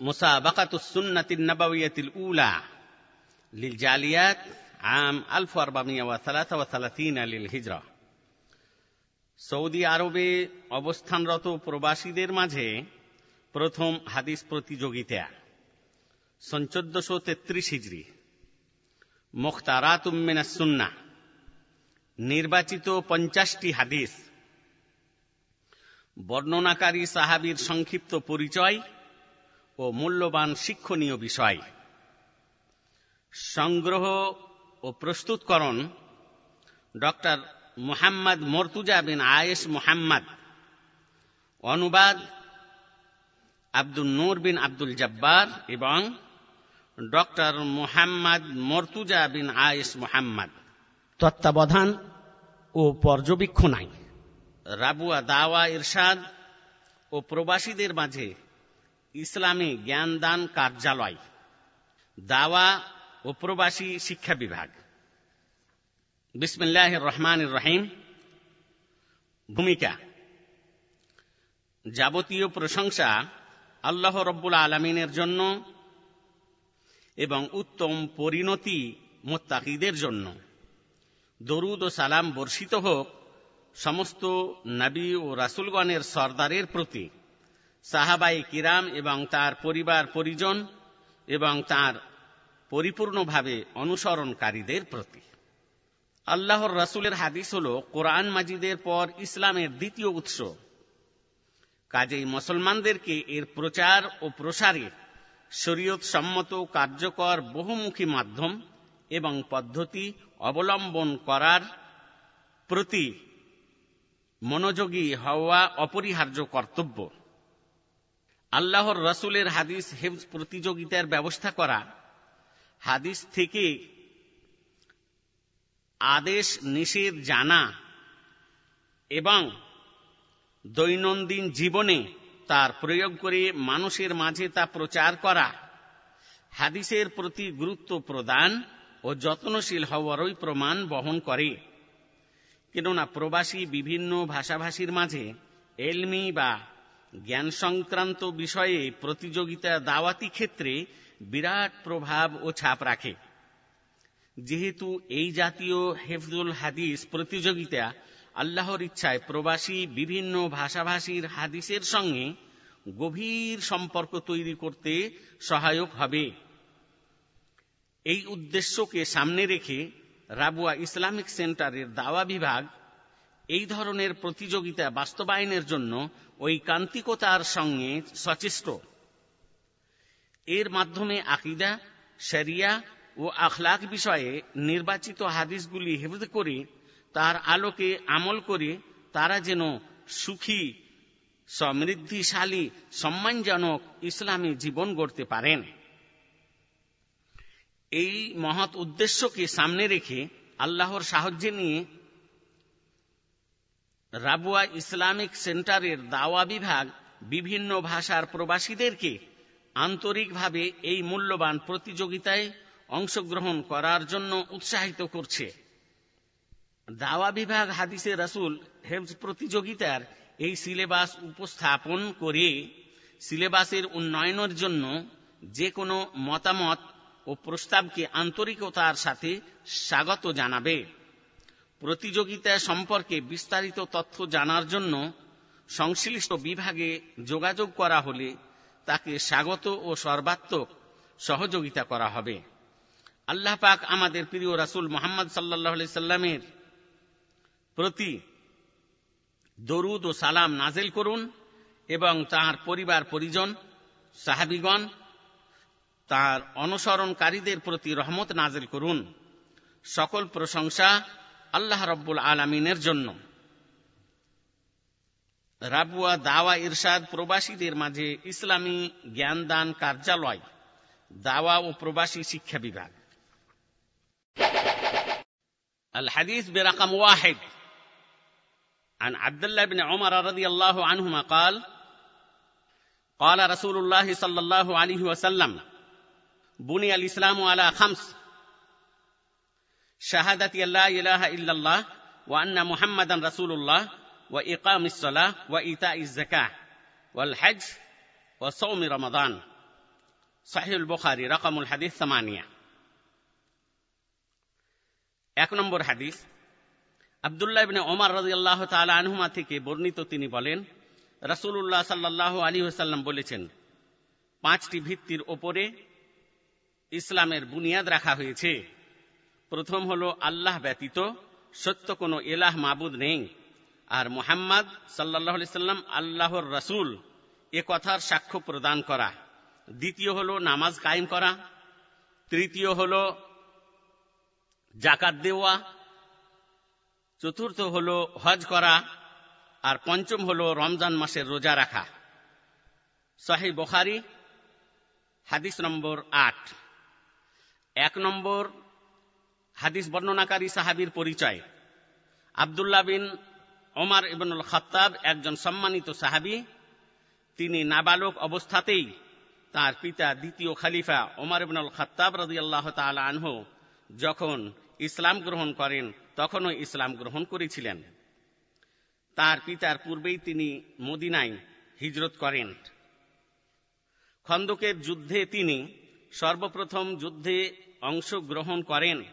مسابقة السنة النبوية الأولى للجاليات عام 1433 للهجرة Saudi আরবে অবস্থানরত প্রবাসীদের মাঝে প্রথম হাদিস প্রতিযোগিতা সন চোদ্দশো তেত্রিশ হিজড়ি মুখতারাত সুন্না নির্বাচিত পঞ্চাশটি হাদিস বর্ণনাকারী সাহাবির সংক্ষিপ্ত পরিচয় ও মূল্যবান শিক্ষণীয় বিষয়। সংগ্রহ ও প্রস্তুতকরণ, ডক্টর মুহাম্মদ মর্তুজা বিন আয়েস মুহাম্মদ, অনুবাদ আব্দুল নূর বিন আব্দুল জব্বার এবং ডক্টর মুহাম্মদ মর্তুজা বিন আয়েস মুহাম্মদ। তত্ত্বাবধান ও পর্যবেক্ষণায়। রাবুয়া দাওয়া ইরশাদ ও প্রবাসীদের মাঝে ইসলামী জ্ঞানদান কার্যালয়, দাওয়া ও প্রবাসী শিক্ষা বিভাগ। বিসমিল্লাহ রহমান রহিম। ভূমিকা, যাবতীয় প্রশংসা আল্লাহ রব্বুল আলমিনের জন্য এবং উত্তম পরিণতি মোত্তাকিদের জন্য। দরুদ ও সালাম বর্ষিত হোক সমস্ত নবী ও রাসুলগণের সর্দারের প্রতি। সাহাবাই কিরাম এবং তার পরিবার পরিজন এবং তার পরিপূর্ণভাবে অনুসরণকারীদের প্রতি। আল্লাহর রাসুলের হাদিস হল, কোরআন মাজিদের পর ইসলামের দ্বিতীয় উৎস। কাজেই মুসলমানদেরকে এর প্রচার ও প্রসারে শরীয়ত সম্মত কার্যকর বহুমুখী মাধ্যম এবং পদ্ধতি অবলম্বন করার প্রতি মনোযোগী হওয়া অপরিহার্য কর্তব্য। আল্লাহর রসুলের হাদিস হেফজ প্রতিযোগিতার ব্যবস্থা করা। হাদিস থেকে আদেশ নিষেধ জানা এবং দৈনন্দিন জীবনে তার প্রয়োগ করে মানুষের মাঝে তা প্রচার করা। হাদিসের প্রতি গুরুত্ব প্রদান ও যত্নশীল হওয়ারই প্রমাণ বহন করে। কেননা প্রবাসী বিভিন্ন ভাষাভাষীর মাঝে এলমি বা জ্ঞান সংক্রান্ত বিষয়ে প্রতিযোগিতা দাওয়াতি ক্ষেত্রে বিরাট প্রভাব ও ছাপ রাখে। যেহেতু এই জাতীয় হেফজুল হাদিস প্রতিযোগিতা আল্লাহর ইচ্ছায় প্রবাসী বিভিন্ন ভাষাভাষীর হাদিসের সঙ্গে গভীর সম্পর্ক তৈরি করতে সহায়ক হবে। এই উদ্দেশ্যকে সামনে রেখে রাবুয়া ইসলামিক সেন্টারের দাওয়া বিভাগ এই ধরনের প্রতিযোগিতা বাস্তবায়নের জন্য ওই কান্তিকতার সঙ্গে সচেষ্ট। এর মাধ্যমে আকিদা, শরিয়া ও আখলাক বিষয়ে নির্বাচিত হাদিসগুলি হেফজ করে, তার আলোকে আমল করে, তারা যেন সুখী, সমৃদ্ধিশালী, সম্মানজনক ইসলামী জীবন গড়তে পারেন। এই মহৎ উদ্দেশ্যকে সামনে রেখে আল্লাহর সাহায্যে নিয়ে রাবুয়া ইসলামিক সেন্টারের দাওয়া বিভাগ বিভিন্ন ভাষার প্রবাসীদেরকে আন্তরিকভাবে এই মূল্যবান প্রতিযোগিতায় অংশগ্রহণ করার জন্য উৎসাহিত করছে। দাওয়া বিভাগ হাদিসে রাসুল হেফজ প্রতিযোগিতার এই সিলেবাস উপস্থাপন করে সিলেবাসের উন্নয়নের জন্য যে কোনো মতামত ও প্রস্তাবকে আন্তরিকতার সাথে স্বাগত জানাবে। প্রতিযোগিতা সম্পর্কে বিস্তারিত তথ্য জানার জন্য সংশ্লিষ্ট বিভাগে যোগাযোগ করা হলে তাকে স্বাগত ও সর্বাত্মক সহযোগিতা করা হবে। আল্লাহ পাক আমাদের প্রিয় রাসুল মোহাম্মদ সাল্লাহ সাল্লামের প্রতি দরুদ ও সালাম নাজেল করুন এবং তার পরিবার, পরিজন, সাহাবিগণ, তার অনুসরণকারীদের প্রতি রহমত নাজেল করুন। সকল প্রশংসা আল্লাহ রব্বুল আলমিনের জন্য রাবুয়া দাওয়া ইরশাদ প্রবাসীদের মাঝে ইসলামী জ্ঞানদান কার্যালয় দাওয়া ও প্রবাসী শিক্ষা বিভাগ الحديث برقم واحد عن عبد الله بن عمر رضي الله عنهما قال قال رسول الله صلى الله عليه وسلم بني الاسلام على خمس শাহাদাতি আল্লাহ ইলাহা ইল্লাল্লাহ ও আন্না মুহাম্মাদান রাসূলুল্লাহ ও ইকাম ইসলাহ ওয়া ইতা যাকাহ ওয়াল হজ ও সৌমি রমাদান। সাহিউল বুখারী, রকমুল হাদিস, সামানিয়া। এক নম্বর হাদিস, আবদুল্লাহ ইবনে ওমর আল্লাহ তাআলা আনহুমা থেকে বর্ণিত তিনি বলেন, রাসূলুল্লাহ সাল্লাল্লাহু আলী ওয়াসাল্লাম বলেছেন, পাঁচটি ভিত্তির ওপরে ইসলামের বুনিয়াদ রাখা হয়েছে। প্রথম হলো আল্লাহ ব্যতীত সত্য কোনো এলাহ মাবুদ নেই। আর মোহাম্মদ সাল্লাহ সাল্লাম আল্লাহর রাসূল, এ কথার সাক্ষ্য প্রদান করা। দ্বিতীয় হলো নামাজ কায়েম করা। তৃতীয় হলো জাকাত দেওয়া। চতুর্থ হলো হজ করা। আর পঞ্চম হলো রমজান মাসের রোজা রাখা। সাহি বখারি, হাদিস নম্বর আট। এক নম্বর হাদিস বর্ণনাকারী সাহাবির পরিচয়। আবদুল্লাহ বিন ওমার ইবনুল খত্তাব একজন সম্মানিত সাহাবি। তিনি নাবালক অবস্থাতেই তার পিতা দ্বিতীয় খালিফা ওমর ইবনুল খত্তাব রাদিয়াল্লাহু তাআলা আনহু যখন ইসলাম গ্রহণ করেন, তখনও ইসলাম গ্রহণ করেছিলেন। তার পিতার পূর্বেই তিনি মদিনায় হিজরত করেন। খন্দকের যুদ্ধে তিনি সর্বপ্রথম যুদ্ধে অংশগ্রহণ করেন।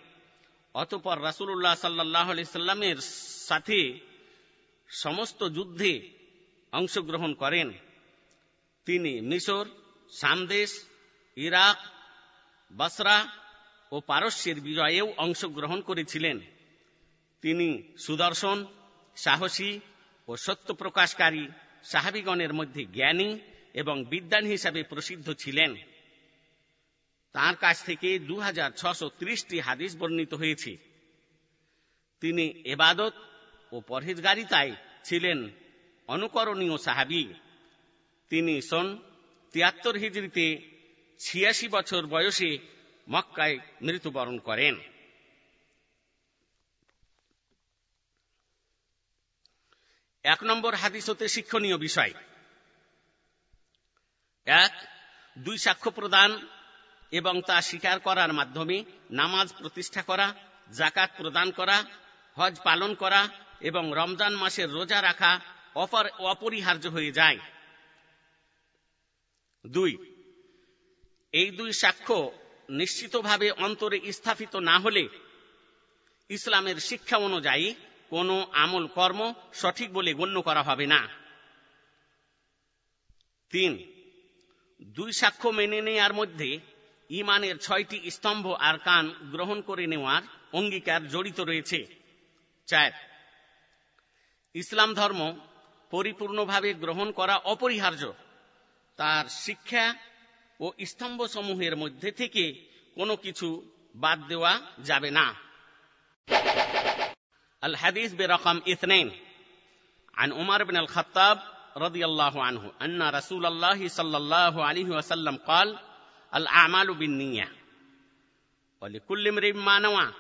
অতপর রাসুল্লাহ সাল্লাহ সাল্লামের সাথে সমস্ত যুদ্ধে অংশগ্রহণ করেন। তিনি মিশর সামদেশ ইরাক, বাসরা ও পারস্যের বিজয়েও অংশগ্রহণ করেছিলেন। তিনি সুদর্শন, সাহসী ও সত্য প্রকাশকারী সাহাবিগণের মধ্যে জ্ঞানী এবং বিদ্যান হিসাবে প্রসিদ্ধ ছিলেন। তার কাছ থেকে দু হাদিস বর্ণিত হয়েছে। তিনি এবাদত ও পরহেজগারিতায় ছিলেন অনুকরণীয় সাহাবি। তিনি সন তিয়াত্তর হিজড়িতে ছিয়াশি বছর বয়সে মক্কায় মৃত্যুবরণ করেন। এক নম্বর হাদিস হতে শিক্ষণীয় বিষয়। এক, দুই সাক্ষ্য প্রদান এবং তা স্বীকার করার মাধ্যমে নামাজ প্রতিষ্ঠা করা জাকাত প্রদান করা, হজ পালন করা এবং রমজান মাসের রোজা রাখা অপর, অপরিহার্য হয়ে যায়। দুই, এই দুই সাক্ষ্য নিশ্চিতভাবে অন্তরে স্থাপিত না হলে ইসলামের শিক্ষা অনুযায়ী কোনো আমল কর্ম সঠিক বলে গণ্য করা হবে না। তিন, দুই সাক্ষ্য মেনে নেওয়ার মধ্যে ইমানের ছয়টি স্তম্ভ আর কান গ্রহণ করে নেওয়ার অঙ্গীকার জড়িত রয়েছে চার ইসলাম ধর্ম পরিপূর্ণভাবে গ্রহণ করা অপরিহার্য তার শিক্ষা ও স্তম্ভসমূহের মধ্যে থেকে কোনো কিছু বাদ দেওয়া যাবে না الحديث برقم اثنين عن عمر بن الخطاب رضي الله عنه أن رسول الله صلى الله عليه وسلم قال الأعمال بالنية ولكل امرئ ما نوى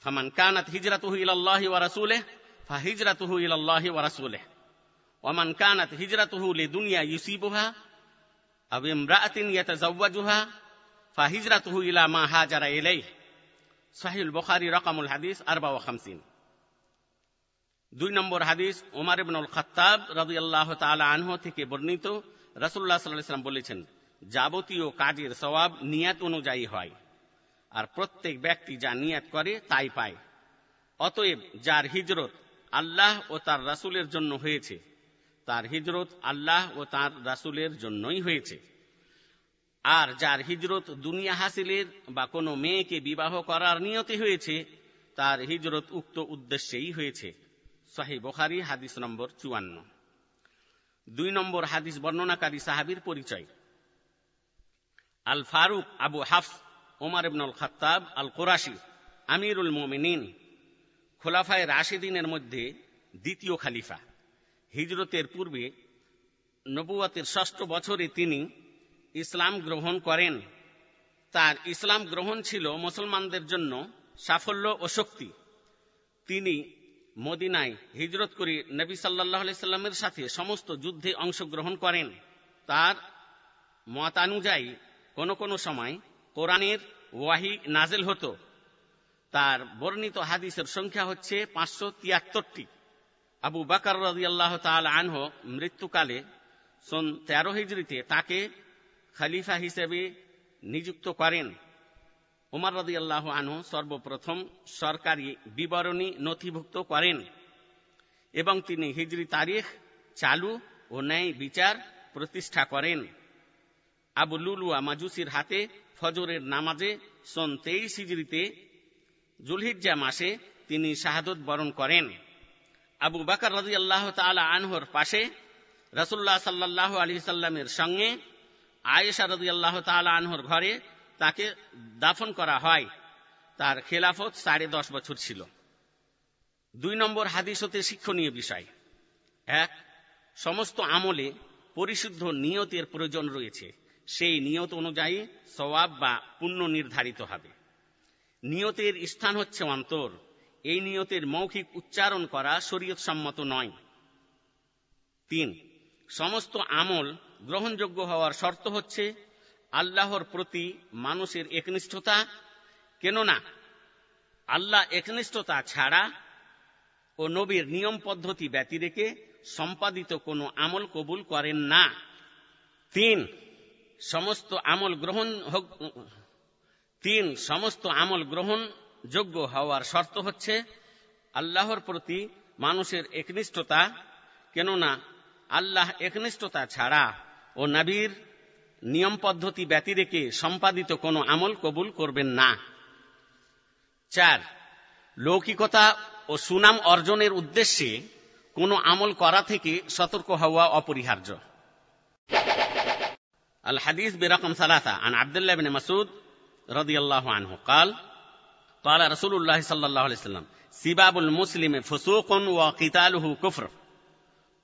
فمن كانت هجرته إلى الله ورسوله فهجرته إلى الله ورسوله ومن كانت هجرته لدنيا يصيبها أو امرأة يتزوجها فهجرته إلى ما هاجر إليه صحيح البخاري رقم الحديث 54 দুই নম্বর হাদিস ওমার ইবনুল খাত্তাব রাদিয়াল্লাহু তাআলা আনহু থেকে বর্ণিত রাসূলুল্লাহ সাল্লাল্লাহু আলাইহি সাল্লাম বলেছেন যাবতীয় কাজের সওয়াব নিয়াত অনুযায়ী হয়। আর প্রত্যেক ব্যক্তি যা নিয়াত করে তাই পায়। অতএব যার হিজরত আল্লাহ ও তার রাসুলের জন্য হয়েছে, তার হিজরত আল্লাহ ও তার রাসুলের জন্যই হয়েছে। আর যার হিজরত দুনিয়া হাসিলের বা কোনো মেয়েকে বিবাহ করার নিয়তি হয়েছে, তার হিজরত উক্ত উদ্দেশ্যেই হয়েছে। সাহি বখারি, হাদিস নম্বর চুয়ান্ন। দুই নম্বর হাদিস বর্ণনাকারী সাহাবির পরিচয়। আল ফারুক আবু হাফস ওমর ইবনুল খাত্তাব আল কোরাশি আমিরুল মোমিনিন, খোলাফায় রাশিদিনের মধ্যে দ্বিতীয় খালিফা। হিজরতের পূর্বে নবুয়াতের ষষ্ঠ বছরে তিনি ইসলাম গ্রহণ করেন। তার ইসলাম গ্রহণ ছিল মুসলমানদের জন্য সাফল্য ও শক্তি। তিনি মদিনায় হিজরত করে নবী সাল্লাহ সাল্লামের সাথে সমস্ত যুদ্ধে অংশগ্রহণ করেন। তার মতানুযায়ী কোনো কোনো সময় কোরআনের ওয়াহি নাজেল হতো। তার বর্ণিত হাদিসের সংখ্যা হচ্ছে পাঁচশো তিয়াত্তরটি। আবু বাকার রাজিয়াল্লাহ তাল আনহ মৃত্যুকালে সন তেরো হিজড়িতে তাকে খালিফা হিসেবে নিযুক্ত করেন। উমার রদি আল্লাহ আনহু সর্বপ্রথম সরকারি বিবরণী নথিভুক্ত করেন এবং তিনি হিজরি তারিখ, চালু ও ন্যায় বিচার প্রতিষ্ঠা করেন। আবু লুলুয়া মাজুসির হাতে ফজরের নামাজে সন তেইশ হিজড়িতে জুলহিজ্জা মাসে তিনি শাহাদত বরণ করেন। আবু বাকর রাজি আল্লাহ তালা আনহর পাশে রসুল্লাহ সাল্লাহ আলী সাল্লামের সঙ্গে আয়েশা রাজি আল্লাহ তালা আনহর ঘরে তাকে দাফন করা হয়। তার খেলাফত সাড়ে দশ বছর ছিল। দুই নম্বর হাদিস হতে শিক্ষণীয় বিষয়। এক, সমস্ত আমলে পরিশুদ্ধ নিয়তের প্রয়োজন রয়েছে। সেই নিয়ত অনুযায়ী সওয়াব বা পুণ্য নির্ধারিত হবে। নিয়তের স্থান হচ্ছে অন্তর। এই নিয়তের মৌখিক উচ্চারণ করা শরীয়ত সম্মত নয়। তিন, সমস্ত আমল গ্রহণযোগ্য হওয়ার শর্ত হচ্ছে আল্লাহর প্রতি মানুষের একনিষ্ঠতা, কেননা আল্লাহ একনিষ্ঠতা ছাড়া ও নবীর নিয়ম পদ্ধতি ব্যতিরেকে সম্পাদিত কোনো আমল কবুল করেন না। তিন সমস্ত আমল গ্রহণ তিন, সমস্ত আমল গ্রহণ যোগ্য হওয়ার শর্ত হচ্ছে আল্লাহর প্রতি মানুষের একনিষ্ঠতা, কেননা আল্লাহ একনিষ্ঠতা ছাড়া ও নাবির নিয়ম পদ্ধতি ব্যতি রেখে সম্পাদিত কোনো আমল কবুল করবেন না। চার, লৌকিকতা ও সুনাম অর্জনের উদ্দেশ্যে কোনো আমল করা থেকে সতর্ক হওয়া অপরিহার্য। الحديث برقم ثلاثة عن عبد الله بن مسعود رضي الله عنه قال قال رسول الله صلى الله عليه وسلم سباب المسلم فسوق وقتاله كفر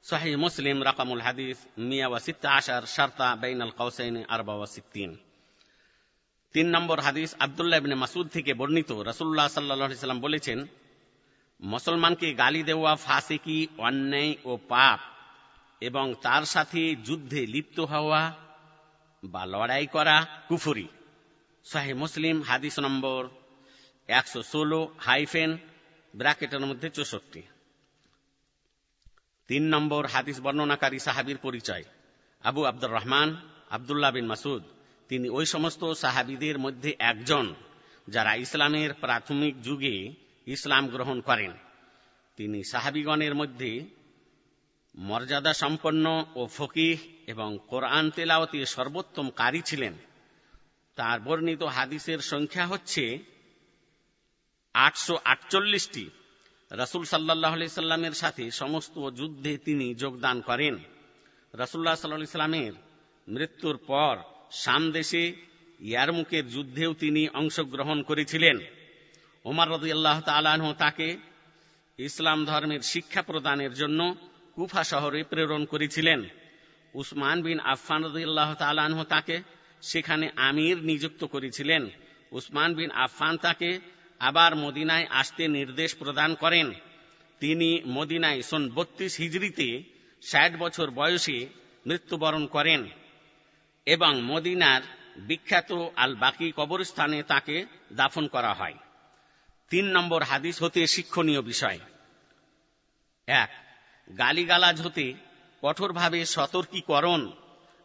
صحيح مسلم رقم الحديث 116 شرطة بين القوسين 64 তিন নম্বর হাদিস আবদুল্লাহ ইবনে মাসুদ থেকে বর্ণিত রসুল্লাহ সাল্লাহ সাল্লাম বলেছেন মুসলমানকে গালি দেওয়া ফাঁসিকি অন্যায় ও পাপ এবং তার সাথে যুদ্ধে লিপ্ত হওয়া বা লড়াই করা কুফুরি। শাহে মুসলিম হাদিস নম্বর একশো ষোলো হাইফেন ব্র্যাকেটের মধ্যে চৌষট্টি। তিন নম্বর হাদিস বর্ণনাকারী সাহাবির পরিচয়। আবু আব্দুর রহমান, আবদুল্লাহ বিন মাসুদ তিনি ওই সমস্ত সাহাবিদের মধ্যে একজন যারা ইসলামের প্রাথমিক যুগে ইসলাম গ্রহণ করেন। তিনি সাহাবিগণের মধ্যে মর্যাদা সম্পন্ন ও ফকিহ এবং কোরআন তেলাওতে সর্বোত্তম কারি ছিলেন। তার বর্ণিত হাদিসের সংখ্যা হচ্ছে আটশো আটচল্লিশটি। রসুল সাল্লাহ সাল্লামের সাথে সমস্ত যুদ্ধে তিনি যোগদান করেন। রসুল্লাহ সাল্লাহ সাল্লামের মৃত্যুর পর সামদেশে ইয়ারমুকের যুদ্ধেও তিনি অংশগ্রহণ করেছিলেন। ওমর রদি আল্লাহ তালাহ তাকে ইসলাম ধর্মের শিক্ষা প্রদানের জন্য কুফা শহরে প্রেরণ করেছিলেন। উসমান বিন রদিল্লাহ তালাহ তাকে সেখানে আমির নিযুক্ত করেছিলেন। উসমান বিন আফফান তাকে আবার মদিনায় আসতে নির্দেশ প্রদান করেন। তিনি মদিনায় সন বত্রিশ হিজড়িতে ষাট বছর বয়সে মৃত্যুবরণ করেন এবং মদিনার বিখ্যাত আল বাকি কবরস্থানে তাকে দাফন করা হয়। তিন নম্বর হাদিস হতে শিক্ষণীয় বিষয়। এক গালিগালাজ হতে কঠোরভাবে সতর্কীকরণ,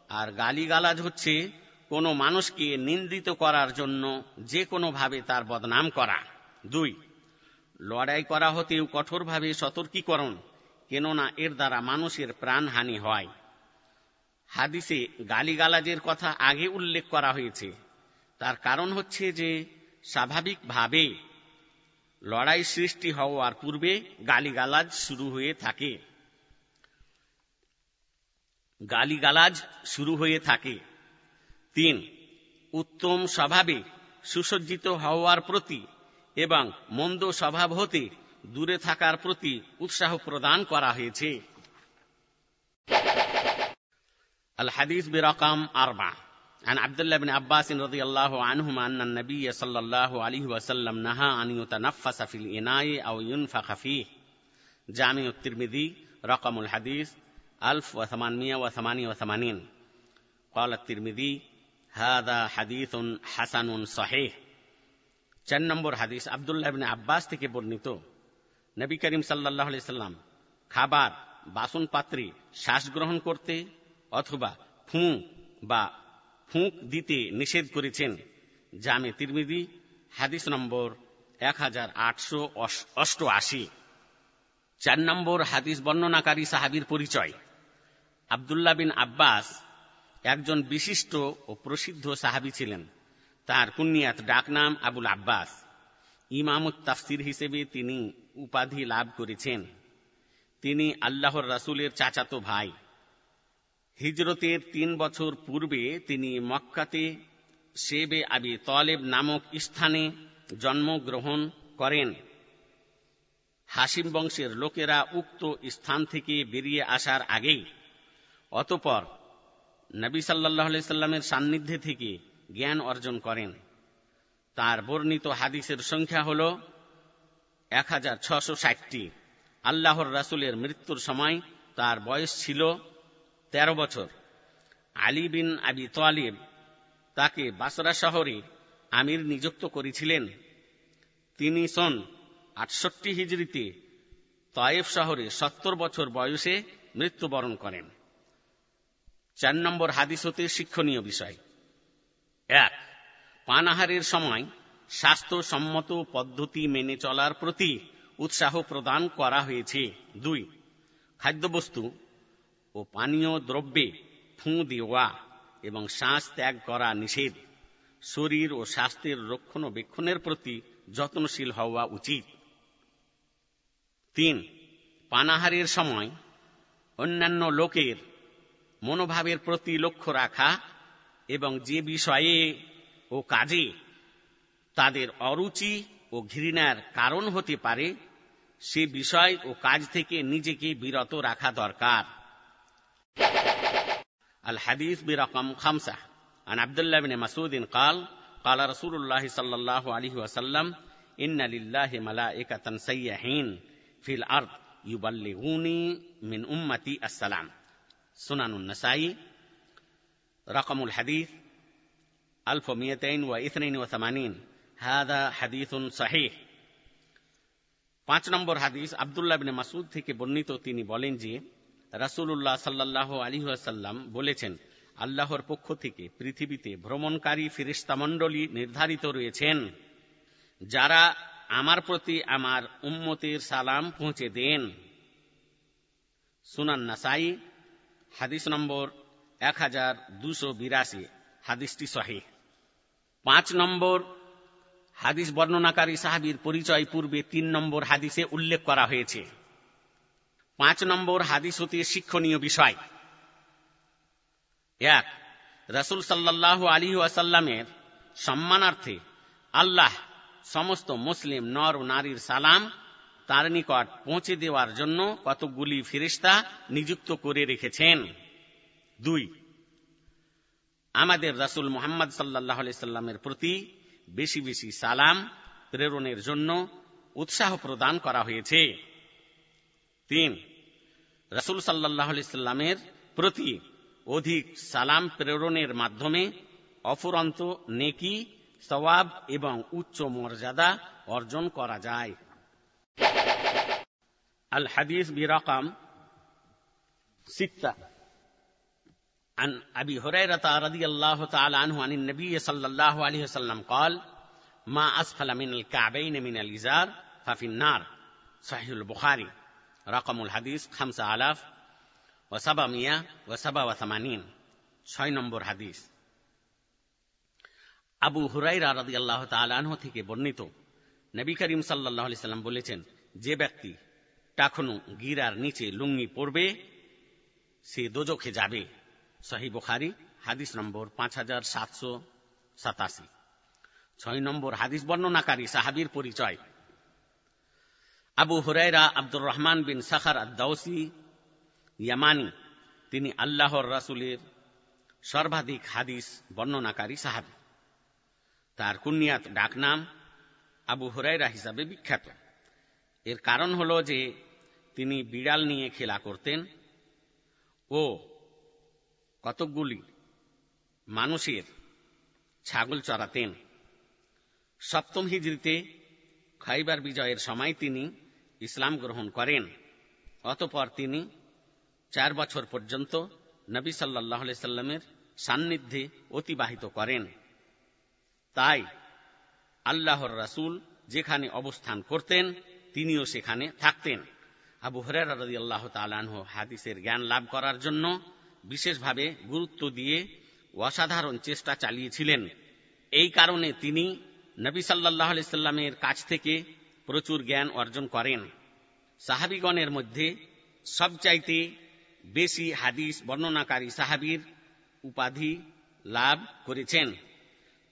আর গালিগালাজ হচ্ছে কোনো মানুষকে নিন্দিত করার জন্য যে কোনোভাবে তার বদনাম করা। দুই, লড়াই করা হতেও কঠোরভাবে সতর্কীকরণ, কেননা এর দ্বারা মানুষের প্রাণহানি হয়। হাদিসে গালিগালাজের কথা আগে উল্লেখ করা হয়েছে। তার কারণ হচ্ছে যে, স্বাভাবিকভাবে লড়াই সৃষ্টি হওয়ার পূর্বে গালিগালাজ শুরু হয়ে থাকে। গালিগালাজ শুরু হয়ে থাকে তিন উত্তম স্বভাবে সুসজ্জিত হওয়ার প্রতি এবং মন্দ স্বভাব হতে দূরে থাকার প্রতি উৎসাহ প্রদান করা হয়েছে الحديث برقم أربعة عن عبد الله بن عباس رضي الله عنهما أن النبي صلى الله عليه وسلم نهى أن يتنفس في الإناء أو ينفخ فيه جامع الترمذي رقم الحديث 1888 قال الترمذي هذا حديث حسن صحيح চার নম্বর হাদিস আবদুল্লাহ ইবনে আব্বাস থেকে বর্ণিত নবী করিম সাল্লাহ সাল্লাম খাবার বাসন পাত্রে শ্বাস গ্রহণ করতে অথবা ফু বা ফুঁক দিতে নিষেধ করেছেন জামে তিরমিদি হাদিস নম্বর এক হাজার আটশো অষ্টআশি চার নম্বর হাদিস বর্ণনাকারী সাহাবির পরিচয় আবদুল্লাহ বিন আব্বাস একজন বিশিষ্ট ও প্রসিদ্ধ সাহাবি ছিলেন। তার কুনিয়াত ডাকনাম আবুল আব্বাস। ইমামুত তাফসির হিসেবে তিনি উপাধি লাভ করেছেন। তিনি আল্লাহর রাসুলের চাচাতো ভাই। হিজরতের তিন বছর পূর্বে তিনি মক্কাতে শেবে আবি তলেব নামক স্থানে জন্মগ্রহণ করেন। হাসিম বংশের লোকেরা উক্ত স্থান থেকে বেরিয়ে আসার আগেই অতপর নবী সাল্লাহ সাল্লামের সান্নিধ্যে থেকে জ্ঞান অর্জন করেন। তার বর্ণিত হাদিসের সংখ্যা হল এক হাজার ছশো ষাটটি। আল্লাহর রাসুলের মৃত্যুর সময় তার বয়স ছিল তেরো বছর। আলী বিন আবি তোয়ালিব তাকে বাসরা শহরে আমির নিযুক্ত করেছিলেন। তিনি সন আটষট্টি হিজড়িতে তয়েব শহরে সত্তর বছর বয়সে মৃত্যুবরণ করেন। চার নম্বর হাদিস হতে শিক্ষণীয় বিষয়। এক, পানাহারের সময় স্বাস্থ্যসম্মত পদ্ধতি মেনে চলার প্রতি উৎসাহ প্রদান করা হয়েছে। দুই, খাদ্যবস্তু ও পানীয় দ্রব্যে ফুঁ দেওয়া এবং শ্বাস ত্যাগ করা নিষেধ। শরীর ও স্বাস্থ্যের রক্ষণাবেক্ষণের প্রতি যত্নশীল হওয়া উচিত। তিন, পানাহারের সময় অন্যান্য লোকের মনোভাবের প্রতি লক্ষ্য রাখা এবং যে বিষয়ে ও কাজে তাদের অরুচি ও ঘৃণার কারণ হতে পারে সে বিষয় ও কাজ থেকে নিজেকে বিরত রাখা দরকার الحديث برقم خمسة عن عبد الله بن مسعود قال قال رسول الله صلى الله عليه وسلم إن لله ملائكة سيحين في الأرض يبلغوني من أمتي السلام سنن النسائي رقم الحديث 1282 هذا حديث صحيح পাঁচ নম্বর হাদিস আবদুল্লাহ বিন মাসুদ থেকে বর্ণিত তিনি বলেন যে রাসুল্লাহ সাল্লাহ আলী আসাল্লাম বলেছেন আল্লাহর পক্ষ থেকে পৃথিবীতে ভ্রমণকারী ফিরিস্তামণ্ডলী নির্ধারিত রয়েছেন যারা আমার প্রতি আমার উম্মতের সালাম পৌঁছে দেন সুনান নাসাই হাদিস নম্বর এক হাজার দুশো বিরাশি, হাদিসটি সহি। পাঁচ নম্বর হাদিস বর্ণনাকারী সাহাবির পরিচয় পূর্বে তিন নম্বর হাদিসে উল্লেখ করা হয়েছে। পাঁচ নম্বর হাদিস হতে শিক্ষণীয় বিষয়। এক, রসুল সাল্লাহ আলী আসাল্লামের সম্মানার্থে আল্লাহ সমস্ত মুসলিম নর ও নারীর সালাম তার নিকট পৌঁছে দেওয়ার জন্য কতগুলি ফিরিস্তা নিযুক্ত করে রেখেছেন। দুই, আমাদের রাসুল মোহাম্মদ সাল্লাহ সাল্লামের প্রতি বেশি বেশি সালাম, প্রেরণের জন্য উৎসাহ প্রদান করা হয়েছে। তিন, রসুল সাল্লাহ সাল্লামের প্রতি অধিক সালাম প্রেরণের মাধ্যমে অফুরন্ত নেকি, সওয়াব এবং উচ্চ মর্যাদা অর্জন করা যায়। আল হাদিস বিরকম সিত্তা عن أبي هريرة رضي الله تعالى عنه عن النبي صلى الله عليه وسلم قال ما أسفل من الكعبين من الإزار ففي النار صحيح البخاري رقم الحديث خمسة آلاف وسبعمية وسبع وثمانين ছয় নম্বর হাদিস আবু হুরাইরা রাদি আল্লাহ তালাহ থেকে বর্ণিত নবী করিম সাল্লাহ সাল্লাম বলেছেন, যে ব্যক্তি টাখনু গিরার নিচে লুঙ্গি পড়বে সে দোজখে যাবে। সহি বুখারি, হাদিস নম্বর পাঁচ হাজার সাতশো সাতাশি। ছয় নম্বর হাদিস বর্ণনাকারী সাহাবির পরিচয়। আবু হুরাইরা আব্দুর রহমান বিন সাখার আদাউসি ইয়ামানি, তিনি আল্লাহর রাসুলের সর্বাধিক হাদিস বর্ণনাকারী সাহাবি। তার কুনিয়াত ডাকনাম আবু হুরাইরা হিসাবে বিখ্যাত। এর কারণ হল যে, তিনি বিড়াল নিয়ে খেলা করতেন ও কতকগুলি মানুষের ছাগল চড়াতেন সপ্তম হিজড়িতে খাইবার বিজয়ের সময় তিনি ইসলাম গ্রহণ করেন। অতপর তিনি চার বছর পর্যন্ত নবী সাল্লাহ সাল্লামের সান্নিধ্যে অতিবাহিত করেন। তাই আল্লাহর রাসুল যেখানে অবস্থান করতেন, তিনিও সেখানে থাকতেন। আবু রাজি আল্লাহ তালাহ হাদিসের জ্ঞান লাভ করার জন্য বিশেষভাবে গুরুত্ব দিয়ে অসাধারণ চেষ্টা চালিয়েছিলেন। এই কারণে তিনি নবী সাল্লাহ সাল্লামের কাছ থেকে প্রচুর জ্ঞান অর্জন করেন। সাহাবিগণের মধ্যে সবচাইতে বেশি হাদিস বর্ণনাকারী সাহাবির উপাধি লাভ করেছেন।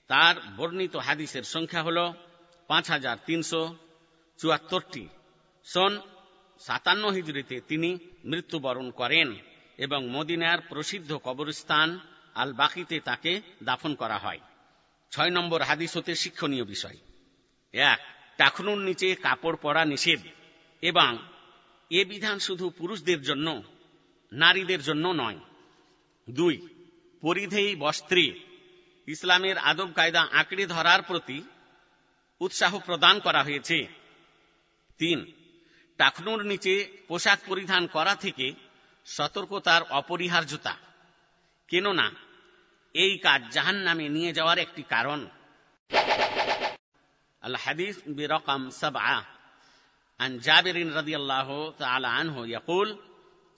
তার বর্ণিত হাদিসের সংখ্যা হল পাঁচ হাজার তিনশো চুয়াত্তরটি। সন সাতান্ন হিজড়িতে তিনি মৃত্যুবরণ করেন এবং মদিনার প্রসিদ্ধ কবরস্থান আল বাকিতে তাকে দাফন করা হয়। ছয় নম্বর হাদিস হতে শিক্ষণীয় বিষয়। এক টাকনুর নিচে কাপড় পরা নিষেধ এবং এ বিধান শুধু পুরুষদের জন্য, নারীদের জন্য নয়। দুই, পরিধেয়ী বস্ত্রে ইসলামের আদব কায়দা আঁকড়ে ধরার প্রতি উৎসাহ প্রদান করা হয়েছে তিন টাকনুর নিচে পোশাক পরিধান করা থেকে সতর্কতার অপরিহার্যতা কেননা এই কাজ জাহান নামে নিয়ে যাওয়ার একটি কারণ আল হাদিস বিরকম সাবআ عن جابر رضي الله تعالى عنه يقول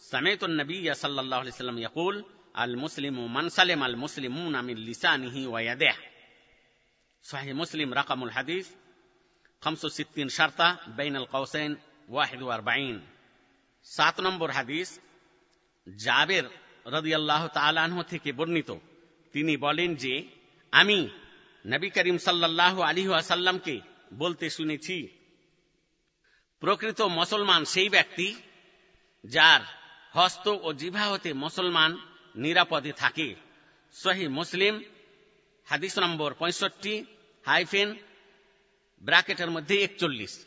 سمعت النبي صلى الله عليه وسلم يقول আল মুসলিম ও মানসালেম আল মুসলিম আমি লিসানিহি ওয়াদেহ সাহি মুসলিম রাকামুল হাদিস খামসু সিদ্দিন শার্তা বেইন আল কৌসেন ওয়াহিদ ওয়ারবাইন সাত নম্বর হাদিস জাবের রদিয়াল্লাহ তালাহ থেকে বর্ণিত তিনি বলেন যে আমি নবী করিম সাল্লাহ আলী আসাল্লামকে বলতে শুনেছি প্রকৃত মুসলমান সেই ব্যক্তি যার হস্ত ও জিভা হতে মুসলমান নিরাপদে থাকে। সহি মুসলিম, হাদিস নম্বর পঁয়ষট্টি, হাইফেন, ব্র্যাকেটের মধ্যে একচল্লিশ।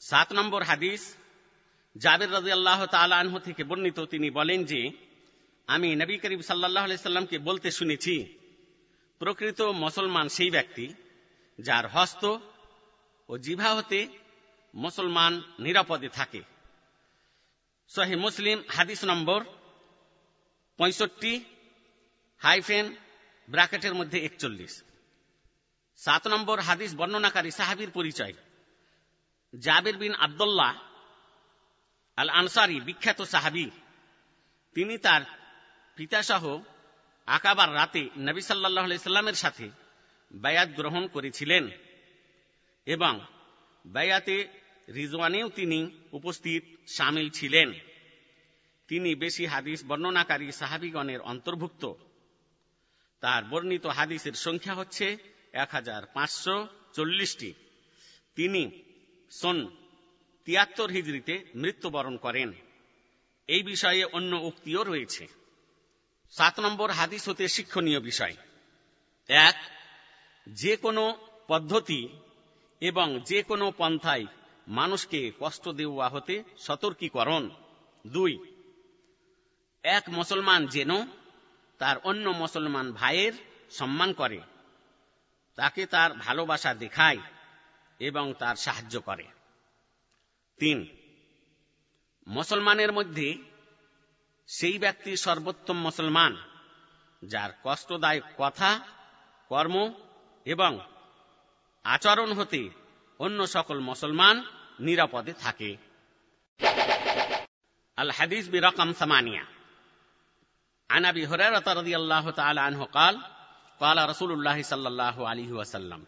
সাত নম্বর হাদিস, জাবের রাজি আল্লাহ তালাহ থেকে বর্ণিত, তিনি বলেন যে, আমি নবী করিম সাল্লাহ সাল্লামকে বলতে শুনেছি, প্রকৃত মুসলমান সেই ব্যক্তি যার হস্ত ও জিভা হতে মুসলমান নিরাপদে থাকে। সহি মুসলিম, হাদিস নম্বর পঁয়ষট্টি, হাইফেন, ব্র্যাকেটের মধ্যে একচল্লিশ। সাত নম্বর হাদিস বর্ণনাকারী সাহাবির পরিচয়। জাবির বিন আবদুল্লাহ আল আনসারি বিখ্যাত সাহাবি। তিনি তার পিতাসহ আকাবার রাতে নবী সাল্লাহ সাল্লামের সাথে বায়াত গ্রহণ করেছিলেন এবং বায়াতে রিজওয়ানেও তিনি উপস্থিত সামিল ছিলেন। তিনি বেশি হাদিস বর্ণনাকারী সাহাবিগণের অন্তর্ভুক্ত। তার বর্ণিত হাদিসের সংখ্যা হচ্ছে এক হাজার পাঁচশো চল্লিশটি। তিনি সন তিয়াত্তর হিজড়িতে মৃত্যুবরণ করেন। এই বিষয়ে অন্য উক্তিও রয়েছে। সাত নম্বর হাদিস হতে শিক্ষণীয় বিষয়। এক, যে কোনো পদ্ধতি এবং যে কোনো পন্থায় মানুষকে কষ্ট দেওয়া হতে সতর্কীকরণ। দুই এক মুসলমান যেন তার অন্য মুসলমান ভাইয়ের সম্মান করে, তাকে তার ভালোবাসা দেখায় এবং তার সাহায্য করে। তিন, মুসলমানের মধ্যে সেই ব্যক্তি সর্বোত্তম মুসলমান যার কষ্টদায়ক কথা, কর্ম এবং আচরণ হতে অন্য সকল মুসলমান নিরাপদে থাকে। আল হাদিস বিরকম সামানিয়া। عن ابي هريره رضي الله تعالى عنه قال قال رسول الله صلى الله عليه وسلم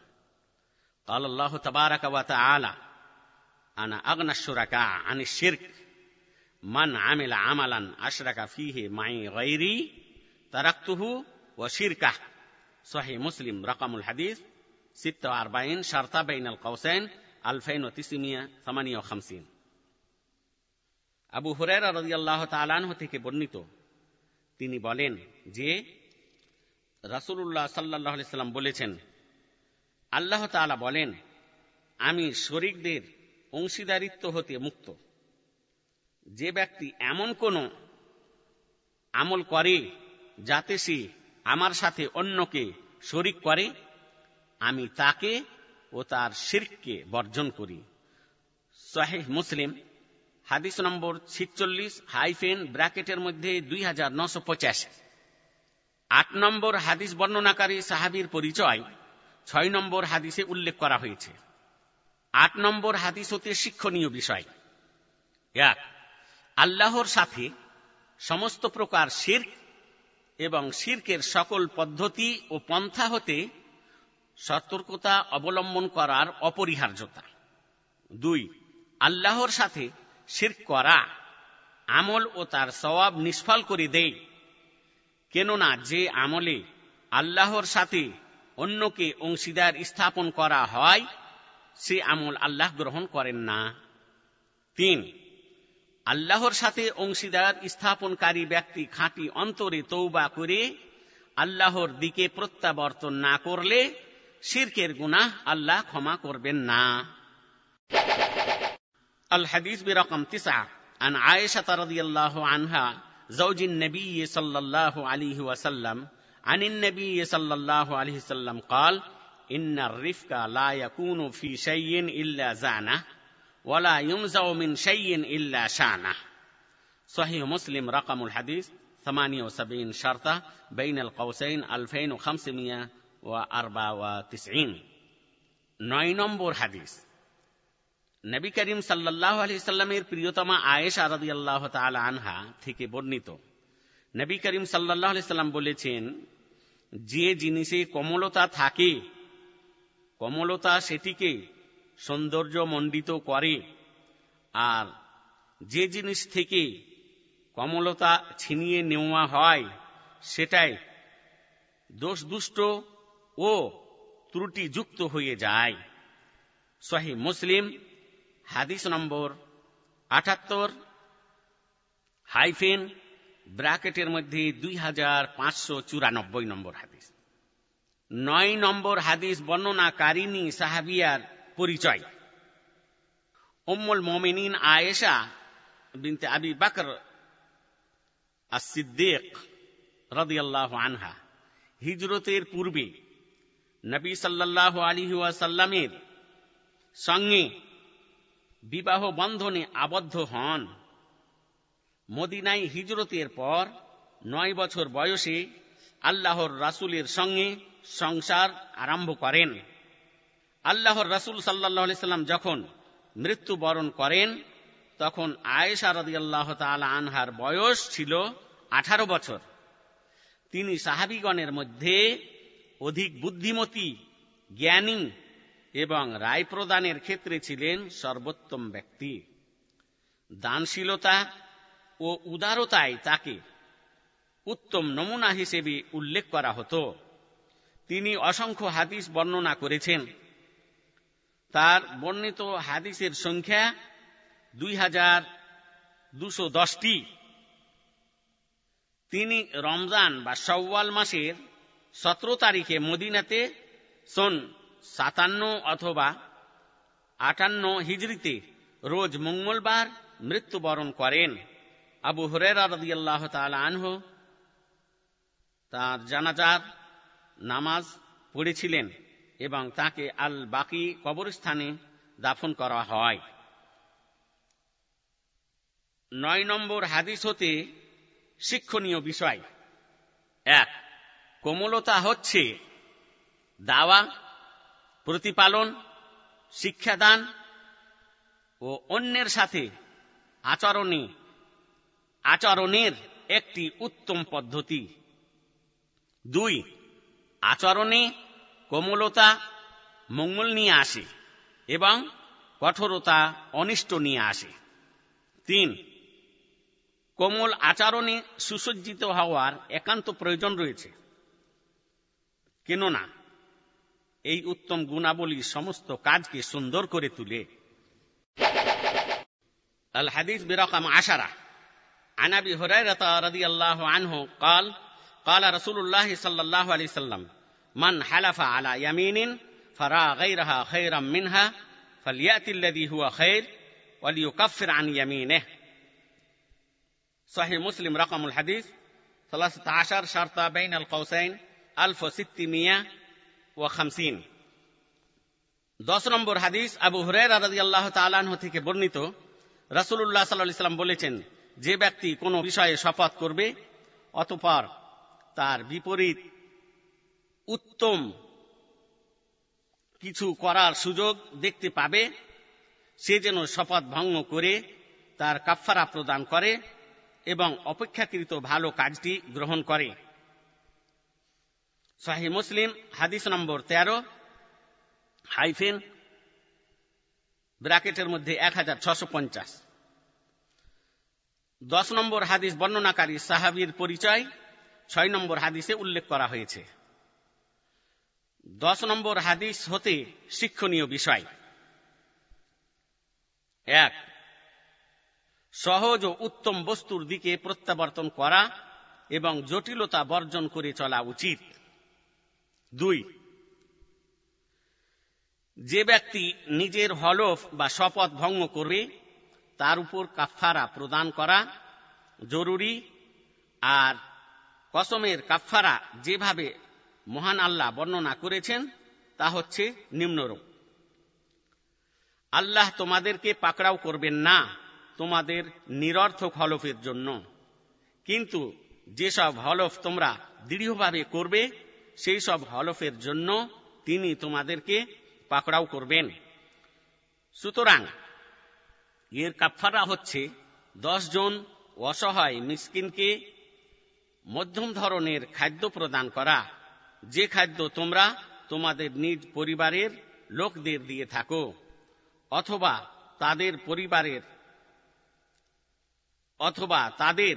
قال الله تبارك وتعالى انا اغنى الشركاء عن الشرك من عمل عملا اشرك فيه معي غيري تركته وشركه صحيح مسلم رقم الحديث 46 شرطة بين القوسين 2958 আবু হুরেরা রাদিয়াল্লাহু তাআলা আনহু থেকে বর্ণিত তিনি বলেন যে, রাসূলুল্লাহ সাল্লাল্লাহু আলাইহি সাল্লাম বলেছেন, আল্লাহ তাআলা বলেন, আমি শরিকদের অংশীদারিত্ব হতে মুক্ত। যে ব্যক্তি এমন কোন আমল করে যাতে সে আমার সাথে অন্যকে শরিক করে, আমি তাকে ও তার শিরককে বর্জন করি। শাহেহ মুসলিম হাদিস নম্বর ছিচল্লিশ হাইফেন ব্র্যাকেটের মধ্যে দুই হাজার নশো পঁচাশি। আট নম্বর হাদিস বর্ণনাকারী সাহাবির পরিচয়, ছয় নম্বর হাদিসে উল্লেখ করা হয়েছে। আট নম্বর হাদিস হতে শিক্ষণীয় বিষয়। এক, আল্লাহর সাথে সমস্ত প্রকার শির্ক এবং শির্কের সকল পদ্ধতি ও পন্থা হতে সতর্কতা অবলম্বন করার অপরিহার্যতা। দুই, আল্লাহর সাথে শির্ক করা, আমল ও তার সওয়াব নিষ্ফল করে দেয় কেননা যে আমলে আল্লাহর সাথে অন্যকে অংশীদার স্থাপন করা হয়, সে আমল আল্লাহ গ্রহণ করেন না। তিন, আল্লাহর সাথে অংশীদার স্থাপনকারী ব্যক্তি খাঁটি অন্তরে তৌবা করে আল্লাহর দিকে প্রত্যাবর্তন না করলে শিরকের গুনাহ আল্লাহ ক্ষমা করবেন না। الحديث برقم تسعة عن عائشة رضي الله عنها زوج النبي صلى الله عليه وسلم عن النبي صلى الله عليه وسلم قال إن الرفق لا يكون في شيء إلا زانه ولا ينزع من شيء إلا شانه صحيح مسلم رقم الحديث 78 شرطة بين القوسين 2594 নয় নম্বর হাদিস নবী করিম সাল্লাহ আলি সাল্লামের প্রিয়তমা আয়েশা রাদি আল্লাহ আনহা থেকে বর্ণিত। নবী করিম সাল্লাহ আলি সাল্লাম বলেছেন, যে জিনিসে কমলতা থাকে, কমলতা সেটিকে সৌন্দর্য মণ্ডিত করে, আর যে জিনিস থেকে কমলতা ছিনিয়ে নেওয়া হয়, সেটাই দোষ দুষ্ট ও ত্রুটিযুক্ত হয়ে যায়। সহি মুসলিম হাদিস নম্বর আটাত্তর, হাইফেন, ব্র্যাকেটের মধ্যে দুই হাজার পাঁচশো চুরানব্বই নম্বর হাদিস। নয় নম্বর হাদিস বর্ণনাকারিনী সাহাবিয়ার পরিচয়। উম্মুল মোমিনিন আয়েশা বিনতে আবি বকর সিদ্দিক রদিয়াল্লাহ আনহা হিজরতের পূর্বে নবী সাল্লাহ আলী ওয়াসাল্লামের সঙ্গে বিবাহ বন্ধনে আবদ্ধ হন। মদিনায় হিজরতের পর নয় বছর বয়সে আল্লাহর রাসুলের সঙ্গে সংসার আরম্ভ করেন। আল্লাহর রাসুল সাল্লাহ সাল্লাম যখন মৃত্যুবরণ করেন, তখন আয়েশা রদি আল্লাহ আনহার বয়স ছিল আঠারো বছর। তিনি সাহাবিগণের মধ্যে অধিক বুদ্ধিমতী, জ্ঞানী এবং রায় প্রদানের ক্ষেত্রে ছিলেন সর্বোত্তম ব্যক্তি। দানশীলতা ও উদারতায় তাকে উত্তম নমুনা হিসেবে উল্লেখ করা হতো। তিনি অসংখ্য হাদিস বর্ণনা করেছেন। তার বর্ণিত হাদিসের সংখ্যা দুই হাজার দুশো দশটি। তিনি রমজান বা সওয়াল মাসের সতেরো তারিখে মদিনাতে সন সাতান্ন অথবা আটান্ন হিজড়িতে রোজ মঙ্গলবার মৃত্যুবরণ করেন। আবু হরেরা রদিয়াল্লাহ আনহ তার জানাজার নামাজ পড়েছিলেন এবং তাকে আল বাকি কবরস্থানে দাফন করা হয়। নয় নম্বর হাদিস হতে শিক্ষণীয় বিষয়। এক, কোমলতা হচ্ছে দাওয়া প্রতিপালন, শিক্ষাদান ও অন্যের সাথে আচরণে আচরণের একটি উত্তম পদ্ধতি। দুই, আচরণে কোমলতা মঙ্গল নিয়ে আসে এবং কঠোরতা অনিষ্ট নিয়ে আসে। তিন, কোমল আচরণে সুসজ্জিত হওয়ার একান্ত প্রয়োজন রয়েছে। কেননা এই উত্তম গুণাবলী সমস্ত কাজকে সুন্দর করে তুলে আল হাদিস বিরকম আশারা عن ابي هريره رضي الله عنه قال قال رسول الله صلى الله عليه وسلم من حلف على يمين فرى غيرها خيرا منها فلياتي الذي هو خير وليكفر عن يمينه صحيح مسلم رقم الحديث 13 شرطة بين القوسين 1650 দশ নম্বর হাদিস, আবু হুরেরা রাদিয়াল্লাহ তাআলাহ থেকে বর্ণিত, রাসূলুল্লাহ সাল্লাল্লাহু আলাইহি সাল্লাম বলেছেন, যে ব্যক্তি কোনো বিষয়ে শপথ করবে, অতঃপর তার বিপরীত উত্তম কিছু করার সুযোগ দেখতে পাবে, সে যেন শপথ ভঙ্গ করে, তার কাফারা প্রদান করে এবং অপেক্ষাকৃত ভালো কাজটি গ্রহণ করে। শাহী মুসলিম, হাদিস নম্বর তেরো, হাইফেন ব্র্যাকেটের মধ্যে এক হাজার ছশো পঞ্চাশ। দশ নম্বর হাদিস বর্ণনাকারী সাহাবির পরিচয়, ছয় নম্বর হাদিসে উল্লেখ করা হয়েছে। দশ নম্বর হাদিস হতে শিক্ষণীয় বিষয়। এক, সহজ ও উত্তম বস্তুর দিকে প্রত্যাবর্তন করা এবং জটিলতা বর্জন করে চলা উচিত। দুই, যে ব্যক্তি নিজের হলফ বা শপথ ভঙ্গ করবে তার উপর কাফারা প্রদান করা জরুরি আর কসমের কাফারা যেভাবে মহান আল্লাহ বর্ণনা করেছেন, তা হচ্ছে নিম্নরূপ। আল্লাহ তোমাদেরকে পাকড়াও করবেন না তোমাদের নিরর্থক হলফের জন্য। কিন্তু যেসব হলফ তোমরা দৃঢ়ভাবে করবে সেই সব হলফের জন্য তিনি তোমাদেরকে পাকড়াও করবেন। সুতরাং এর কাফারা হচ্ছে জন অসহায় মিসকিনকে মধ্যম ধরনের খাদ্য প্রদান করা। যে খাদ্য তোমরা তোমাদের নিজ পরিবারের লোকদের দিয়ে থাকো অথবা তাদের পরিবারের অথবা তাদের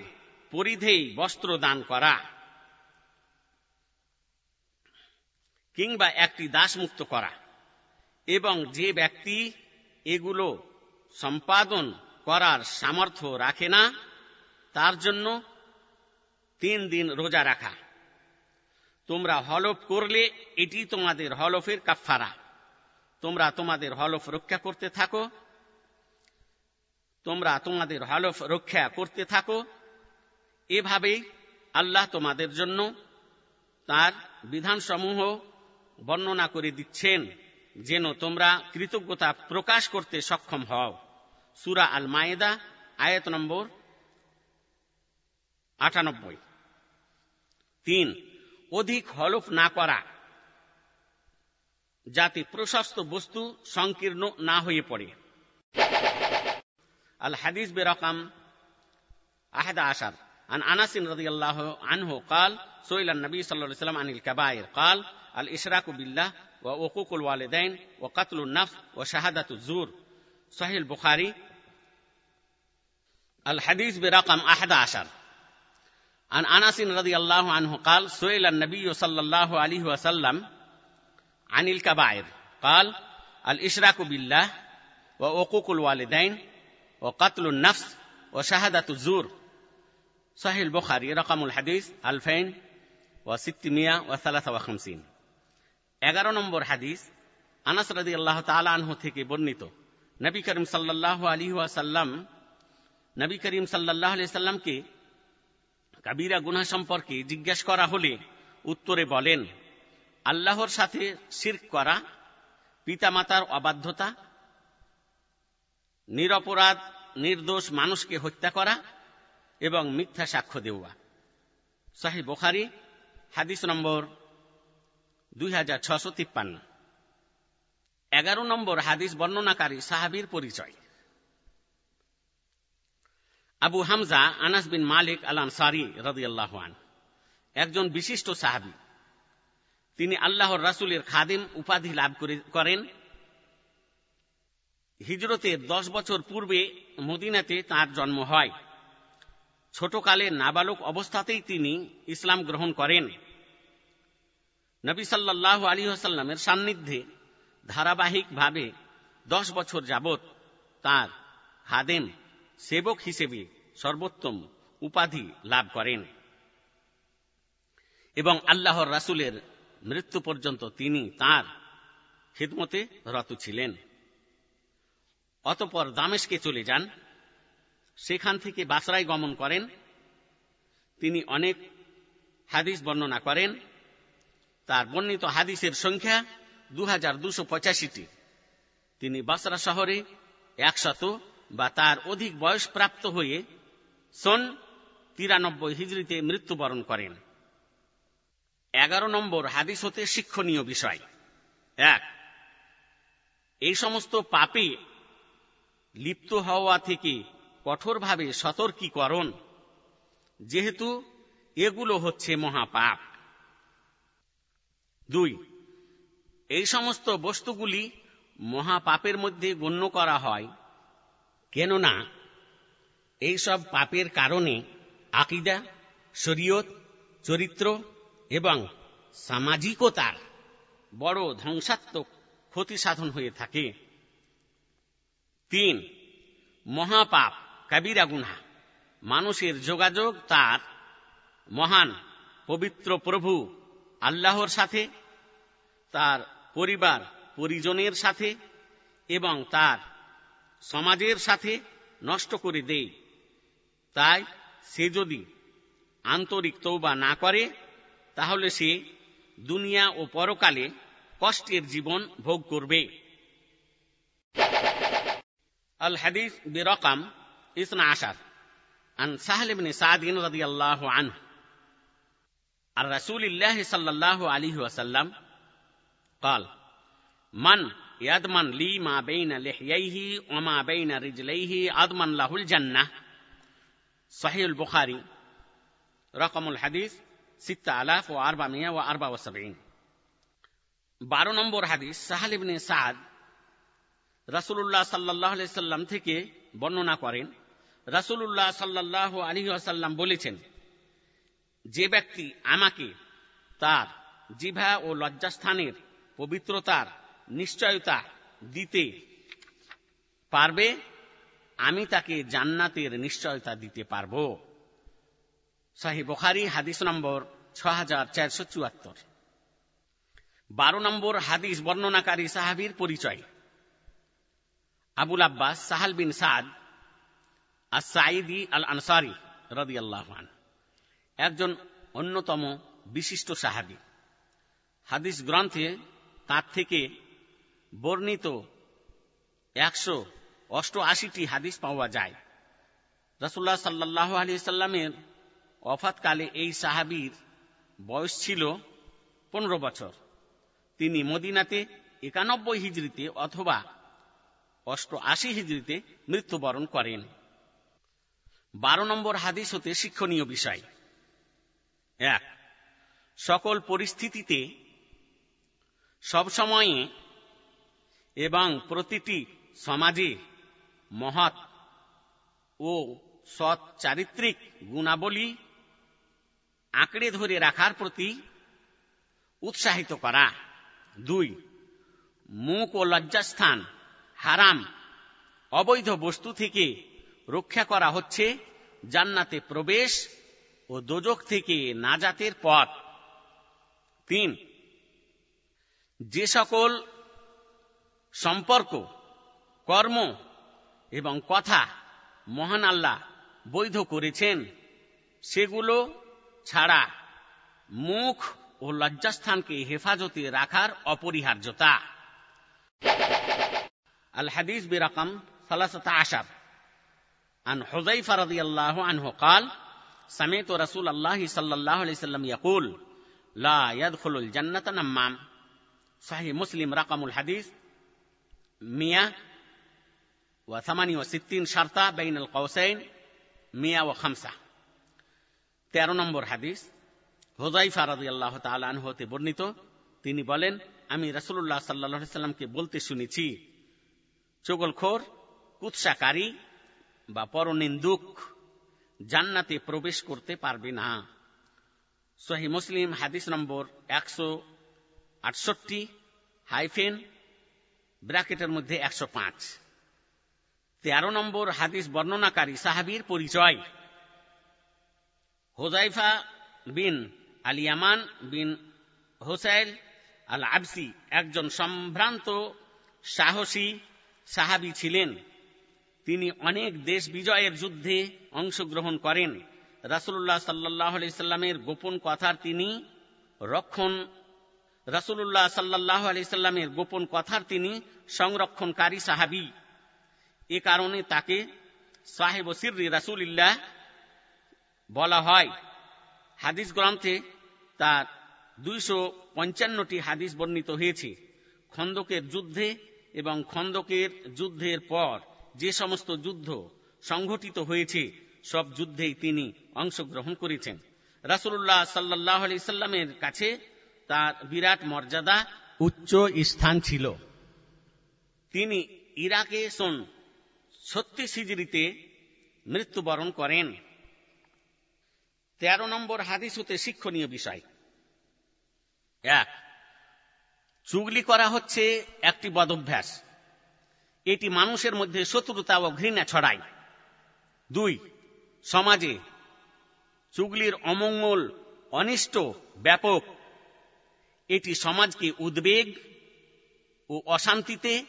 পরিধেই বস্ত্র দান করা। কিংবা একটি দাসমুক্ত করা। এবং যে ব্যক্তি এগুলো সম্পাদন করার সামর্থ্য রাখে না, তার জন্য তিন দিন রোজা রাখা। তোমরা হলফ করলে এটি তোমাদের হলফের কাফারা তোমরা তোমাদের হলফ রক্ষা করতে থাকো। তোমরা তোমাদের হলফ রক্ষা করতে থাকো। এভাবেই আল্লাহ তোমাদের জন্য তার বিধানসমূহ বর্ণনা করে দিচ্ছেন যেন তোমরা কৃতজ্ঞতা প্রকাশ করতে সক্ষম হও সুরা আল মায়েদা আয়াত নম্বর আটানব্বই তিন অধিক হলফ না করা যাতে প্রশস্ত বস্তু সংকীর্ণ না হয়ে পড়ে আল হাদিস বেরকাম আহাদা আশার عن انس رضي الله عنه قال سئل النبي صلى الله عليه وسلم عن الكبائر قال الإشراك بالله وعقوق الوالدين وقتل النفس وشهادة الزور. صحيح البخاري. الحديث برقم أحد عشر. عن أنس رضي الله عنه قال سئل النبي صلى الله عليه وسلم عن الكبائر. قال الإشراك بالله وعقوق الوالدين وقتل النفس وشهادة الزور. صحيح البخاري رقم الحديث 2653 এগারো নম্বর হাদিস, আনাস রাদি আল্লাহ আনহু থেকে বর্ণিত। নবী করিম সাল্লাহ আলী সাল্লাম নবী করিম সাল্লাহ আলি সাল্লামকে কাবিরা গুনা সম্পর্কে জিজ্ঞাসা করা হলে উত্তরে বলেন, আল্লাহর সাথে শির্ক করা, পিতামাতার অবাধ্যতা, নিরপরাধ, নির্দোষ মানুষকে হত্যা করা এবং মিথ্যা সাক্ষ্য দেওয়া। সাহি বোখারি, হাদিস নম্বর দুই হাজার ছশো তিপ্পান্ন। এগারো নম্বর হাদিস বর্ণনাকারী সাহাবির পরিচয়। আবু হামজা আনাস বিন মালিক আল আনসারি রদিয়াল্লাহান একজন বিশিষ্ট সাহাবি। তিনি আল্লাহর রাসুলের খাদিম উপাধি লাভ করেন। হিজরতের দশ বছর পূর্বে মদিনাতে তার জন্ম হয়। ছোটকালে নাবালক অবস্থাতেই তিনি ইসলাম গ্রহণ করেন। নবী সাল্লাহ আলী আসাল্লামের সান্নিধ্যে ধারাবাহিকভাবে দশ বছর যাবৎ তার হাদেম সেবক হিসেবে সর্বোত্তম উপাধি লাভ করেন এবং আল্লাহর রাসুলের মৃত্যু পর্যন্ত তিনি তার খিদমতে রত ছিলেন। অতপর দামেশকে চলে যান, সেখান থেকে বাসরায় গমন করেন, তিনি অনেক হাদিস বর্ণনা করেন তার বর্ণিত হাদিসের সংখ্যা দু হাজার দুশো পঁচাশিটি। তিনি বাসরা শহরে একশত বা তার অধিক বয়স প্রাপ্ত হয়ে সন তিরানব্বই হিজড়িতে মৃত্যুবরণ করেন। এগারো নম্বর হাদিস হতে শিক্ষণীয় বিষয়। এক, এই সমস্ত পাপে লিপ্ত হওয়া থেকে কঠোরভাবে সতর্কীকরণ, যেহেতু এগুলো হচ্ছে মহাপাপ। দুই, এই সমস্ত বস্তুগুলি মহাপাপের মধ্যে গণ্য করা হয়। কেননা, এইসব পাপের কারণে আকিদা, শরীয়ত, চরিত্র এবং সামাজিকতার বড় ধ্বংসাত্মক ক্ষতি সাধন হয়ে থাকে। তিন, মহাপাপ কাবিরা গুনা মানুষের যোগাযোগ তার মহান পবিত্র প্রভু আল্লাহর সাথে তার পরিবার পরিজনের সাথে এবং তার সমাজের সাথে নষ্ট করে দেয় তাই সে যদি আন্তরিক তৌবা না করে তাহলে সে দুনিয়া ও পরকালে কষ্টের জীবন ভোগ করবে আল হাদিস বিরকাম ইসনা আশার عن سهل بن سعد رضي الله عنه عن رسول الله صلى الله عليه وسلم قال من يضمن لي ما بين لحييه وما بين رجليه أضمن له الجنة صحيح البخاري رقم الحديث ستة آلاف وأربعمائة وأربعة وسبعين বারো নম্বর হাদিস সাহাল ইবনে সাদ রাসুল্লাহ সাল্লাহ সাল্লাম থেকে বর্ণনা করেন রাসুল্লাহ সাল্লাহ আলী আসাল্লাম বলেছেন যে ব্যক্তি আমাকে তার জিভা ও লজ্জাস্থানের পবিত্রতার নিশ্চয়তা দিতে পারবে, আমি তাকে জান্নাতের নিশ্চয়তা দিতে পারব। শাহী বখারি, হাদিস নম্বর ছ হাজার চারশো চুয়াত্তর। বারো নম্বর হাদিস বর্ণনাকারী সাহাবির পরিচয়। আবুল আব্বাস, সাহাল বিন সাদ আর সাইদি আল আনসারি রদি আল্লাহান একজন অন্যতম বিশিষ্ট সাহাবি। হাদিস গ্রন্থে তার থেকে বর্ণিত একশো অষ্টআশিটি হাদিস পাওয়া যায়। রসুল্লাহ সাল্লাহ আলি সাল্লামের অফাতকালে এই সাহাবির বয়স ছিল পনেরো বছর। তিনি মদিনাতে একানব্বই হিজড়িতে অথবা অষ্টআশি হিজড়িতে মৃত্যুবরণ করেন। বারো নম্বর হাদিস হতে শিক্ষণীয় বিষয়। এক, সকল পরিস্থিতিতে সবসময়ে এবং প্রতিটি সমাজে মহৎ ও সৎ চারিত্রিক গুণাবলী আঁকড়ে ধরে রাখার প্রতি উৎসাহিত করা। দুই, মুখ ও লজ্জাস্থান হারাম। অবৈধ বস্তু থেকে রক্ষা করা হচ্ছে জান্নাতে প্রবেশ ও দোজক থেকে নাজাতের পথ। তিন যে সকল সম্পর্ক কর্ম এবং কথা মহান আল্লাহ বৈধ করেছেন সেগুলো ছাড়া মুখ ও লজ্জাস্থানকে হেফাজতে রাখার অপরিহার্যতা আল হাদিস বিরকম ثلاثة عشر عن حذيفة رضي الله عنه قال سمعت رسول الله صلى الله عليه وسلم يقول لا يدخل الجنة نمام صحيح مسلم رقم الحديث مئة وثمانية وستين شرطة بين القوسين مئة وخمسة তেরো নম্বর হাদিস হোজাইফা রাজি আল্লাহ তালান হতে বর্ণিত তিনি বলেন আমি রাসুল্লাহ সাল্লাহ সাল্লামকে বলতে শুনেছি চগলখোর কুৎসাকারী বা পরনিন্দুক জান্নাতে প্রবেশ করতে পারবে না সহি মুসলিম হাদিস নম্বর একশো আটষট্টি হাইফেন ব্র্যাকেটের মধ্যে একশো পাঁচ। তেরো নম্বর হাদিস বর্ণনাকারী সাহাবির পরিচয়। হোজাইফা বিন আলিয়ামান বিন হোসাইল আল আবসি একজন সম্ভ্রান্ত, সাহসী সাহাবি ছিলেন। তিনি অনেক দেশ বিজয়ের যুদ্ধে অংশগ্রহণ করেন। রাসুল্লাহ সাল্লাহ সাল্লামের গোপন কথার তিনি রক্ষণ রাসুল্লাহ সাল্লাহ আলি সাল্লামের গোপন কথার তিনি সংরক্ষণকারী সাহাবি। এ কারণে তাকে সাহেব সিররি রাসুলিল্লাহ বলা হয়। হাদিস গ্রন্থে তার দুইশো পঞ্চান্নটি হাদিস বর্ণিত হয়েছে। খন্দকের যুদ্ধে এবং খন্দকের যুদ্ধের পর যে সমস্ত যুদ্ধ সংঘটিত হয়েছে, সব যুদ্ধেই তিনি অংশগ্রহণ করেছেন। রাসুল্লাহ সাল্লাহ আলি সাল্লামের কাছে তার বিরাট মর্যাদা উচ্চ স্থান ছিল। তিনি ইরাকে সন ছত্রিশ হিজড়িতে মৃত্যুবরণ করেন। তেরো নম্বর হাদিস হতে শিক্ষণীয় বিষয়। এক চুগলি করা হচ্ছে একটি বদভ্যাস। এটি মানুষের মধ্যে শত্রুতা ও ঘৃণা ছড়ায়। দুই সমাজে চুগলির অমঙ্গল অনিষ্ট ব্যাপক এটি সমাজকে উদ্বেগ ও অশান্তিতে,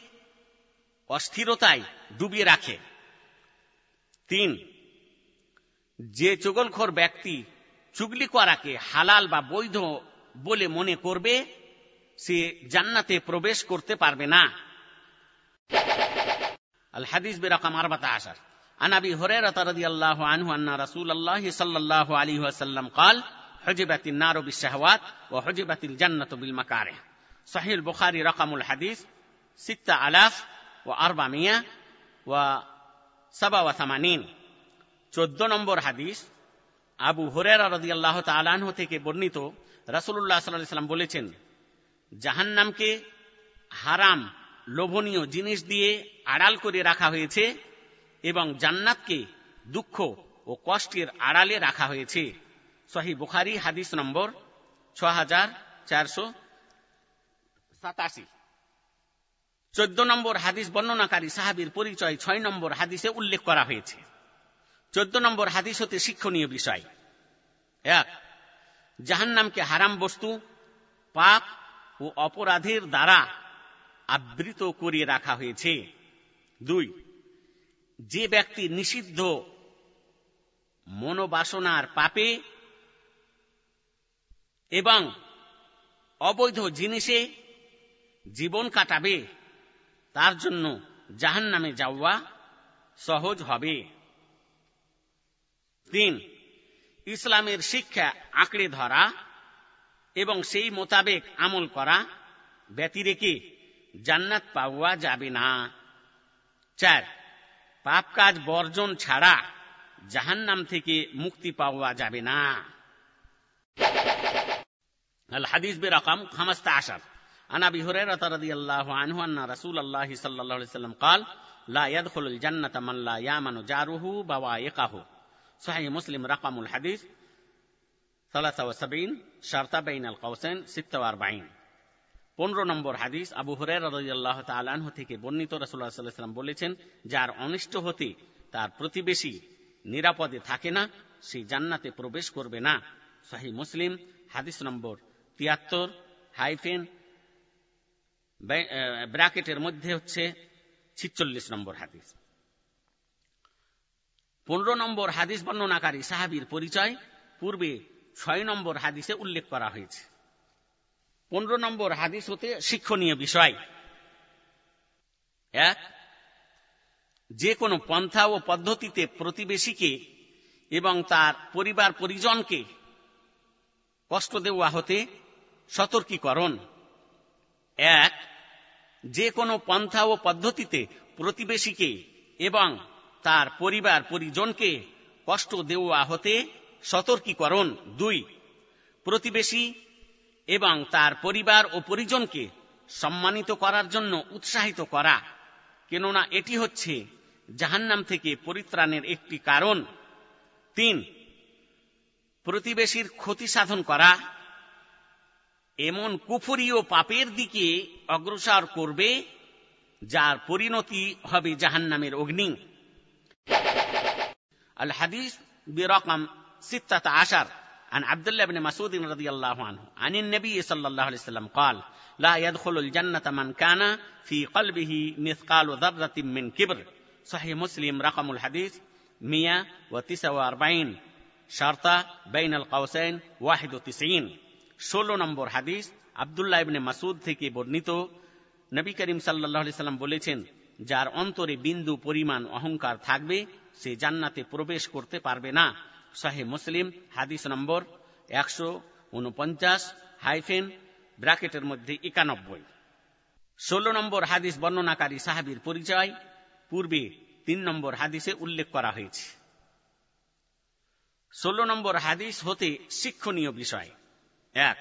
অস্থিরতায় ডুবিয়ে রাখে। তিন, যে চোগলখোর ব্যক্তি চুগলি করাকে হালাল বা বৈধ বলে মনে করবে, সে জান্নাতে প্রবেশ করতে পারবে না। আল হাদিস বেরকম আর বাতা আনাবি হরে রতারদি আল্লাহ আনহু আন্না রাসুল আল্লাহ সাল্লাহ আলী ওয়াসাল্লাম حجبت النار بالشهوات وحجبت الجنه بالمكاره صحيح البخاري رقم الحديث ستة آلاف وأربعمائة وسبعة وثمانين চোদ্দ নম্বর হাদিস আবু হরেরা রদিয়াল্লাহ তালাহ থেকে বর্ণিত রাসুল্লাহ সাল্লাম বলেছেন জাহান্নামকে হারাম লোভনীয় জিনিস দিয়ে আড়াল করে রাখা হয়েছে এবং জান্নাতকে দুঃখ ও কষ্টের আড়ালে রাখা হয়েছে সহি বুখারি, হাদিস নম্বর ছ হাজার চারশো সাতাশি। চোদ্দ নম্বর হাদিস বর্ণনাকারী সাহাবির পরিচয়, ছয় নম্বর হাদিসে উল্লেখ করা হয়েছে। চোদ্দ নম্বর হাদিস হতে শিক্ষণীয় বিষয়। এক, জাহান্নামকে হারাম বস্তু, পাপ ও অপরাধের দ্বারা আবৃত করিয়ে রাখা হয়েছে। দুই, যে ব্যক্তি নিষিদ্ধ মনোবাসনার পাপে এবং অবৈধ জিনিসে জীবন কাটাবে, তার জন্য জাহান নামে যাওয়া সহজ হবে। তিন, ইসলামের শিক্ষা আঁকড়ে ধরা এবং সেই মোতাবেক আমল করা ব্যতিরেকে জান্নাত পাওয়া যাবে না। চার, পাপ কাজ বর্জন ছাড়া জাহান্নাম থেকে মুক্তি পাওয়া যাবে না। الحديث برقم خمسة عشر عن أبي هريرة رضي الله عنه أن رسول الله صلى الله عليه وسلم قال لا يدخل الجنة من لا يامن جاره بوائقه صحيح مسلم رقم الحديث 73 شرط بين القوسين 46 পনেরো নম্বর হাদিস আবু হুরের রাদিয়াল্লাহ তাআলাহ থেকে বর্ণিত রাসূলুল্লাহ সাল্লাল্লাহু আলাইহি ওয়াসাল্লাম বলেছেন যার অনিষ্ট হতে তার প্রতিবেশী নিরাপদে থাকে না সেই জান্নাতে প্রবেশ করবে না সহি মুসলিম হাদিস নম্বর তিয়াত্তর হাইফেন ব্র্যাকেটের মধ্যে হচ্ছে ছিচল্লিশ নম্বর হাদিস। পনেরো নম্বর হাদিস বর্ণনাকারী সাহাবির পরিচয় পূর্বে ছয় নম্বর হাদিসে উল্লেখ করা হয়েছে। পনেরো নম্বর হাদিস হতে শিক্ষণীয় বিষয়। এক, যে কোনো পন্থা ও পদ্ধতিতে প্রতিবেশীকে এবং তার পরিবার পরিজনকে কষ্ট দেওয়া হতে সতর্কীকরণ। এক, যে কোনো পন্থা ও পদ্ধতিতে প্রতিবেশীকে এবং তার পরিবার পরিজনকে কষ্ট দেওয়া হতে সতর্কীকরণ। দুই, প্রতিবেশী এবং তার পরিবার ও পরিজনকে সম্মানিত করার জন্য উৎসাহিত করা। কেননা এটি হচ্ছে জাহান্নাম থেকে পরিত্রাণের একটি কারণ। তিন, প্রতিবেশীর ক্ষতি সাধন করা। এমন কুফুরি ও পাপের দিকে অগ্রসর করবে যার পরিণতি হবে জাহান্নামের অগ্নি আল হাদিস برقم ستة عشر عن عبد الله بن مسعود رضي الله عنه عن النبي صلى الله عليه وسلم قال لا يدخل الجنة من كان في قلبه مثقال ذرة من كبر صحيح مسلم رقم الحديث 149 شرطة بين القوسين 91 ষোলো নম্বর হাদিস, আবদুল্লাহ ইবনে মাসুদ থেকে বর্ণিত। নবী করিম সাল্লাম বলেছেন, যার অন্তরে বিন্দু পরিমাণ অহংকার থাকবে, সে জান্নাতে প্রবেশ করতে পারবে না। শাহে মুসলিম, হাদিস নম্বর একশো উনপঞ্চাশ, হাইফেন, ব্র্যাকেটের মধ্যে একানব্বই। ষোলো নম্বর হাদিস বর্ণনাকারী সাহাবির পরিচয়, পূর্বে তিন নম্বর হাদিসে উল্লেখ করা হয়েছে। ষোলো নম্বর হাদিস হতে শিক্ষণীয় বিষয়। এক,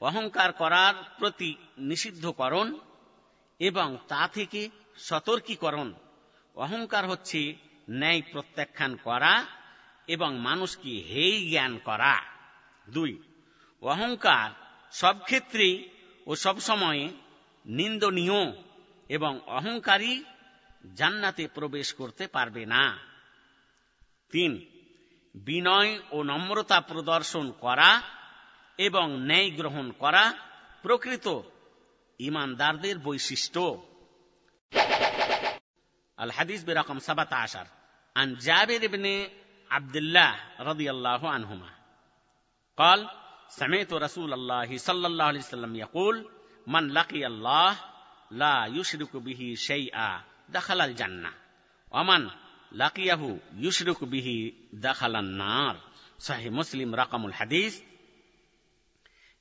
অহংকার করার প্রতি নিষিদ্ধকরণ এবং তা থেকে সতর্কীকরণ। অহংকার হচ্ছে ন্যায় প্রত্যাখ্যান করা এবং মানুষকে হেই জ্ঞান করা। দুই, অহংকার সব ক্ষেত্রেই ও সবসময়ে নিন্দনীয় এবং অহংকারী জান্নাতে প্রবেশ করতে পারবে না। তিন, বিনয় ও নম্রতা প্রদর্শন করা এবং ন্যায় গ্রহণ করা প্রকৃত ইমানদারদের বৈশিষ্ট্য আল হাদিস বেরকম সাবাত আসার عن جابر بن عبد الله رضي الله عنهما قال سمعت رسول الله صلى الله عليه وسلم يقول من لقي الله لا يشرك به شيئا دخل الجنة ومن لقيه يشرك به دخل النار صحيح مسلم رقم الحديث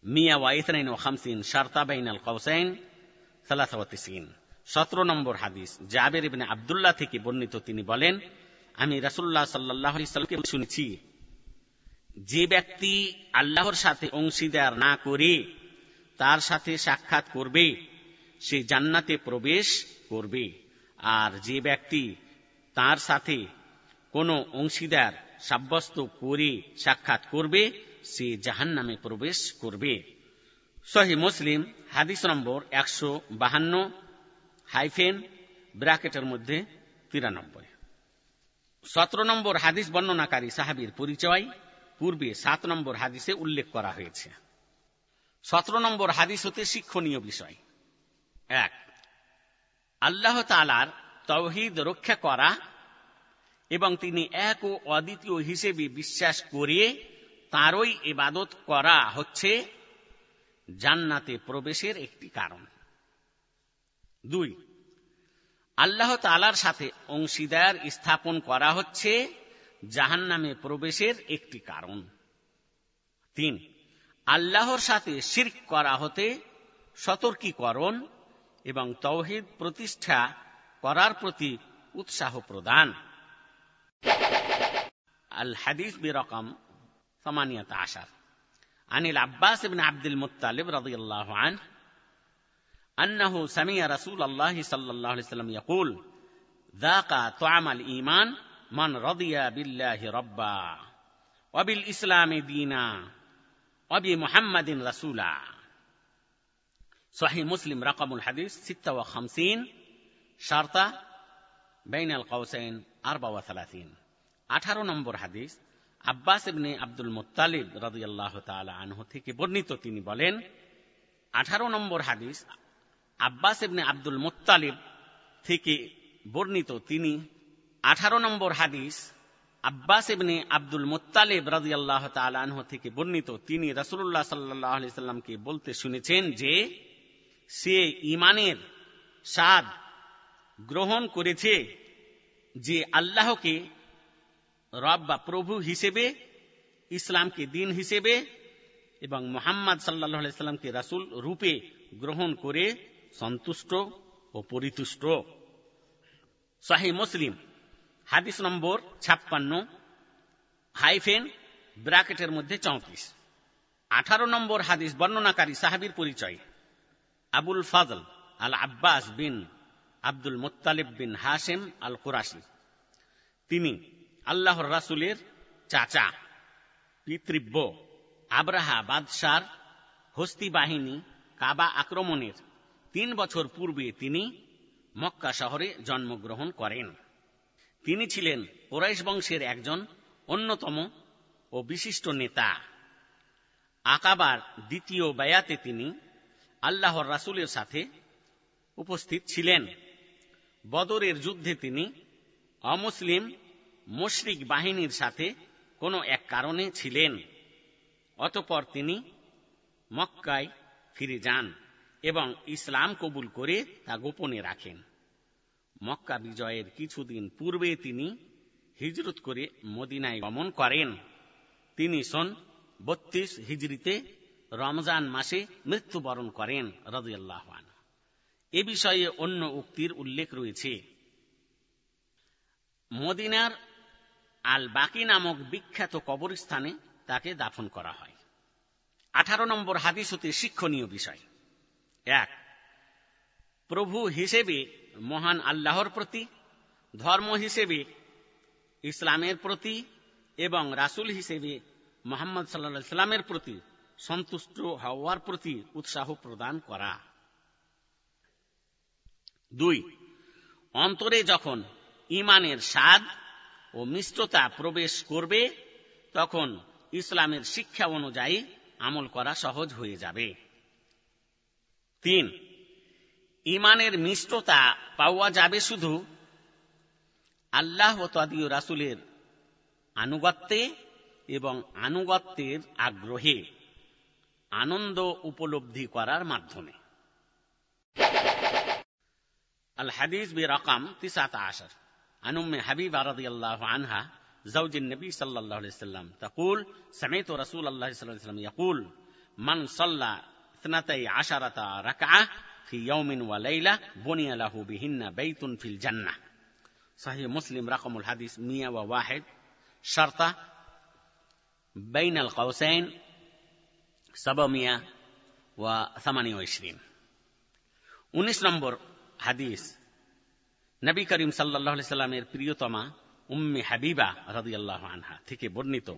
152 شرطة بين القوسين 93 সতেরো নম্বর হাদিস জাবের ইবনে আবদুল্লাহ থেকে বর্ণিত তিনি বলেন আমি রাসুল্লাহ সাল্লাহ সাল্লামকে শুনেছি যে ব্যক্তি আল্লাহর সাথে অংশীদার না করে তার সাথে সাক্ষাৎ করবে সে জান্নাতে প্রবেশ করবে আর যে ব্যক্তি তার সাথে কোনো অংশীদার সাব্যস্ত করে সাক্ষাৎ করবে সে জাহান নামে প্রবেশ করবে। সহি মুসলিম, হাদিস নম্বর একশো বাহান্ন, হাইফেন, ব্র্যাকেটের মধ্যে তিরানব্বই। সতেরো নম্বর হাদিস বর্ণনাকারী সাহাবির পরিচয়, পূর্বে সাত নম্বর হাদিসে উল্লেখ করা হয়েছে। সতেরো নম্বর হাদিস হতে শিক্ষণীয় বিষয়। এক, আল্লাহ তালার তৌহিদ রক্ষা করা এবং তিনি এক ও অদ্বিতীয় হিসেবে বিশ্বাস করে তারই ইবাদত করা হচ্ছে জান্নাতে প্রবেশের একটি কারণ। দুই, আল্লাহ তালার সাথে অংশীদার স্থাপন করা হচ্ছে জাহান নামে প্রবেশের একটি কারণ। তিন, আল্লাহর সাথে শির্ক করা হতে সতর্কীকরণ এবং তৌহিদ প্রতিষ্ঠা করার প্রতি উৎসাহ প্রদান। আল হাদিস বিরকম ثمانية عشر عن العباس بن عبد المطلب رضي الله عنه أنه سمع رسول الله صلى الله عليه وسلم يقول ذاق طعم الإيمان من رضي بالله ربا وبالإسلام دينا وبمحمد رسولا صحيح مسلم رقم الحديث ستة وخمسين شرطة بين القوسين أربعة وثلاثين আঠারো নম্বর হাদিস আব্বাস ইবনে আব্দুল মুত্তালিব রাদিয়াল্লাহু তাআলা আনহু থেকে বর্ণিত তিনি বলেন, আঠারো নম্বর হাদিস, আব্বাস ইবনে আব্দুল মুত্তালিব থেকে বর্ণিত তিনি আঠারো নম্বর হাদিস, আব্বাস ইবনে আব্দুল মুত্তালিব রাদিয়াল্লাহু তাআলা আনহু থেকে বর্ণিত তিনি রাসূলুল্লাহ সাল্লাল্লাহু আলাইহি সাল্লামকে বলতে শুনেছেন যে, সে ইমানের স্বাদ গ্রহণ করেছে যে আল্লাহকে রব বা প্রভু হিসেবে, ইসলামকে দিন হিসেবে এবং মোহাম্মদ সাল্লাহ সাল্লামকে রাসুল রূপে গ্রহণ করে সন্তুষ্ট ও পরিতুষ্ট। শাহি মুসলিম, হাদিস নম্বর ছাপ্পান্ন, হাইফেন ব্র্যাকেটের মধ্যে চৌত্রিশ। আঠারো নম্বর হাদিস, বর্ণনাকারী সাহাবির পরিচয়। আবুল ফাজল আল আব্বাস বিন আব্দুল মোত্তালিব বিন হাসেম আল কুরাশি তিনি আল্লাহর রাসুলের চাচা, পিতৃব্য আব্রাহা বাদশার হস্তি বাহিনী কাবা আক্রমণের তিন বছর পূর্বে তিনি মক্কা শহরে জন্মগ্রহণ করেন। তিনি ছিলেন ওরাইশ বংশের একজন অন্যতম ও বিশিষ্ট নেতা। আকাবার দ্বিতীয় বায়াতে তিনি আল্লাহর রাসুলের সাথে উপস্থিত ছিলেন। বদরের যুদ্ধে তিনি অমুসলিম মুশরিক বাহিনীর সাথে কোনো এক কারণে ছিলেন। অতপর তিনি মক্কায় ফিরে যান এবং ইসলাম কবুল করে তা গোপনে রাখেন। মক্কা বিজয়ের কিছুদিন পূর্বে তিনি হিজরত করে মদিনায় গমন করেন। তিনি সন বত্রিশ হিজড়িতে রমজান মাসে মৃত্যুবরণ করেন রদিয়াল্লাহ এ বিষয়ে অন্য উক্তির উল্লেখ রয়েছে। মদিনার আল বাকি নামক বিখ্যাত কবরস্থানে তাকে দাফন করা হয়। আঠারো নম্বর হাদিস হতে শিক্ষণীয় বিষয়। এক, প্রভু হিসেবে মহান আল্লাহর প্রতি, ধর্ম হিসেবে, ইসলামের প্রতি এবং রাসুল হিসেবে মোহাম্মদ সাল্লা সাল্লামের প্রতি সন্তুষ্ট হওয়ার প্রতি উৎসাহ প্রদান করা। দুই, অন্তরে যখন ইমানের স্বাদ ও মিষ্টতা প্রবেশ করবে, তখন ইসলামের শিক্ষা অনুযায়ী আমল করা সহজ হয়ে যাবে। তিন, ইমানের মিষ্টতা পাওয়া যাবে শুধু আল্লাহ ও তদীয় রাসুলের আনুগত্যে এবং আনুগত্যের আগ্রহে আনন্দ উপলব্ধি করার মাধ্যমে। আল হাদিস বি রকম তিসাত আসার عن أم حبيبة رضي الله عنها زوج النبي صلى الله عليه وسلم تقول سمعت رسول الله صلى الله عليه وسلم يقول من صلى اثنتي عشرة ركعة في يوم وليلة بني له بهن بيت في الجنة صحيح مسلم رقم الحديث 101 شرطة بين القوسين 728 উনিশ নম্বর হাদিস নবী করিম সাল্লাহ সাল্লামের প্রিয়তমা উম্মে হাবিবা রাদিয়াল্লাহ আনহা থেকে বর্ণিত।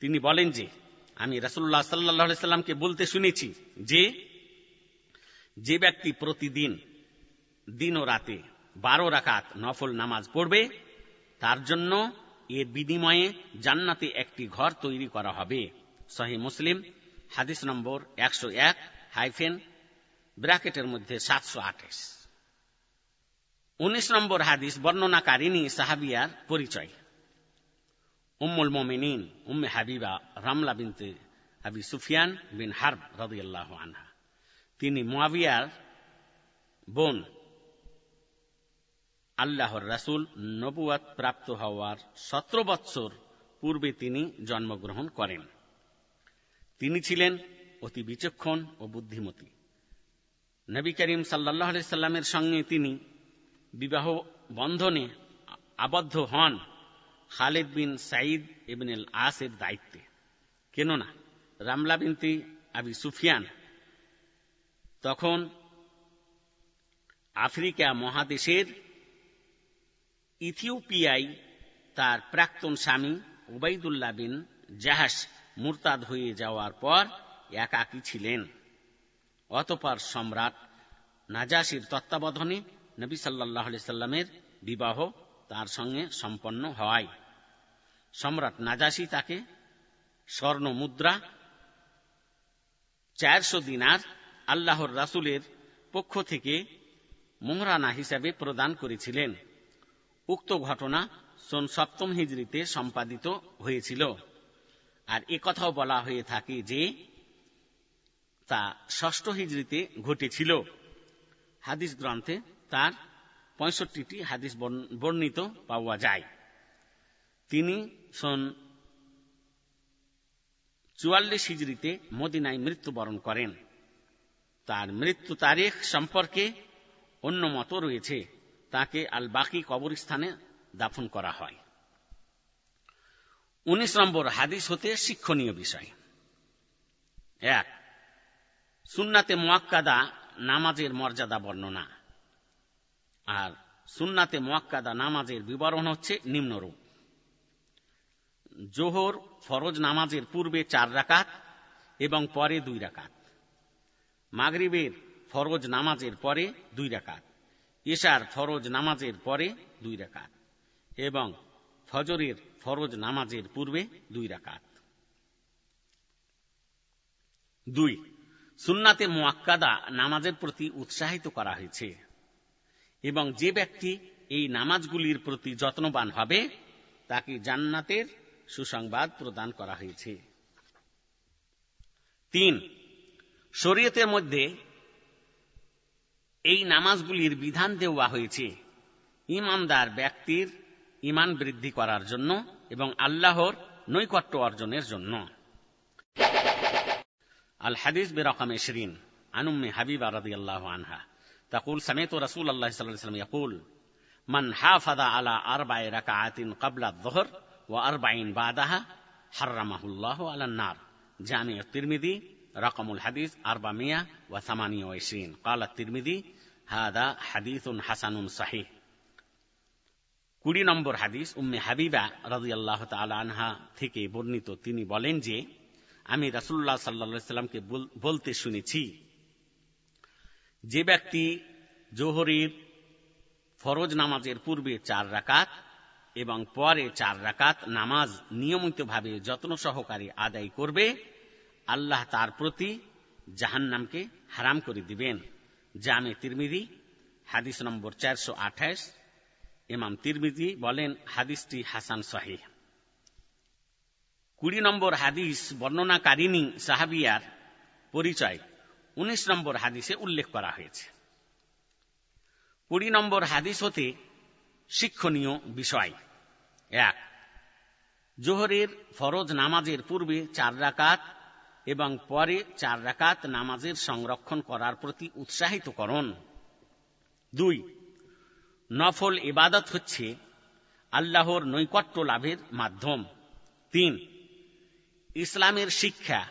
তিনি বলেন যে, আমি রাসুল্লাহ সাল্লাহ সাল্লামকে বলতে শুনেছি যে যে ব্যক্তি প্রতিদিন দিন ও রাতে বারো রাকাত নফল নামাজ পড়বে, তার জন্য এর বিনিময়ে জান্নাতে একটি ঘর তৈরি করা হবে। সহি মুসলিম, হাদিস নম্বর একশো এক, হাইফেন, ব্র্যাকেটের মধ্যে সাতশো আঠাশ। উনিশ নম্বর হাদিস বর্ণনাকারিনী সাহাবিয়ার পরিচয়। উম্মুল মোমিনিন, উম্মে হাবিবা রামলা বিনতে আবি সুফিয়ান বিন হার্ব রদিয়াল্লাহ আনহা। তিনি মোয়াবিয়ার বোন। আল্লাহর রাসুল নবুয়াত প্রাপ্ত হওয়ার সতেরো বৎসর পূর্বে তিনি জন্মগ্রহণ করেন। তিনি ছিলেন অতি বিচক্ষণ ও বুদ্ধিমতী। নবী করিম সাল্লাহ সাল্লামের সঙ্গে তিনি বিবাহ বন্ধনে আবদ্ধ হন খালেদ বিন সাইদ এবিন আসের দায়িত্বে। কেননা রামলা বিনতি আবি সুফিয়ান তখন আফ্রিকা মহাদেশের ইথিওপিয়ায় তার প্রাক্তন স্বামী ওবাইদুল্লাহ বিন জাহাস মুরতাদ হয়ে যাওয়ার পর একাকী ছিলেন। অতপর সম্রাট নাজাসির তত্ত্বাবধানে নবী সাল্লাহ সাল্লামের বিবাহ তার সঙ্গে সম্পন্ন হয়। সম্রাট নাজাসি তাকে স্বর্ণ মুদ্রা, চারশো দিনার আল্লাহর রাসুলের পক্ষ থেকে মোহরানা হিসাবে প্রদান করেছিলেন। উক্ত ঘটনা সোন সপ্তম হিজড়িতে সম্পাদিত হয়েছিল। আর কথাও বলা হয়ে থাকে যে, তা ষষ্ঠ হিজড়িতে ঘটেছিল। হাদিস গ্রন্থে তার পঁয়ষট্টিটি হাদিস বর্ণিত পাওয়া যায়। তিনি সন চুয়াল্লিশ হিজড়িতে মদিনায় মৃত্যুবরণ করেন। তার মৃত্যু তারিখ সম্পর্কে অন্য মত রয়েছে। তাকে আল বাকি কবরস্থানে দাফন করা হয়। উনিশ নম্বর হাদিস হতে শিক্ষণীয় বিষয়। এক, সুন্নাতে মোয়াক্কাদা নামাজের মর্যাদা বর্ণনা। আর সুন্নাতে মোয়াক্কাদা নামাজের বিবরণ হচ্ছে নিম্নরূপ। জোহর ফরজ নামাজের পূর্বে চার রাকাত এবং পরে দুই রাকাত। মাগরিবের ফরজ নামাজের পরে দুই রাকাত। এশার ফরজ নামাজের পরে দুই রাকাত এবং ফজরের ফরজ নামাজের পূর্বে দুই রাকাত। দুই, সুন্নাতে মোয়াক্কাদা নামাজের প্রতি উৎসাহিত করা হয়েছে। এবং যে ব্যক্তি এই নামাজগুলির প্রতি যত্নবান হবে, তাকে জান্নাতের সুসংবাদ প্রদান করা হয়েছে। তিন, শরীয়তের মধ্যে এই নামাজগুলির বিধান দেওয়া হয়েছে ইমানদার ব্যক্তির ইমান বৃদ্ধি করার জন্য এবং আল্লাহর নৈকট্য অর্জনের জন্য। আল হাদিস বেরকম শরীন আনুম্মে হাবিবা আল্লাহ আনহা। تقول سمعت رسول الله صلى الله عليه وسلم يقول من حافظ على أربع ركعات قبل الظهر وأربعين بعدها حرمه الله على النار جامع الترمذي رقم الحديث 428 قال الترمذي هذا حديث حسن صحيح কুড়ি নম্বর হাদিস উম্মে হাবিবা রাজিয়াল্লাহ তাল আনহা থেকে বর্ণিত তিনি বলেন যে আমি রাসুল্লাহ সাল্লা সাল্লামকে বলতে শুনেছি যে ব্যক্তি জোহরির ফরজ নামাজের পূর্বে চার রাকাত এবং পরে চার রাকাত নামাজ নিয়মিতভাবে যত্ন সহকারে আদায় করবে, আল্লাহ তার প্রতি জাহান্নামকে হারাম করে দিবেন। জামে তিরমিদি হাদিস নম্বর চারশো আঠাশ। ইমাম তিরমিজি বলেন, হাদিসটি হাসান শাহী কুড়ি নম্বর হাদিস বর্ণনাকারিনী সাহাবিয়ার পরিচয়। উনিশ নম্বর হাদিসে উল্লেখ করা হয়েছে। কুড়ি নম্বর হাদিস হতে শিক্ষণীয় বিষয়। এক, জোহরের ফরজ নামাজের পূর্বে চার রাকাত এবং পরে চার রাকাত নামাজের সংরক্ষণ করার প্রতি উৎসাহিত করণ দুই, নফল ইবাদত হচ্ছে আল্লাহর নৈকট্য লাভের মাধ্যম। তিন, ইসলামের শিক্ষা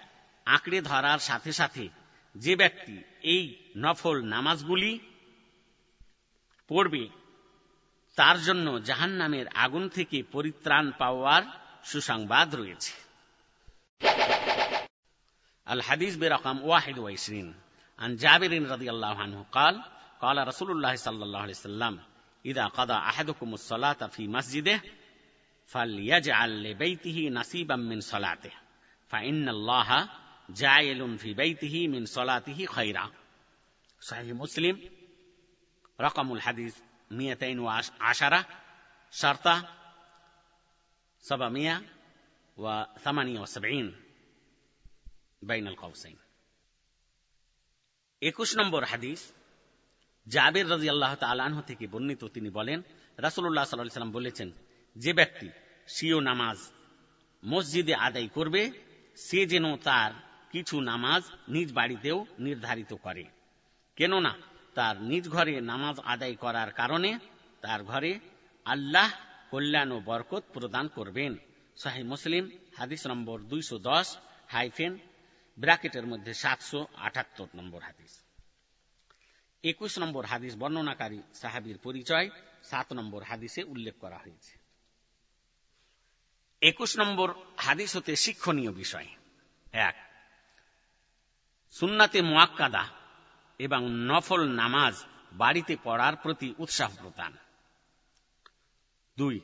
আঁকড়ে ধরার সাথে সাথে যে ব্যক্তি এই নফল নামাজগুলি পড়বে তার জন্য জাহান নামের আগুন থেকে পরিত্রাণ পাওয়ার সুসংবাদ রয়েছে আল হাদিস বেরকম ওয়াহিদ ওয়াইসরিন عن جابر رضي الله عنه قال قال رسول الله صلى الله عليه وسلم إذا قضى أحدكم الصلاة في مسجده فليجعل لبيته نصيبا من صلاته فإن الله جاعل في بيته من صلاته خيرا صحيح مسلم رقم الحديث 210 شرطة 778 بين القوسين একুশ নম্বর হাদিস জাবের রাজি আল্লাহ তালাহ থেকে বর্ণিত তিনি বলেন রাসুল্লাহ সাল্লাহ সাল্লাম বলেছেন যে ব্যক্তি সিও নামাজ মসজিদে আদায় করবে সে যেন তার কিছু নামাজ নিজ বাড়িতেও নির্ধারিত করে। কেননা তার নিজ ঘরে নামাজ আদায় করার কারণে তার ঘরে আল্লাহ কল্যাণ ও বরকত প্রদান করবেন। শাহী মুসলিম, হাদিস নম্বর দুইশো দশ, হাইফেন, ব্র্যাকেটের মধ্যে সাতশো আটাত্তর নম্বর হাদিস। একুশ নম্বর হাদিস বর্ণনাকারী সাহাবির পরিচয়, সাত নম্বর হাদিসে উল্লেখ করা হয়েছে। একুশ নম্বর হাদিস হতে শিক্ষণীয় বিষয়। এক সুন্নাতে মোয়াক্কাদা এবং নফল নামাজ বাড়িতে পড়ার প্রতি উৎসাহ প্রদান। দুই,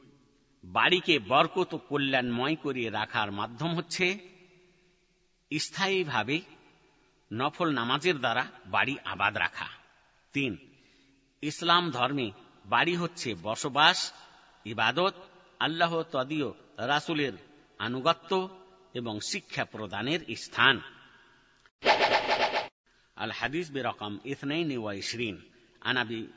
বাড়িকে বরকত ও কল্যাণময় করিয়ে রাখার মাধ্যম হচ্ছে স্থায়ীভাবে নফল নামাজের দ্বারা বাড়ি আবাদ রাখা। তিন, ইসলাম ধর্মে বাড়ি হচ্ছে বসবাস, ইবাদত, আল্লাহ তদীয় রাসুলের আনুগত্য এবং শিক্ষা প্রদানের স্থান। الحديث برقم اثنين وعشرين عن أبي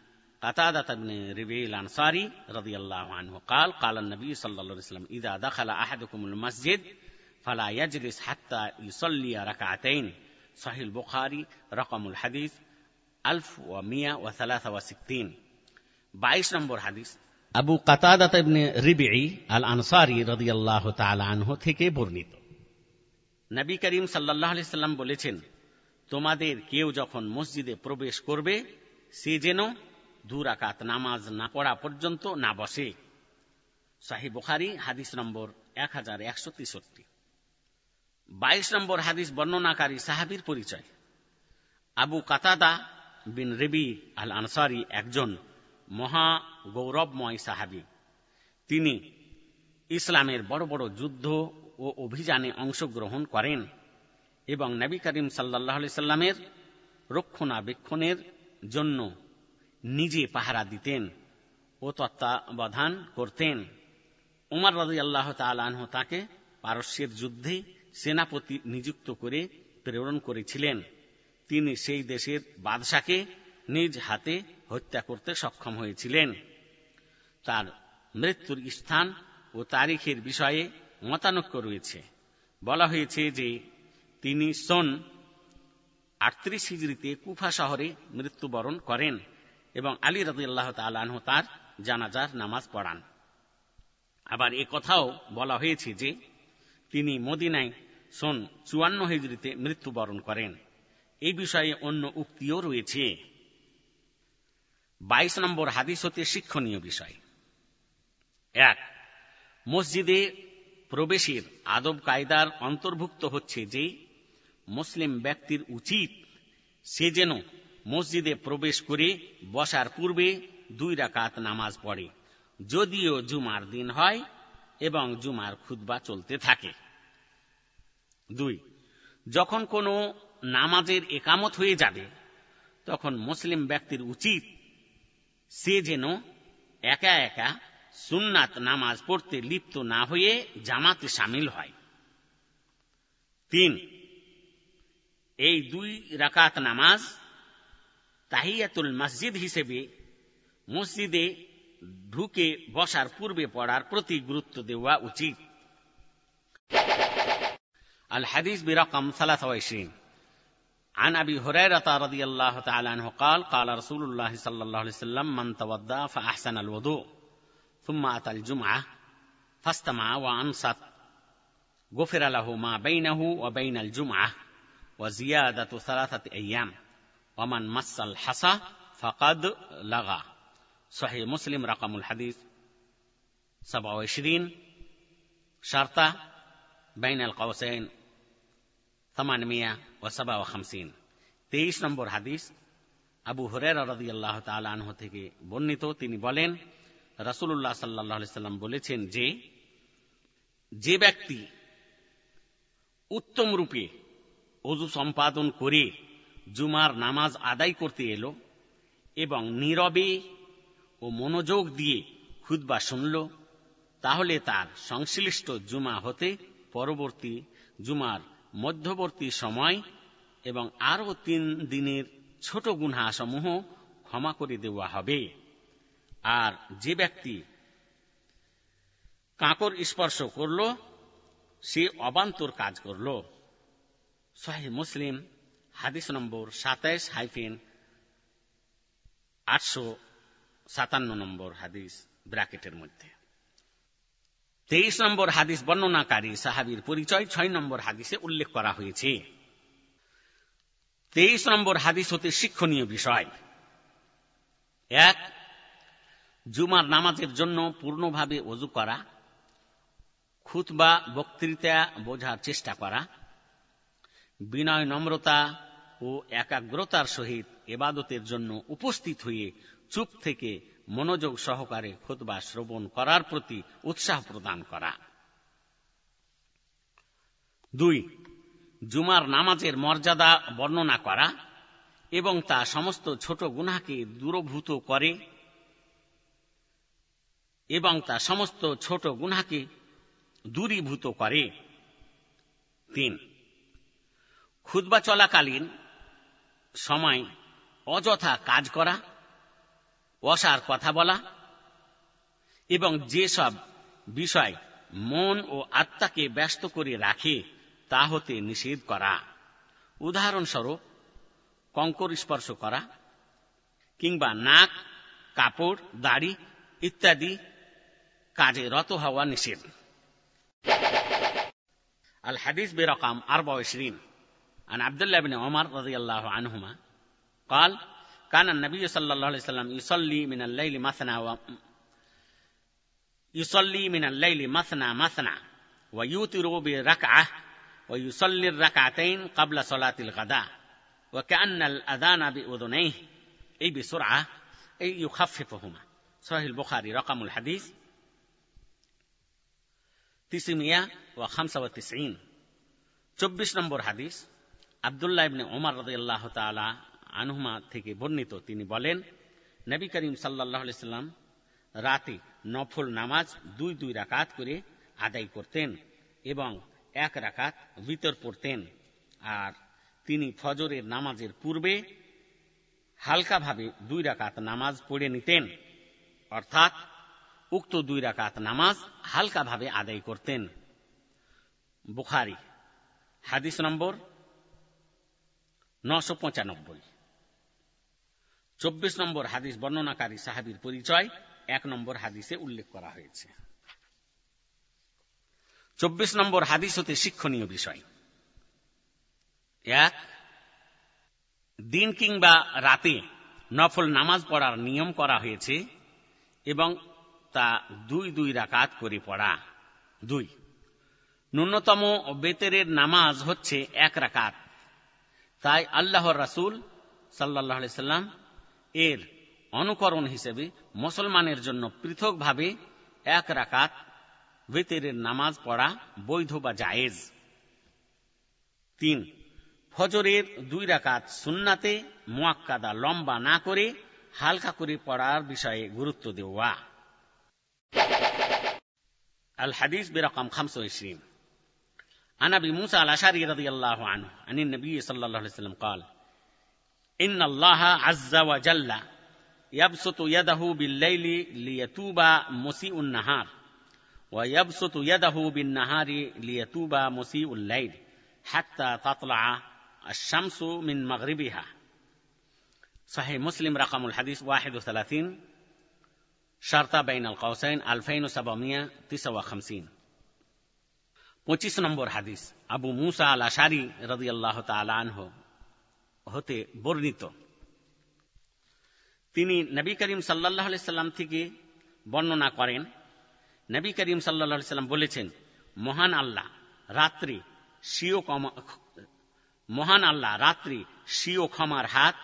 قتادة بن ربيع الأنصاري رضي الله عنه قال قال النبي صلى الله عليه وسلم إذا دخل أحدكم المسجد فلا يجلس حتى يصلي ركعتين صحيح البخاري رقم الحديث 1163 বাইশ নম্বর হাদিস আবু কাতাদাত ইবনে রিবিঈ আল আনসারি রাদিয়াল্লাহু তাআলা আনহু থেকে বর্ণিত নবী করিম আলাইহি সাল্লাম বলেছেন, তোমাদের কেউ যখন মসজিদে প্রবেশ করবে, সে যেন দুরাকাত নামাজ না পড়া পর্যন্ত না বসে। শাহী বুখারি, হাদিস নম্বর এক হাজার একশো তেষট্টি। বাইশ নম্বর হাদিস বর্ণনাকারী সাহাবির পরিচয়। আবু কাতাদা বিন রেবি আল আনসারি একজন মহা গৌরবময় সাহাবি। তিনি ইসলামের বড় বড় যুদ্ধ ও অভিযানে অংশগ্রহণ করেন এবং নবী করিম সাল্লাহ সাল্লামের রক্ষণাবেক্ষণের জন্য নিজে পাহারা দিতেন ও তত্ত্বাবধান করতেন। উমার রাজি আল্লাহ তালাহ তাকে পারস্যের যুদ্ধে সেনাপতি নিযুক্ত করে প্রেরণ করেছিলেন। তিনি সেই দেশের বাদশাকে নিজ হাতে হত্যা করতে সক্ষম হয়েছিলেন। তার মৃত্যুর স্থান ও তারিখের বিষয়ে মতানৈক্য রয়েছে। বলা হয়েছে যে তিনি সন আটত্রিশ হিজড়িতে কুফা শহরে মৃত্যুবরণ করেন এবং আলী রাজিয়াল্লাহ তালাহ তার জানাজার নামাজ পড়ান। আবার এ কথাও বলা হয়েছে যে তিনি মদিনায় সন চুয়ান্ন হিজড়িতে মৃত্যুবরণ করেন। এই বিষয়ে অন্য উক্তিও রয়েছে। বাইশ নম্বর হাদিস হতে শিক্ষণীয় বিষয়। এক, মসজিদে প্রবেশের আদব কায়দার অন্তর্ভুক্ত হচ্ছে যে, মুসলিম ব্যক্তির উচিত সে যেন মসজিদে প্রবেশ করে বসার পূর্বে দুই রাকাত নামাজ পড়ে, যদিও জুমার দিন হয় এবং জুমার খুদ্া চলতে থাকে। দুই, যখন কোনো নামাজের একামত হয়ে যাবে, তখন মুসলিম ব্যক্তির উচিত সে যেন একা একা সুন্নাত নামাজ পড়তে লিপ্ত না হয়ে জামাতে সামিল হয় তিন এই দুই রাকাত নামাজ তাহিয়াতুল মসজিদ হিসেবে মসজিদে ঢুকে বসার পূর্বে পড়ার প্রতি গুরুত্ব দেওয়া উচিত الحديث برقم 23 عن ابي هريره رضي الله تعالى عنه قال قال رسول الله صلى الله عليه وسلم من توضا فاحسن الوضوء ثم اتى الجمعه فاستمع وانصت غفر له ما بينه وبين الجمعه وزياده ثلاثه ايام ومن مس الحصى فقد لغى صحيح مسلم رقم الحديث 27 شرطه بين القوسين 857 তেইশ নম্বর হাদিস আবু হরের রদিয়াল্লাহ তালাহ থেকে বর্ণিত তিনি বলেন রাসুল্লাহ সাল্লাহ সাল্লাম বলেছেন যে যে ব্যক্তি উত্তম রূপে অজু সম্পাদন করে জুমার নামাজ আদায় করতে এলো এবং নীরবে ও মনোযোগ দিয়ে খুদ্া শুনল, তাহলে তার সংশ্লিষ্ট জুমা হতে পরবর্তী জুমার মধ্যবর্তী সময় এবং আরও তিন দিনের ছোট গুনহাসমূহ ক্ষমা করে দেওয়া হবে। আর যে ব্যক্তি কাঁকর স্পর্শ করল, সে অবান্তর কাজ করল। শাহী মুসলিম, হাদিস নম্বর সাতাইশ হাইফেন আটশো সাতান্ন নম্বর হাদিস, ব্র্যাকেটের মধ্যে। তেইশ নম্বর হাদিস বর্ণনাকারী সাহাবির পরিচয় ছয় নম্বর হাদিসে উল্লেখ করা হয়েছে। তেইশ নম্বর হাদিস হতে শিক্ষণীয় বিষয়। এক জুমার নামাজের জন্য পূর্ণভাবে অজু করা, খুতবা, বক্তৃতা বোঝার চেষ্টা করা, বিনয়, নম্রতা ও একাগ্রতার সহিত এবাদতের জন্য উপস্থিত হয়ে চুপ থেকে মনোযোগ সহকারে খুতবা শ্রবণ করার প্রতি উৎসাহ প্রদান করা। দুই, জুমার নামাজের মর্যাদা বর্ণনা করা এবং তা সমস্ত ছোট গুনাকে দূরভূত করে এবং তা সমস্ত ছোট গুনাকে দূরীভূত করে। তিন খুদবা চলাকালীন সময় অযথা কাজ করা, অসার কথা বলা এবং যেসব বিষয় মন ও আত্মাকে ব্যস্ত করে রাখে, তা হতে নিষেধ করা। উদাহরণস্বরূপ, কঙ্কর স্পর্শ করা কিংবা নাক, কাপড়, দাড়ি ইত্যাদি কাজে রত হওয়া নিষেধ আল হাদিস বেরকাম আরবা ইশরিন عن عبد الله بن عمر رضي الله عنهما قال كان النبي صلى الله عليه وسلم يصلي من الليل مثنى و يصلي من الليل مثنى مثنى ويوتر بركعة ويصلي الركعتين قبل صلاة الغداء وكأن الأذان بأذنيه أي بسرعة أي يخففهما صحيح البخاري رقم الحديث চব্বিশ নম্বর হাদিস আনহুমা থেকে বর্ণিত। তিনি বলেন, নবী করিম সাল্লাম রাতে নফল নামাজ দুই দুই রাকাত করে আদায় করতেন এবং এক রাকাত ভিতর পড়তেন। আর তিনি ফজরের নামাজের পূর্বে হালকাভাবে দুই রাকাত নামাজ পড়ে নিতেন। অর্থাৎ উক্ত দুই রাকাত নামাজ হালকাভাবে আদায় করতেন। বুখারি, হাদিস নম্বর নশো পঁচানব্বই। চব্বিশ নম্বর হাদিস বর্ণনাকারী সাহাবির পরিচয়, এক নম্বর হাদিসে উল্লেখ করা হয়েছে। চব্বিশ নম্বর হাদিস হতে শিক্ষণীয় বিষয়। এক, দিন কিংবা রাতে নফল নামাজ পড়ার নিয়ম করা হয়েছে এবং তা দুই দুই রাকাত করে পড়া। দুই। ন্যূনতম বেতেরের নামাজ হচ্ছে এক রাকাত। তাই আল্লাহর রাসুল সাল্লাহ সাল্লাম এর অনুকরণ হিসেবে মুসলমানের জন্য পৃথকভাবে এক রাকাত বেতেরের নামাজ পড়া বৈধ বা জায়েজ। তিন। ফজরের দুই রাকাত সুন্নাতে মোয়াক্কাদা লম্বা না করে হালকা করে পড়ার বিষয়ে গুরুত্ব দেওয়া। الحديث برقم 25 عن أبي موسى الأشعري رضي الله عنه عن النبي صلى الله عليه وسلم قال إن الله عز وجل يبسط يده بالليل ليتوب مسيء النهار ويبسط يده بالنهار ليتوب مسيء الليل حتى تطلع الشمس من مغربها. صحيح مسلم رقم الحديث 31 شرط بين القوسين 2759 পঁচিশ নম্বর হাদিস আবু মুসা আল আশারি রদি আল্লাহ আনহ হতে বর্ণিত তিনি নবী করিম সাল্লাহ সাল্লাম থেকে বর্ণনা করেন নবী করিম সাল্লাহ সাল্লাম বলেছেন মহান আল্লাহ রাত্রি সিও মহান আল্লাহ রাত্রি সিও ক্ষমার হাত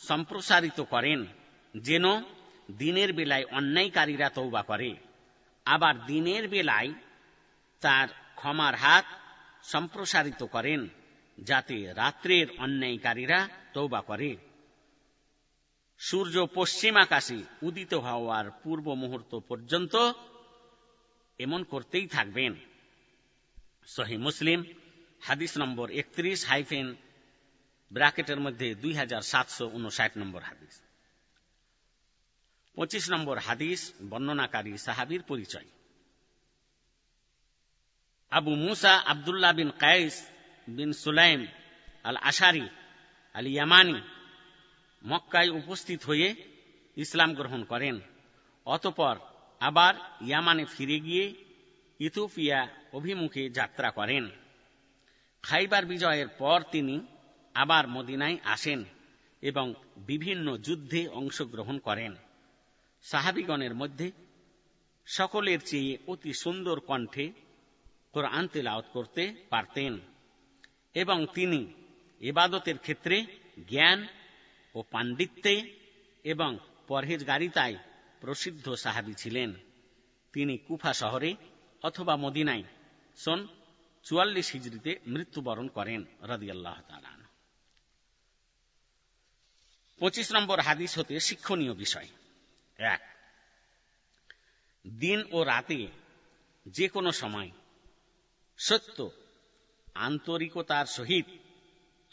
সম্প্রসারিত করেন যেন দিনের বেলায় অন্যায়কারীরা তৌবা করে। আবার দিনের বেলায় তার ক্ষমার হাত সম্প্রসারিত করেন, যাতে রাত্রের অন্যায়কারীরা তৌবা করে। সূর্য পশ্চিম আকাশে উদিত হওয়ার পূর্ব মুহূর্ত পর্যন্ত এমন করতেই থাকবেন। সহি মুসলিম, হাদিস নম্বর একত্রিশ, হাইফেন ব্র্যাকেটের মধ্যে দুই হাজার সাতশো উনষাট নম্বর হাদিস। পঁচিশ নম্বর হাদিস, বর্ণনাকারী সাহাবির পরিচয়। আবু মুসা আবদুল্লাহ বিন কায়েস বিন সুলাইম আল আশারি আল ইয়ামানি মক্কায় উপস্থিত হয়ে ইসলাম গ্রহণ করেন। অতপর আবার ইয়ামানে ফিরে গিয়ে ইথোপিয়া অভিমুখে যাত্রা করেন। খাইবার বিজয়ের পর তিনি আবার মদিনায় আসেন এবং বিভিন্ন যুদ্ধে অংশগ্রহণ করেন। সাহাবিগণের মধ্যে সকলের চেয়ে অতি সুন্দর কণ্ঠে কোরআন তেলাওত করতে পারতেন এবং তিনি এবাদতের ক্ষেত্রে জ্ঞান ও পাণ্ডিত্যে এবং পরহেজগারিতায় প্রসিদ্ধ সাহাবি ছিলেন। তিনি কুফা শহরে অথবা মদিনায় সন চুয়াল্লিশ হিজড়িতে মৃত্যুবরণ করেন, রদিয়াল্লাহ পঁচিশ নম্বর হাদিস হতে শিক্ষণীয় বিষয়। এক। দিন ও রাতে যে কোনো সময় সত্য আন্তরিকতার সহিত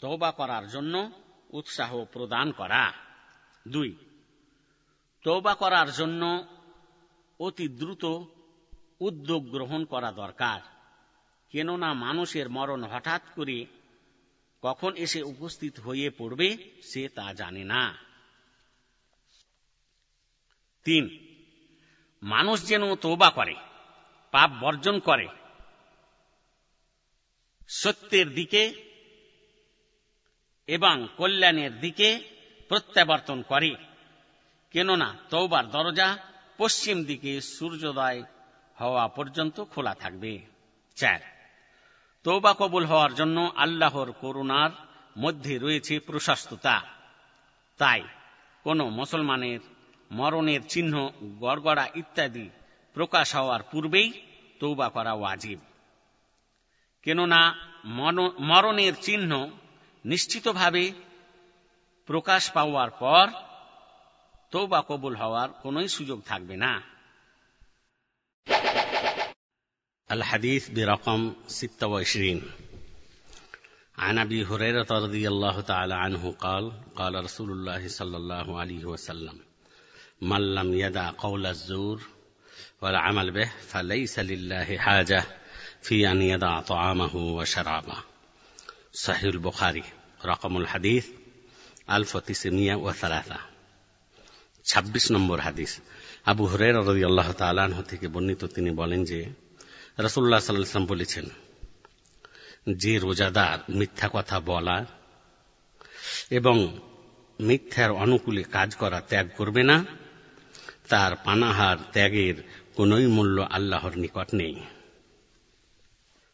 তবা করার জন্য উৎসাহ প্রদান করা। দুই তৌবা করার জন্য অতি দ্রুত উদ্যোগ গ্রহণ করা দরকার। কেননা মানুষের মরণ হঠাৎ করে কখন এসে উপস্থিত হয়ে পড়বে সে তা জানে না। তিন, মানুষ যেন তৌবা করে, পাপ বর্জন করে। সত্যের দিকে এবং কল্যাণের দিকে প্রত্যাবর্তন করে, কেননা তৌবার দরজা পশ্চিম দিকে সূর্যোদয় হওয়া পর্যন্ত খোলা থাকবে। চার তৌবা কবুল হওয়ার জন্য আল্লাহর করুণার মধ্যে রয়েছে প্রশস্ততা। তাই কোন মুসলমানের মরণের চিহ্ন গড়গড়া ইত্যাদি প্রকাশ হওয়ার পূর্বেই তৌবা করা ওয়াজিব কেননা মরণের চিহ্ন নিশ্চিতভাবে প্রকাশ পাওয়ার পর তৌবা কবুল হওয়ার কোন সুযোগ থাকবে না الحديث برقم 26 عن ابي هريره رضي الله تعالى عنه قال قال رسول الله صلى الله عليه وسلم من لم يدع قول الزور والعمل به فليس لله حاجه في ان يدع طعامه وشرابه صحيح البخاري রকমুল হাদিস আল ফতিসিমিয়া ও সালাসা ছাব্বিশ নম্বর হাদিস আবু হরের রদি আল্লাহ তালাহ থেকে বর্ণিত তিনি বলেন যে রসুল্লাহ সাল্লাম বলেছেন যে রোজাদার মিথ্যা কথা বলা এবং মিথ্যার অনুকূলে কাজ করা ত্যাগ করবে না তার পানাহার ত্যাগের কোনই মূল্য আল্লাহর নিকট নেই।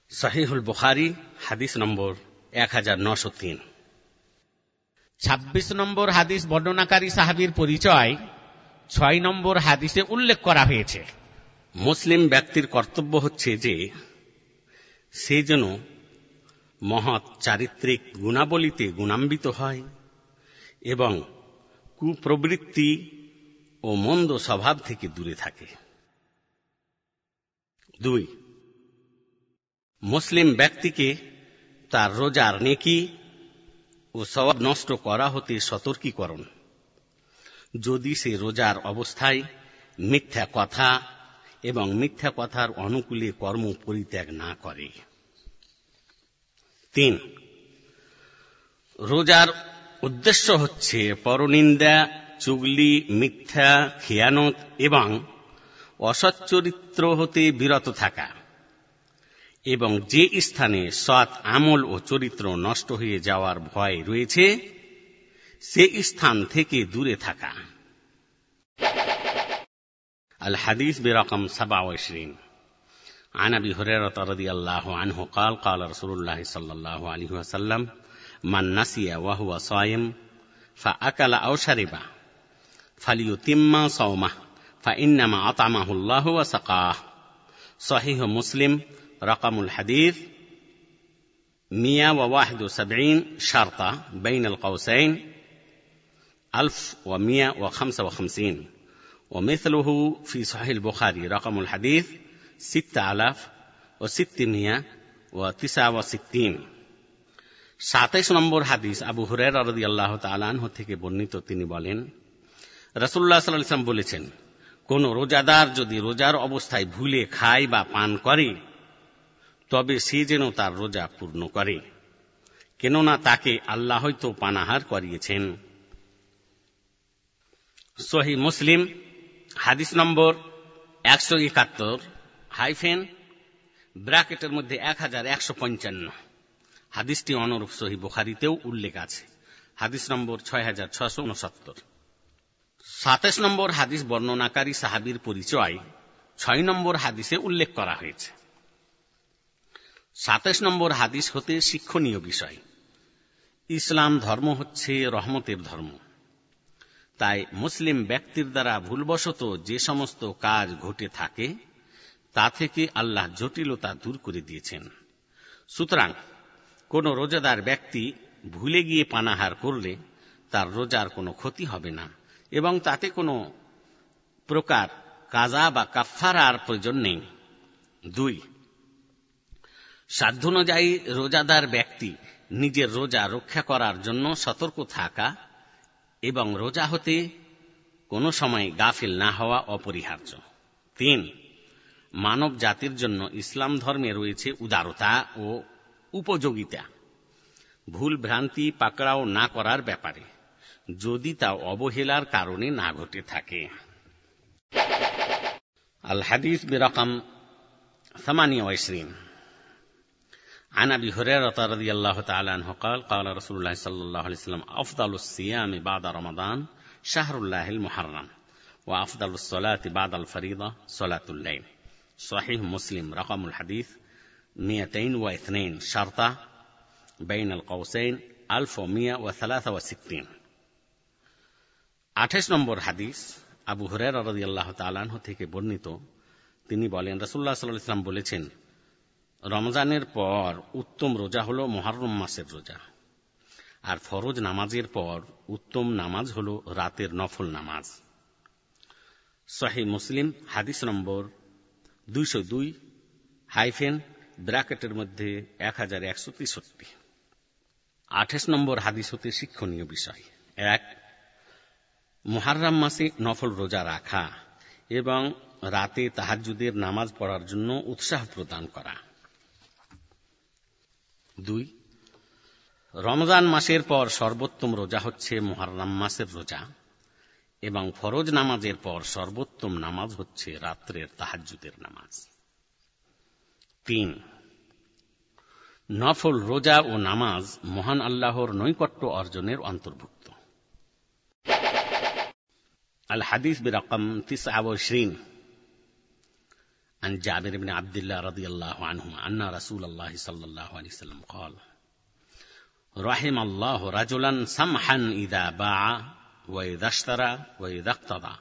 সাহিহুল বুখারি হাদিস নম্বর এক হাজার নশো তিন। ছাব্বিশ নম্বর হাদিস বর্ণনাকারী সাহাবির পরিচয় ছয় নম্বর হাদিসে উল্লেখ করা হয়েছে। মুসলিম ব্যক্তির কর্তব্য হচ্ছে যে সে যেন মহৎ চারিত্রিক গুণাবলীতে গুণান্বিত হয় এবং কুপ্রবৃত্তি ও মন্দ স্বভাব থেকে দূরে থাকে। দুই, মুসলিম ব্যক্তিকে তার রোজার নেকি ও স্বভাব নষ্ট করা হতে সতর্কীকরণ। যদি সে রোজার অবস্থায় মিথ্যা কথা এবং মিথ্যা কথার অনুকূলে কর্ম পরিত্যাগ না করে। তিন, রোজার উদ্দেশ্য হচ্ছে পরনিন্দা চুগলি মিথ্যা খেয়ানত এবং অসচ্চরিত্র হতে বিরত থাকা এবং যে স্থানে সৎ আমল ও চরিত্র নষ্ট হয়ে যাওয়ার ভয় রয়েছে সে স্থান থেকে দূরে থাকা الحديث برقم 27 عن ابي هريره رضي الله عنه قال قال رسول الله صلى الله عليه وسلم من نسي وهو صائم فاكل او شرب فليتم صومه فانما اطعمه الله وسقاه صحيح مسلم رقم الحديث 171 شرطة بين القوسين 1155 ومثله في صحيح البخاري رقم الحديث 6669 সাতাইশ নম্বর হাদিস আবু হুরের রদি আল্লাহ তালাহ থেকে বর্ণিত তিনি বলেন রসুল্লাহ সাল্লাম বলেছেন, কোন রোজাদার যদি রোজার অবস্থায় ভুলে খায় বা পান করে, তবে সে যেন তার রোজা পূর্ণ করে। কেননা তাকে আল্লাহ হয়তো পানাহার করিয়েছেন। সহি মুসলিম, হাদিস নম্বর একশো একাত্তর, হাইফেন, ব্র্যাকেটের মধ্যে এক হাজার একশো পঞ্চান্ন। হাদিসটি অনুরূপ সহি বুখারিতেও উল্লেখ আছে। হাদিস নম্বর ছয় হাজার ছশো উনসত্তর। সাতাশ নম্বর হাদিস বর্ণনাকারী সাহাবির পরিচয় ছয় নম্বর হাদিসে উল্লেখ করা হয়েছে। সাতাশ নম্বর হাদিস হতে শিক্ষণীয় বিষয়। ইসলাম ধর্ম হচ্ছে রহমতের ধর্ম। তাই মুসলিম ব্যক্তির দ্বারা ভুলবশত যে সমস্ত কাজ ঘটে থাকে, তা থেকে আল্লাহ জটিলতা দূর করে দিয়েছেন। সুতরাং কোন রোজাদার ব্যক্তি ভুলে গিয়ে পানাহার করলে তার রোজার কোনো ক্ষতি হবে না। এবং তাতে কোনো প্রকার কাজা বা কাফারার প্রয়োজন নেই। দুই সাধ্যানুযায়ী রোজাদার ব্যক্তি নিজের রোজা রক্ষা করার জন্য সতর্ক থাকা এবং রোজা হতে কোনো সময় গাফিল না হওয়া অপরিহার্য। তিন, মানব জাতির জন্য ইসলাম ধর্মে রয়েছে উদারতা ও উপযোগিতা। ভুল ভ্রান্তি পাকড়াও না করার ব্যাপারে। যদি তা অবহেলার কারণে না ঘটে থাকে আল হাদিস বিরকম ثمانية وعشرين عن ابي هريره رضي الله تعالى عنه قال قال رسول الله صلى الله عليه وسلم افضل الصيام بعد رمضان شهر الله المحرم وافضل الصلاه بعد الفريضه صلاه الليل صحيح مسلم رقم الحديث 202 شرطه بين القوسين 1163 আঠাশ নম্বর হাদিস, আবু হুরের থেকে বর্ণিত। তিনি বলেন রসুল্লাহ সাল্লাহ ইসলাম বলেছেন, রমজানের পর উত্তম রোজা হল মহারম মাসের রোজা। আর ফরজ নামাজের পর উত্তম নামাজ হল রাতের নফল নামাজ। শাহী মুসলিম হাদিস নম্বর দুইশো দুই, হাইফেন ব্র্যাকেটের মধ্যে এক হাজার একশো তেষট্টি। আঠাশ নম্বর হাদিস হতে শিক্ষণীয় বিষয়। এক মুহার্রাম মাসে নফল রোজা রাখা এবং রাতে তাহাজুদের নামাজ পড়ার জন্য উৎসাহ প্রদান করা। দুই, রমজান মাসের পর সর্বোত্তম রোজা হচ্ছে মোহারাম মাসের রোজা এবং ফরজ নামাজের পর সর্বোত্তম নামাজ হচ্ছে রাত্রের তাহাজুদের নামাজ। তিন, নফল রোজা ও নামাজ মহান আল্লাহর নৈকট্য অর্জনের অন্তর্ভুক্ত। আল হাদিস বিরকম তিসআবশরিন عن جابر بن عبد الله رضي الله عنهما أن رسول الله صلى الله عليه وسلم قال رحم الله رجلا سمحا إذا باع وإذا اشترى وإذا اقتضى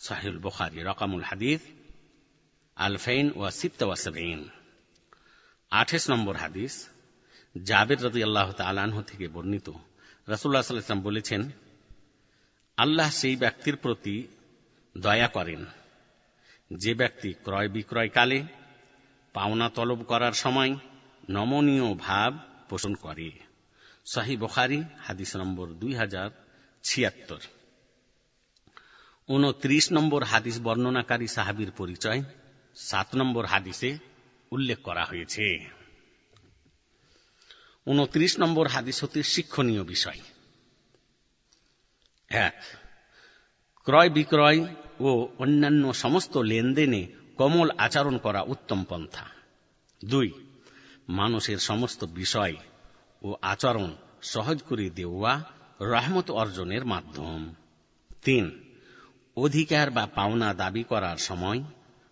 صحيح البخاري رقم الحديث 2076 আঠাশ নম্বর হাদিস জাবেদ রদি আল্লাহ তালাহ থেকে বর্ণিত রসুল্লাহ সাল্লাম বলেছেন আল্লাহ সেই ব্যক্তির প্রতি দয়া করেন। যে ব্যক্তি ক্রয় বিক্রয়কালে পাওনা তলব করার সময় নমনীয় ভাব পোষণ করে। শাহি বখারি, হাদিস নম্বর দুই হাজার ছিয়াত্তর। উনত্রিশ নম্বর হাদিস বর্ণনাকারী সাহাবির পরিচয় সাত নম্বর হাদিসে উল্লেখ করা হয়েছে। উনত্রিশ নম্বর হাদিস হতে শিক্ষণীয় বিষয়। এক ক্রয় বিক্রয় ও অন্যান্য সমস্ত লেনদেনে কমল আচরণ করা উত্তম পন্থা দুই মানুষের সমস্ত বিষয় ও আচরণ সহজ করে দেওয়া রহমত অর্জনের মাধ্যম তিন অধিকার বা পাওনা দাবি করার সময়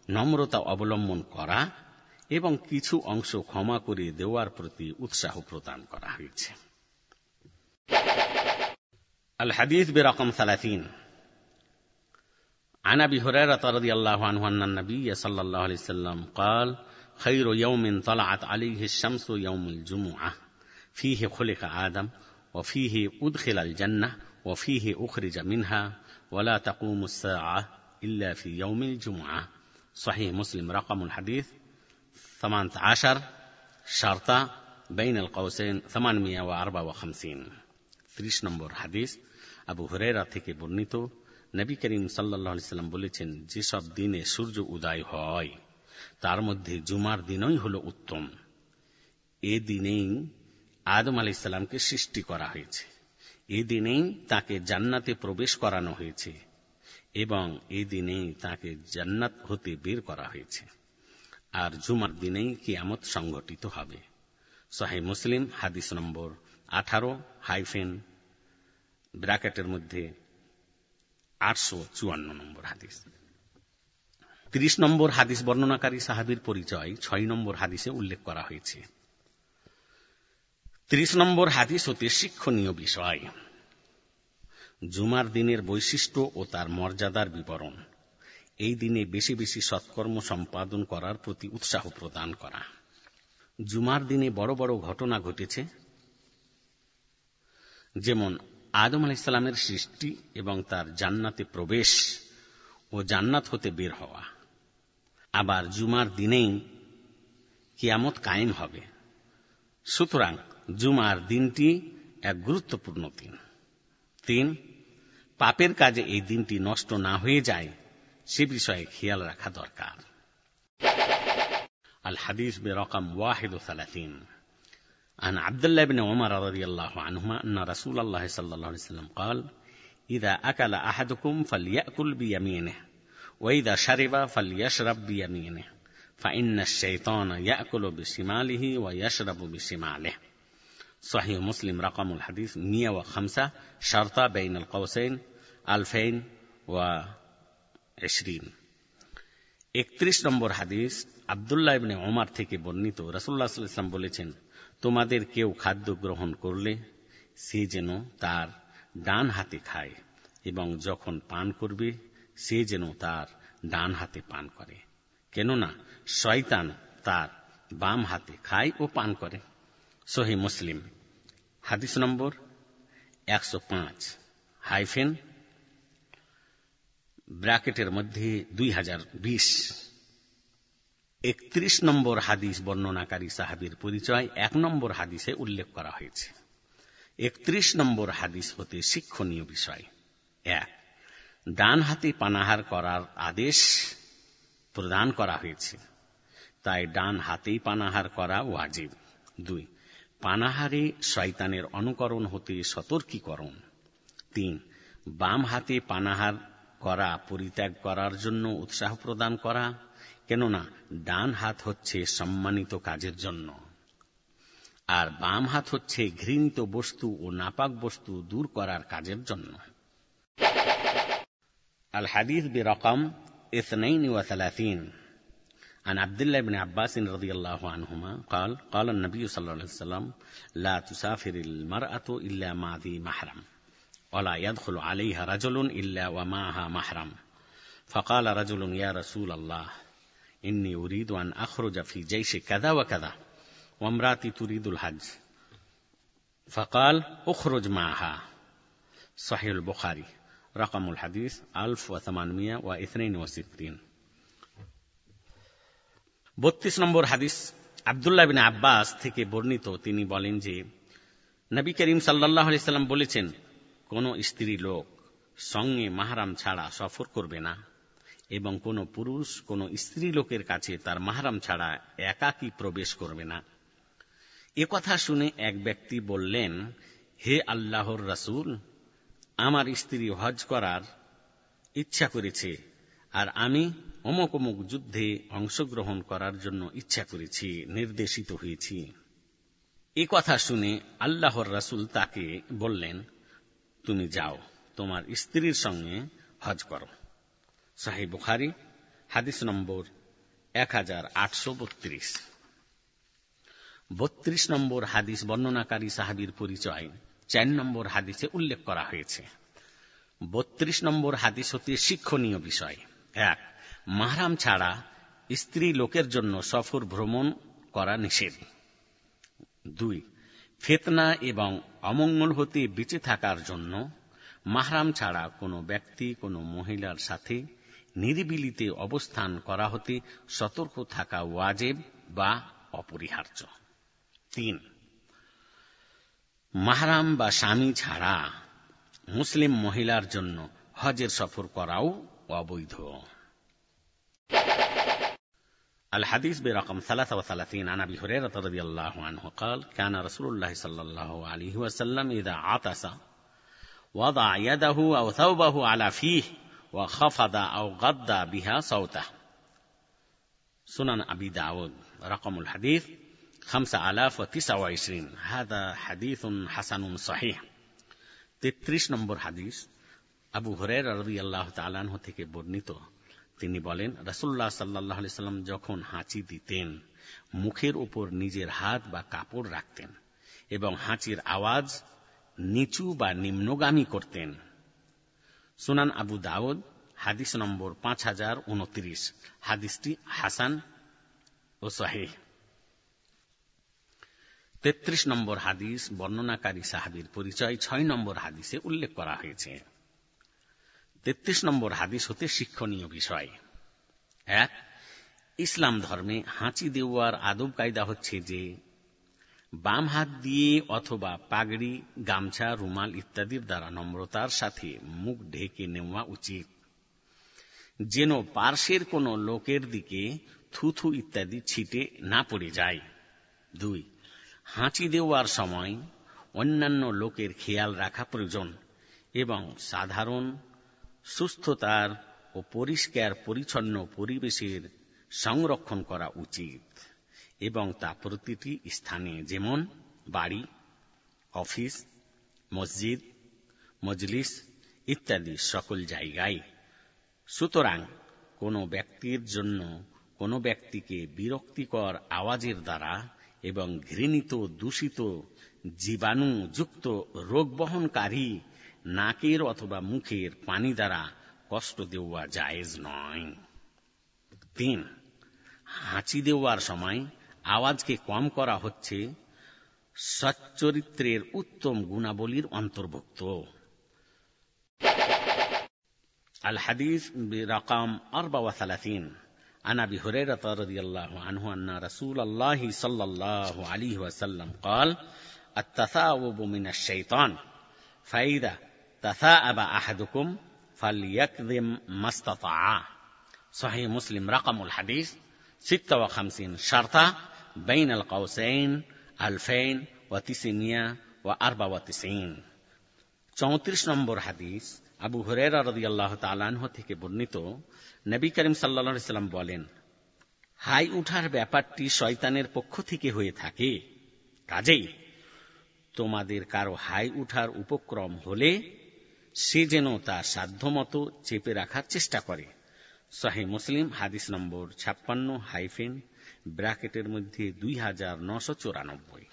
নম্রতা অবলম্বন করা এবং কিছু অংশ ক্ষমা করে দেওয়ার প্রতি উৎসাহ প্রদান করা হয়েছে الحديث برقم ثلاثين. عن أبي هريرة رضي الله عنه أن النبي صلى الله عليه وسلم قال خير يوم طلعت عليه الشمس يوم الجمعة. فيه خلق آدم وفيه أدخل الجنة وفيه أخرج منها ولا تقوم الساعة إلا في يوم الجمعة. صحيح مسلم رقم الحديث 18 شرطة بين القوسين 854 ثريش نمبر حديث আবু হুরেরা থেকে বর্ণিত নবী করিম সাল্লাহ সাল্লাম বলেছেন, যেসব দিনে সূর্য উদয় হয়, তার মধ্যে জুমার দিনই হল উত্তম। এ দিনেই আদম আলি সাল্লামকে সৃষ্টি করা হয়েছে। এ দিনেই তাকে জান্নাতে প্রবেশ করানো হয়েছে এবং এ দিনেই তাকে জান্নাত হতে বের করা হয়েছে। আর জুমার দিনেই কিয়ামত সংঘটিত হবে। সাহেব মুসলিম, হাদিস নম্বর আঠারো, হাইফেন ব্র্যাকেটের মধ্যে আটশো চুয়ান্ন নম্বর হাদিস। তিরিশ নম্বর হাদিস বর্ণনাকারী সাহাবির পরিচয় ছয় নম্বর হাদিসে উল্লেখ করা হয়েছে। ত্রিশ নম্বর হাদিস হতে শিক্ষণীয় বিষয়। জুমার দিনের বৈশিষ্ট্য ও তার মর্যাদার বিবরণ। এই দিনে বেশি বেশি সৎকর্ম সম্পাদন করার প্রতি উৎসাহ প্রদান করা। জুমার দিনে বড় বড় ঘটনা ঘটেছে। যেমন আদম আলাইসাল্লামের সৃষ্টি এবং তার জান্নাতে প্রবেশ ও জান্নাত হতে বের হওয়া। আবার জুমার দিনেই কিয়ামত কায়েম হবে। সুতরাং জুমার দিনটি এক গুরুত্বপূর্ণ দিন। তিন, পাপের কাজে এই দিনটি নষ্ট না হয়ে যায়, সে বিষয়ে খেয়াল রাখা দরকার। আল হাদিস বে রকম ওয়াহেদ সালাহিন عن عبد الله بن عمر رضي الله عنهما أن رسول الله صلى الله عليه وسلم قال إذا أكل أحدكم فليأكل بيمينه وإذا شرب فليشرب بيمينه فإن الشيطان يأكل بشماله ويشرب بشماله صحيح مسلم رقم الحديث 105 شرطة بين القوسين 2020 একত্রিশ নম্বর হাদিস আবদুল্লাহ ইবনে ওমার থেকে বর্ণিত রাসুল্লাহ ইসলাম বলেছেন তোমাদের কেউ খাদ্য গ্রহণ করলে সে যেন তার ডান হাতে খায় এবং যখন পান করবে, সে যেন তার ডান হাতে পান করে। কেননা, শয়তান তার বাম হাতে খায় ও পান করে। সহি মুসলিম। হাদিস নম্বর একশো পাঁচ, হাইফেন ব্র্যাকেটের মধ্যে দুই হাজার বিশ। একত্রিশ নম্বর হাদিস বর্ণনাকারী সাহাবির পরিচয় এক নম্বর হাদিসে উল্লেখ করা হয়েছে। একত্রিশ নম্বর হাদিস হতে শিক্ষণীয় বিষয়। এক ডান হাতে পানাহার করার আদেশ প্রদান করা হয়েছে। তাই ডান হাতেই পানাহার করা ওয়াজিব। দুই, পানাহারে শয়তানের অনুকরণ হতে সতর্কীকরণ। তিন বাম হাতে পানাহার করা পরিত্যাগ করার জন্য উৎসাহ প্রদান করা। কেননা ডান হাত হচ্ছে সম্মানিত কাজের জন্য আর বাম হাত হচ্ছে ঘৃণিত বস্তু ও নাপাক বস্তু দূর করার কাজের জন্য আল হাদিস برقم اثنين وثلاثين عن عبد الله بن عباس رضي الله عنهما قال قال النبي صلى الله عليه وسلم لا تسافر المرأة إلا مع ذي محرم ولا يدخل عليها رجل إلا ومعها محرم فقال رجل يا رسول الله ইন্নি উরিদ ওয়ান আখরুজা কাদা ও কাদা ওয়ামরাতি তুরিদুল হাজ। ফকাল, উখরুজ মাহা। সহিউল বুখারি, রকমুল হাদিস, আলফ ওয়া তামানমিয়া ওয়া ইসনাইন ওয়া সিদ্দিন বত্রিশ নম্বর হাদিস, আবদুল্লাহ বিন আব্বাস থেকে বর্ণিত, তিনি বলেন যে, নবী করিম সাল্লাহ সাল্লাম বলেছেন, কোন স্ত্রী লোক সঙ্গে মাহারাম ছাড়া সফর করবে না। এবং কোন পুরুষ, কোন স্ত্রী লোকের কাছে তার মাহারাম ছাড়া একাকী প্রবেশ করবে না। এ কথা শুনে এক ব্যক্তি বললেন, হে আল্লাহর রাসুল, আমার স্ত্রী হজ করার ইচ্ছা করেছে, আর আমি অমুক অমুক যুদ্ধে অংশগ্রহণ করার জন্য ইচ্ছা করেছি, নির্দেশিত হয়েছি। এ কথা শুনে আল্লাহর রাসুল তাকে বললেন, তুমি যাও, তোমার স্ত্রীর সঙ্গে হজ করো। সাহেব বুখারি, হাদিস নম্বর এক হাজার আটশো বত্রিশ। বত্রিশ নম্বর হাদিস বর্ণনাকারী সাহাবির পরিচয়, চার নম্বর হাদিসে উল্লেখ করা হয়েছে। বত্রিশ নম্বর হাদিস হতে শিক্ষণীয় বিষয়। এক, মাহরাম ছাড়া স্ত্রী লোকের জন্য সফর ভ্রমণ করা নিষেধ। দুই, ফেতনা এবং অমঙ্গল হতে বেঁচে থাকার জন্য মাহরাম ছাড়া কোনো ব্যক্তি, কোনো মহিলার সাথে নিরিবিলিতে অবস্থান করা হতে সতর্ক থাকা ওয়াজেব বা অপরিহার্য তিন মাহরাম বা স্বামী ছাড়া মুসলিম মহিলার জন্য হজের সফর করাও অবৈধ الحديث برقم 33 عن ابي هريره رضي الله عنه قال كان رسول الله صلى الله عليه وسلم اذا عطس وضع يده او ثوبه على فيه وخفض او غض بها صوته سنن ابي داود رقم الحديث خمسة آلاف وتسعة وعشرين هذا حديث حسن صحيح তেত্রিশ নম্বর হাদিস আবু হরের রবি আল্লাহ তালাহ থেকে বর্ণিত তিনি বলেন রাসুল্লাহ সাল্লাহ সাল্লাম যখন হাঁচি দিতেন মুখের উপর নিজের হাত বা কাপড় রাখতেন এবং হাঁচির আওয়াজ নিচু বা নিম্নগামী করতেন সুনান আবু দাউদ, হাদিস নম্বর পাঁচ হাজার উনত্রিশ, হাদিসটি হাসান ও সাহেহ। তেত্রিশ নম্বর হাদিস, বর্ণনাকারী সাহাবির পরিচয়, ছয় নম্বর হাদিসে উল্লেখ করা হয়েছে। তেত্রিশ নম্বর হাদিস হতে শিক্ষণীয় বিষয়। এক, ইসলাম ধর্মে হাঁচি দেওয়ার আদব কায়দা হচ্ছে যে বাম হাত দিয়ে অথবা পাগড়ি, গামছা, রুমাল ইত্যাদির দ্বারা নম্রতার সাথে মুখ ঢেকে নেওয়া উচিত। যেন পার্শ্বের কোনো লোকের দিকে থুথু ইত্যাদি ছিটে না পড়ে যায়। দুই, হাঁচি দেওয়ার সময় অন্যান্য লোকের খেয়াল রাখা প্রয়োজন এবং সাধারণ সুস্থতার ও পরিষ্কার পরিচ্ছন্ন পরিবেশের সংরক্ষণ করা উচিত। এবং তা প্রতিটি স্থানে যেমন বাড়ি, অফিস, মসজিদ, মজলিস ইত্যাদি সকল জায়গায়। সুতরাং কোনো ব্যক্তির জন্য কোনো ব্যক্তিকে বিরক্তিকর আওয়াজের দ্বারা এবং ঘৃণিত, দূষিত, জীবাণুযুক্ত, রোগ বহনকারী নাকের অথবা মুখের পানি দ্বারা কষ্ট দেওয়া জায়েজ নয়। তিন, হাঁচি দেওয়ার সময় আওয়াজকে কম করা হচ্ছে সচ্চরিত্রের উত্তম গুণাবলীর অন্তর্ভুক্ত আল হাদিস রকম আরবা ওয়াসালাতিন عن ابي هريره رضي الله عنه ان رسول الله صلى الله عليه وسلم قال التثاؤب من الشيطان فاذا تثاءب احدكم فليكظم ما استطاع صحيح مسلم رقم الحديث 56 شرطه بين القوسين ওয়াতিসিনিয়া ও আরবা ওয়াতিসিন চৌত্রিশ নম্বর হাদিস আবু হরেরা রদিয়াল্লাহ তালানহ থেকে বর্ণিত নবী করিম সাল্লা সাল্লাম বলেন হাই উঠার ব্যাপারটি শয়তানের পক্ষ থেকে হয়ে থাকে কাজেই তোমাদের কারো হাই উঠার উপক্রম হলে সে যেন তার সাধ্যমতো চেপে রাখার চেষ্টা করে সহি মুসলিম হাদিস নম্বর ছাপ্পান্ন হাইফেন ব্র্যাকেটের মধ্যে দুই হাজার নশো চৌরানব্বই।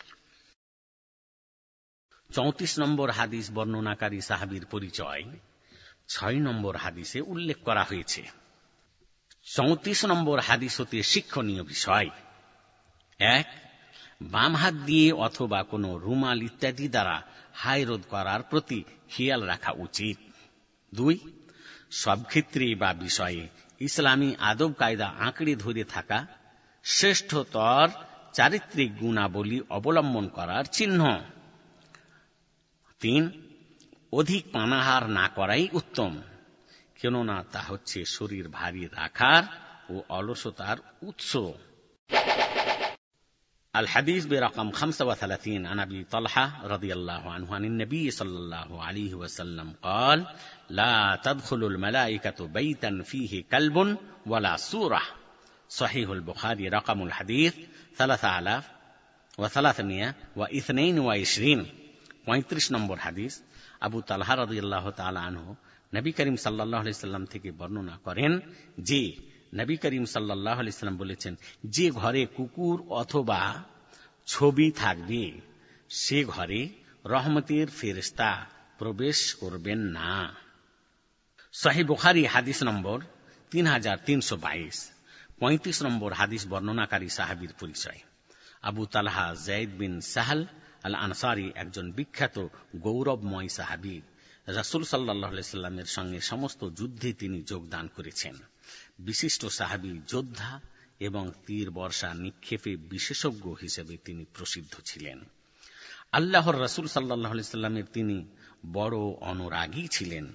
চৌত্রিশ নম্বর হাদিস বর্ণনাকারী সাহাবির পরিচয়। ছয় নম্বর হাদিসে উল্লেখ করা হয়েছে। চৌত্রিশ নম্বর হাদিস হতে শিক্ষণীয় বিষয়। এক, বাম হাত দিয়ে অথবা কোনো রুমাল ইত্যাদি দ্বারা হাই রোধ করার প্রতি খেয়াল রাখা উচিত। দুই, সব ক্ষেত্রে বা বিষয়ে ইসলামী আদব কায়দা আঁকড়ে ধরে থাকা শ্রেষ্ঠতর চারিত্রিক গুণাবলী অবলম্বন করার চিহ্ন তিন অধিক পানাহার না করাই উত্তম কেননা তা হচ্ছে শরীর ভারী রাখার ও অলসতার উৎস الحديث برقم 35 عن ابي طلحه رضي الله عنه عن النبي صلى الله عليه وسلم قال لا تدخل الملائكه بيتا فيه كلب ولا سوره صحيح البخاري رقم الحديث 3322 পঁয়ত্রিশ নম্বর হাদিস আবু তালহা রদিয়াল্লাহ তালা আনহু নবী করিম সাল্লাহ সাল্লাম থেকে বর্ণনা করেন যে নবী করিম সাল্লাহ সাল্লাম বলেছেন যে ঘরে কুকুর অথবা ছবি থাকবে সে ঘরে রহমতের ফেরিস্তা প্রবেশ করবেন না সাহি বুখারি হাদিস নম্বর তিন হাজার তিনশো বাইশ পঁয়ত্রিশ নম্বর হাদিস বর্ণনাকারী সাহাবির পরিচয়। আবু তালহা জাইদ বিন সাহাল আল আনসারি একজন বিখ্যাত গৌরবময় সাহাবি। রাসুল সাল্লাহ সাল্লামের সঙ্গে সমস্ত যুদ্ধে তিনি যোগদান করেছেন। বিশিষ্ট সাহাবি যোদ্ধা এবং তীর বর্ষা নিক্ষেপে বিশেষজ্ঞ হিসেবে তিনি প্রসিদ্ধ ছিলেন। আল্লাহর রসুল সাল্লাহ সাল্লামের তিনি বড় অনুরাগী ছিলেন।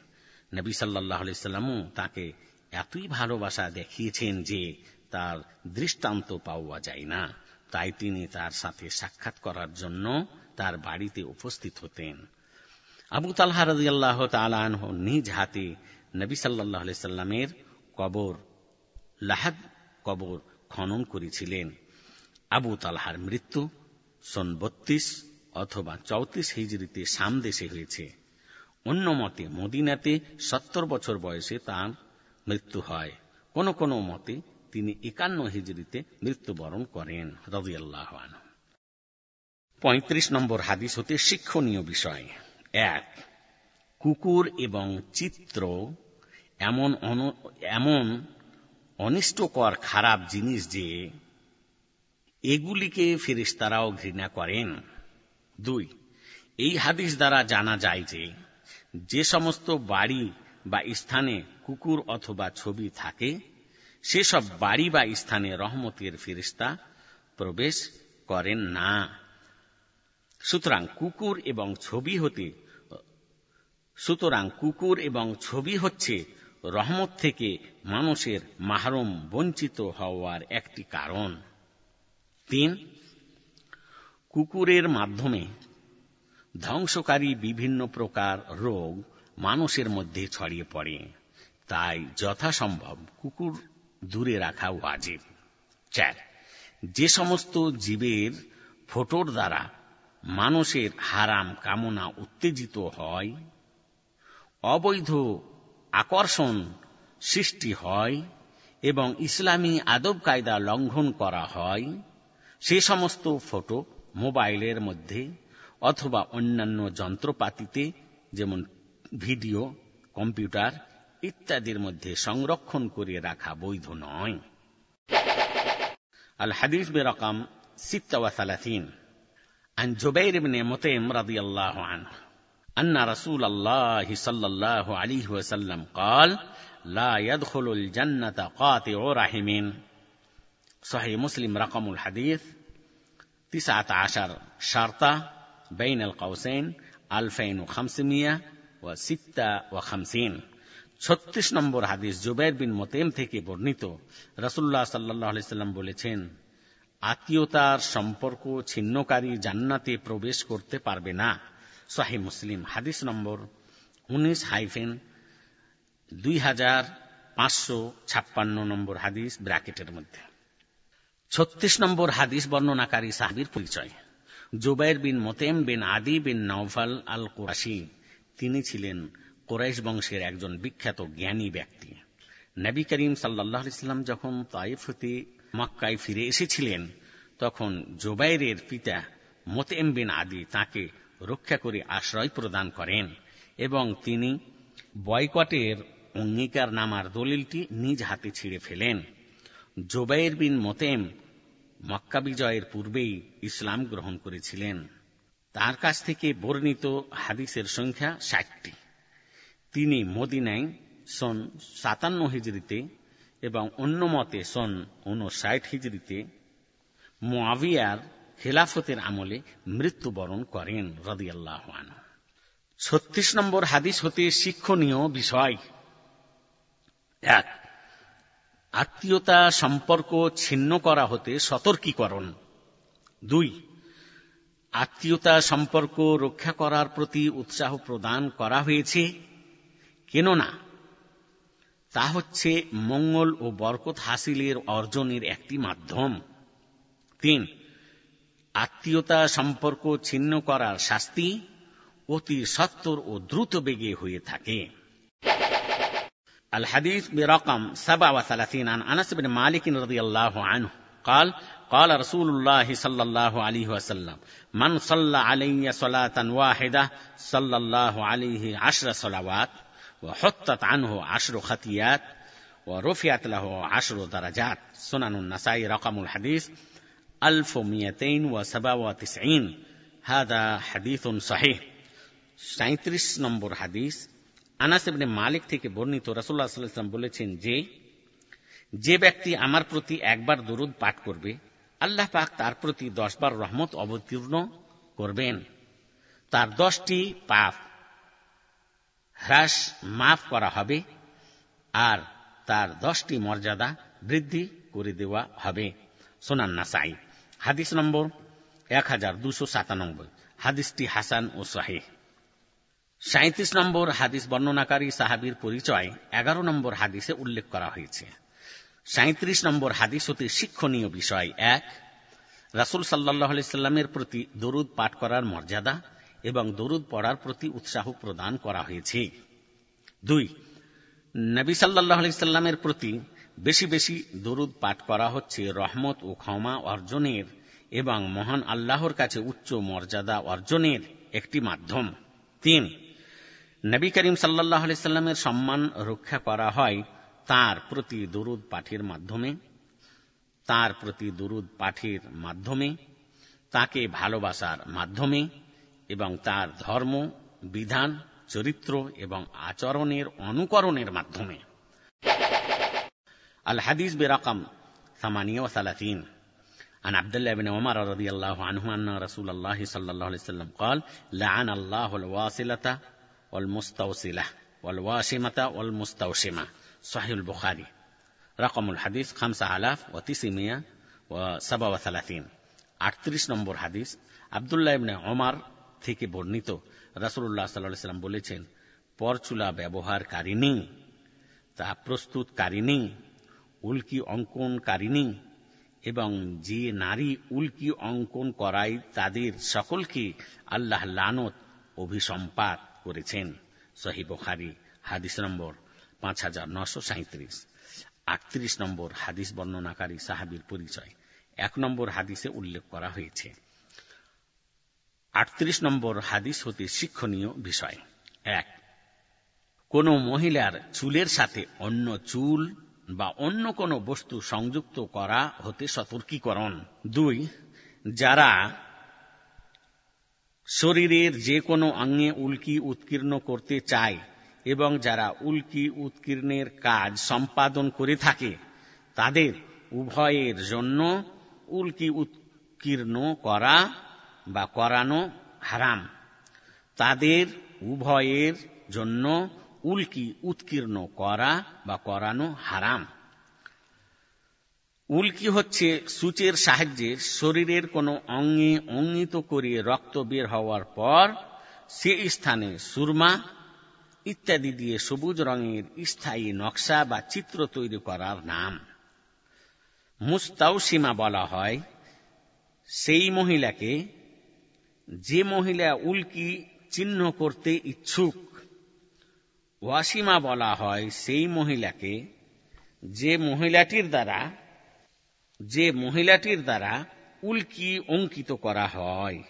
নবী সাল্লাহ সাল্লামও তাকে এতই ভালোবাসা দেখিয়েছেন যে তার দৃষ্টান্ত পাওয়া যায় না। তাই তিনি তার সাথে সাক্ষাৎ করার জন্য তার বাড়িতে উপস্থিত হতেন। আবু তালহা রাজিয়াল্লাহ তালাহ নিজ হাতে নবী সাল্লাহ সাল্লামের কবর লাহাদ কবর খনন করেছিলেন। আবু তালহার মৃত্যু সন বত্রিশ অথবা চৌত্রিশ হিজড়িতে সামদেশে হয়েছে। অন্য মতে মদিনাতে সত্তর বছর বয়সে তার মৃত্যু হয়। কোন কোনো মতে তিনি একান্ন হিজড়িতে মৃত্যুবরণ করেন রবিআল্লাহ পঁয়ত্রিশ নম্বর হাদিস হতে শিক্ষণীয় বিষয়। এক, কুকুর এবং চিত্র এমন এমন অনিষ্টকর খারাপ জিনিস যে এগুলিকে ফেরিস্তারাও ঘৃণা করেন। দুই, এই হাদিস দ্বারা জানা যায় যে যে সমস্ত বাড়ি বা স্থানে কুকুর অথবা ছবি থাকে সেসব বাড়ি বা স্থানে রহমতের ফিরিস্তা প্রবেশ করেন না। সুতরাং কুকুর এবং ছবি হতে, সুতরাং কুকুর এবং ছবি হচ্ছে রহমত থেকে মানুষের মাহরুম বঞ্চিত হওয়ার একটি কারণ। তিন, কুকুরের মাধ্যমে ধ্বংসকারী বিভিন্ন প্রকার রোগ মানুষের মধ্যে ছড়িয়ে পড়ে। তাই যথাসম্ভব কুকুর দূরে রাখা ওয়াজিব। চার, যে সমস্ত জীবের ফোটোর দ্বারা মানুষের হারাম কামনা উত্তেজিত হয়, অবৈধ আকর্ষণ সৃষ্টি হয় এবং ইসলামী আদব কায়দা লঙ্ঘন করা হয়, সে সমস্ত ফটো মোবাইলের মধ্যে অথবা অন্যান্য যন্ত্রপাতিতে, যেমন ভিডিও, কম্পিউটার ইত্যাদির মধ্যে সংরক্ষণ করে রাখা বৈধ নয় আল হাদিস বেরকম সিত্তাওয়াসালাথিন عن جبير بن مطعم رضي الله عنه أن رسول الله صلى الله عليه وسلم قال لا يدخل الجنة قاطع رحم صحيح مسلم رقم الحديث تسعة عشر شرطة بين القوسين ألفين وخمسمائة وستة وخمسين ছত্রিশ নম্বর হাদিস জুবের বিন মতেম থেকে বর্ণিত। রসুল্লাহ সাল্লাহ সাল্লাম বলেছেন, আত্মীয়তার সম্পর্ক ছিন্নকারী জান্নাতে প্রবেশ করতে পারবে না। সাহি মুসলিম হাদিস নম্বর উনিশ হাইফেন দুই হাজার পাঁচশো ছাপ্পান্ন নম্বর হাদিস ব্র্যাকেটের মধ্যে। ছত্রিশ নম্বর হাদিস বর্ণনাকারী সাহাবির পরিচয়। জুবাইর বিন মোতেম বিন আদি বিন নওফাল আল কোরাশি তিনি ছিলেন কোরাইশ বংশের একজন বিখ্যাত জ্ঞানী ব্যক্তি। নবী করিম সাল্লাহ ইসলাম যখন তাইফ হতে মক্কায় ফিরে এসেছিলেন, তখন জোবাইরের পিতা মোতেম বিন আদি তাকে রক্ষা করে আশ্রয় প্রদান করেন এবং তিনি বয়কটের অঙ্গীকার নামার দলিলটি নিজ হাতে ছিঁড়ে ফেলেন। জোবাইর বিন মোতেম মক্কা বিজয়ের পূর্বেই ইসলাম গ্রহণ করেছিলেন। তার কাছ থেকে বর্ণিত হাদিসের সংখ্যা ষাটটি। তিনি মদিনায় সন সাতান্ন হিজড়িতে এবং অন্য মতে সন উনষাট হিজড়িতে মোয়াবিয়ার খেলাফতের আমলে মৃত্যুবরণ করেন রদিয়াল্লাহ ছত্রিশ নম্বর হাদিস হতে শিক্ষণীয় বিষয়। এক, আত্মীয়তা সম্পর্ক ছিন্ন করা হতে সতর্কীকরণ। দুই, আত্মীয়তা সম্পর্ক রক্ষা করার প্রতি উৎসাহ প্রদান করা হয়েছে। কেননা তা হচ্ছে মঙ্গল ও বরকত হাসিলের অর্জনের একটি মাধ্যম তিন আত্মীয়তা সম্পর্ক ছিন্ন করার শাস্তি অতি সত্তর ও দ্রুত বেগে হয়ে থাকে الحديث برقم 37 عن انس بن مالك رضي الله عنه قال قال رسول الله صلى الله عليه وسلم من صلى علي صلاة واحدة صلى الله عليه عشر صلوات وحطت عنه عشر خطيات ورفعت له عشر درجات سنن النسائي رقم الحديث 1297 هذا حديث صحيح 37 নম্বর হাদিস আনাস ইবনে মালিক থেকে বর্ণিত রাসূলুল্লাহ সাল্লাল্লাহু আলাইহি বলেছেন যে যে ব্যক্তি আমার প্রতি একবার দরুদ পাঠ করবে আল্লাহ পাক তার প্রতি দশবার রহমত অবতীর্ণ করবেন তার দশটি পাপ হ্রাস মাফ করা হবে আর তার দশটি মর্যাদা বৃদ্ধি করে দেওয়া হবে। সোনান নাসাই, হাদিস নম্বর এক হাজার দুশো সাতানব্বই, হাদিসটি হাসান ও শাহেহ সাঁত্রিশ নম্বর হাদিস বর্ণনাকারী সাহাবির পরিচয় এগারো নম্বর হাদিসে উল্লেখ করা হয়েছে। সাঁত্রিশ নম্বর হাদিস হতে শিক্ষণীয় বিষয় এক, রাসুল সাল্লাহ সাল্লামের প্রতি দরুদ পাঠ করার মর্যাদা। এবং দরুদ পড়ার প্রতি উৎসাহ প্রদান করা হয়েছে। দুই, নবী সাল্লাহ সাল্লামের প্রতি বেশি বেশি দরুদ পাঠ করা হচ্ছে রহমত ও ক্ষমা অর্জনের এবং মহান আল্লাহর কাছে উচ্চ মর্যাদা অর্জনের একটি মাধ্যম। তিন, নবী করিম সাল্লাহ সাল্লামের সম্মান রক্ষা করা হয় তার প্রতি দরুদ পাঠের মাধ্যমে। তার প্রতি দরুদ পাঠের মাধ্যমে, তাকে ভালোবাসার মাধ্যমে এবং তার ধর্ম বিধান চরিত্র এবং আচরণের অনুকরণের মাধ্যমে আল হাদিস বেরকম ثمانية وثلاثين عن عبد الله بن عمر رضي الله عنه أن رسول الله صلى الله عليه وسلم قال لعن الله الواصلة والمستوصلة والواشمة والمستوشمة صحيح البخاري رقم الحديث خمسة آلاف وتسعمية وسبعة وثلاثين আটত্রিশ নম্বর হাদিস আবদুল্লাহ ইবনে ওমার থেকে বর্ণিত। রাসুল্লাহ সাল্লাহ সাল্লাম বলেছেন, পরচুলা ব্যবহারকারিনী তা প্রস্তুতকারিনী উল্কি অঙ্কনকারিনী এবং যে নারী উল্কি অঙ্কন করায় তাদের সকলকে আল্লাহ লানত অভিসম্পাত করেছেন। সহি বখারি, হাদিস নম্বর পাঁচ হাজার নশো সাঁত্রিশ আটত্রিশ নম্বর হাদিস বর্ণনাকারী সাহাবির পরিচয়। এক নম্বর হাদিসে উল্লেখ করা হয়েছে আটত্রিশ নম্বর হাদিস হতে শিক্ষণীয় বিষয়। এক, কোন মহিলার চুলের সাথে অন্য চুল বা অন্য কোন বস্তু সংযুক্ত করা হতে সতর্কীকরণ। দুই, যারা শরীরের যে কোনো অঙ্গে উল্কি উৎকীর্ণ করতে চায় এবং যারা উল্কি উৎকীর্ণের কাজ সম্পাদন করে থাকে, তাদের উভয়ের জন্য উল্কি উৎকীর্ণ করা বা করানো হারাম। তাদের উভয়ের জন্য উল্কি উৎকীর্ণ করা বা করানো হারাম। উল্কি হচ্ছে সূচের সাহায্যে শরীরের কোনো অঙ্গে অঙ্গিত করে রক্ত বের হওয়ার পর সে স্থানে সুরমা ইত্যাদি দিয়ে সবুজ রঙের স্থায়ী নকশা বা চিত্র তৈরি করার নাম। মুস্তাউসীমা বলা হয়, সেই মহিলাকে যে মহিলা উল্কি চিহ্ন করতে ইচ্ছুক, ওয়াসিমা বলা হয় সেই মহিলাকে যে মহিলাটির দ্বারা, যে মহিলাটির দ্বারা উল্কি অঙ্কিত করা হয়।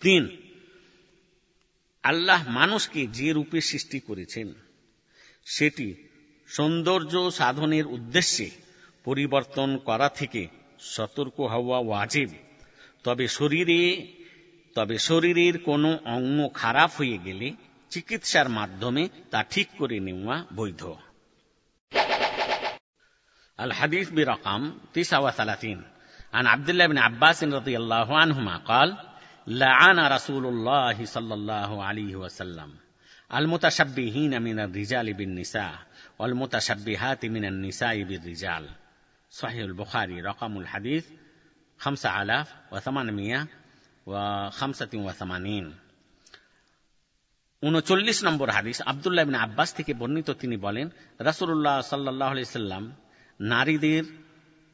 তিন, আল্লাহ মানুষকে যে রূপে সৃষ্টি করেছেন, সেটি সৌন্দর্য সাধনের উদ্দেশ্যে পরিবর্তন করা থেকে সতর্ক হওয়া ওয়াজিব। তবে শরীরে তবে শরীরের কোনো অঙ্গ খারাপ হয়ে গেলে চিকিৎসার মাধ্যমে তা ঠিক করে নেওয়া বৈধ الحديث برقم 39 عن عبد الله بن عباس رضي الله عنهما قال لعن رسول الله صلى الله عليه وسلم المتشبهين من الرجال بالنساء والمتشبهات من النساء بالرجال صحيح البخاري رقم الحديث 5800 উনচল্লিশ নম্বর হাদিস, আবদুল্লাহ আব্বাস থেকে বর্ণিত, তিনি বলেন রাসুল্লাহ সাল্লাহ সাল্লাম নারীদের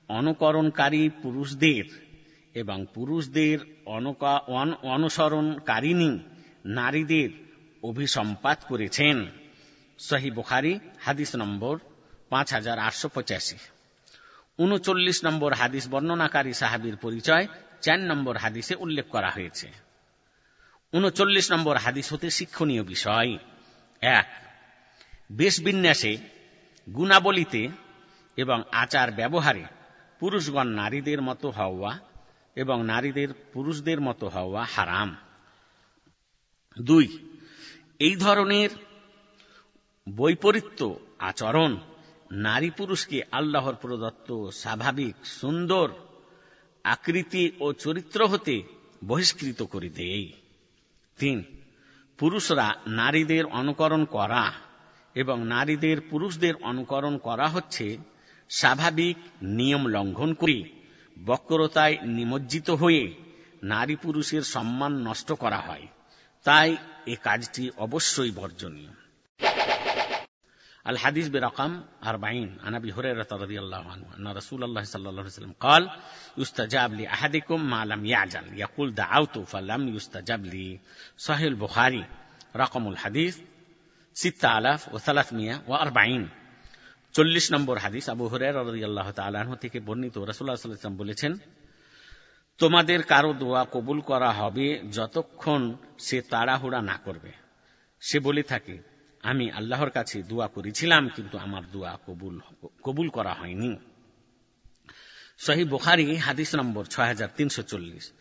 অনুকরণকারী পুরুষদের এবং পুরুষদের অনুসরণকারিনী নারীদের অভিসম্পাত করেছেন। সহি বুখারি, হাদিস নম্বর পাঁচ হাজার আটশো পঁচাশি। উনচল্লিশ নম্বর হাদিস, বর্ণনাকারী সাহাবির পরিচয় চার নম্বর হাদিসে উল্লেখ করা হয়েছে। উনচল্লিশ নম্বর হাদিস হতে শিক্ষণীয় বিষয়। এক, বেশ বিন্যাসে গুণাবলিতে এবং আচার ব্যবহারে পুরুষগণ নারীদের মতো হওয়া এবং নারীদের পুরুষদের মতো হওয়া হারাম। দুই, এই ধরনের বৈপরীত্য আচরণ নারী পুরুষকে আল্লাহর প্রদত্ত স্বাভাবিক, সুন্দর আকৃতি ও চরিত্র হতে বহিষ্কৃত করে দেয় তিন, পুরুষরা নারীদের অনুকরণ করা এবং নারীদের পুরুষদের অনুকরণ করা হচ্ছে স্বাভাবিক নিয়ম লঙ্ঘন করে বক্রতায় নিমজ্জিত হয়ে নারী পুরুষের সম্মান নষ্ট করা হয়। তাই এ কাজটি অবশ্যই বর্জনীয়। الحديث برقم أربعين عن أبي هريرة رضي الله عنه أن رسول الله صلى الله عليه وسلم قال يستجاب لأحدكم ما لم يعجل يقول دعوت فلم يستجاب لي صحيح البخاري رقم الحديث ستة آلاف وثلاثمائة وأربعين চল্লিশ নম্বর হাদিস আবু হরের আল্লাহ তালাহ থেকে বর্ণিত রাসুল্লাহ সাল্লাম বলেছেন তোমাদের কারো দোয়া কবুল করা হবে যতক্ষণ সে তাড়াহুড়া না করবে সে বলে থাকে আমি আল্লাহর কাছে দোয়া করেছিলাম, কিন্তু আমার দোয়া কবুল কবুল করা হয়নি। সহি বুখারি, হাদিস নম্বর ছয় হাজার তিনশো চল্লিশ।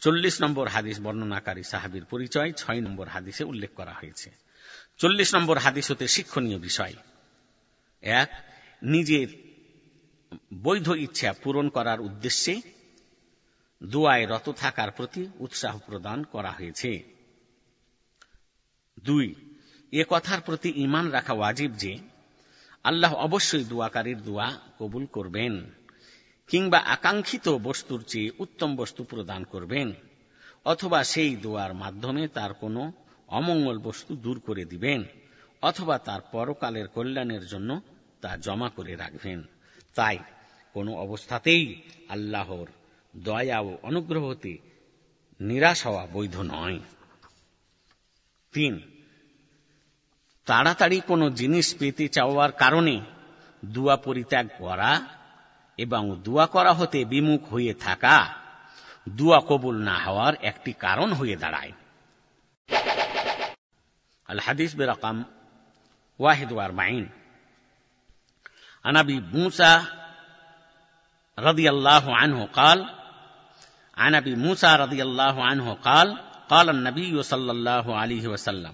চল্লিশ নম্বর হাদিস বর্ণনাকারী সাহাবির পরিচয়, ছয় নম্বর হাদিসে উল্লেখ করা হয়েছে। চল্লিশ নম্বর হাদিস হতে শিক্ষণীয় বিষয়। এক, নিজের বৈধ ইচ্ছা পূরণ করার উদ্দেশ্যে দোয়ায় রত থাকার প্রতি উৎসাহ প্রদান করা হয়েছে। দুই এ কথার প্রতি ইমান রাখা ওয়াজিব যে, আল্লাহ অবশ্যই দোয়াকারীর দোয়া কবুল করবেন, কিংবা আকাঙ্ক্ষিত বস্তুর চেয়ে উত্তম বস্তু প্রদান করবেন, অথবা সেই দোয়ার মাধ্যমে তার কোনো অমঙ্গল বস্তু দূর করে দিবেন, অথবা তার পরকালের কল্যাণের জন্য তা জমা করে রাখবেন। তাই কোনো অবস্থাতেই আল্লাহর দয়া ও অনুগ্রহতে নিরাশ হওয়া বৈধ নয়। তিন তাড়াতাড়ি কোনো জিনিস পেতে চাওয়ার কারণে দুয়া পরিত্যাগ করা এবং দুয়া করা হতে বিমুখ হয়ে থাকা দুয়া কবুল না হওয়ার একটি কারণ হয়ে দাঁড়ায় আল হাদিস বেরকম ওয়াহিদ ওয়ারমাইন عن ابي موسى رضي الله عنه قال عن ابي موسى رضي الله عنه قال قال النبي صلى الله عليه وسلم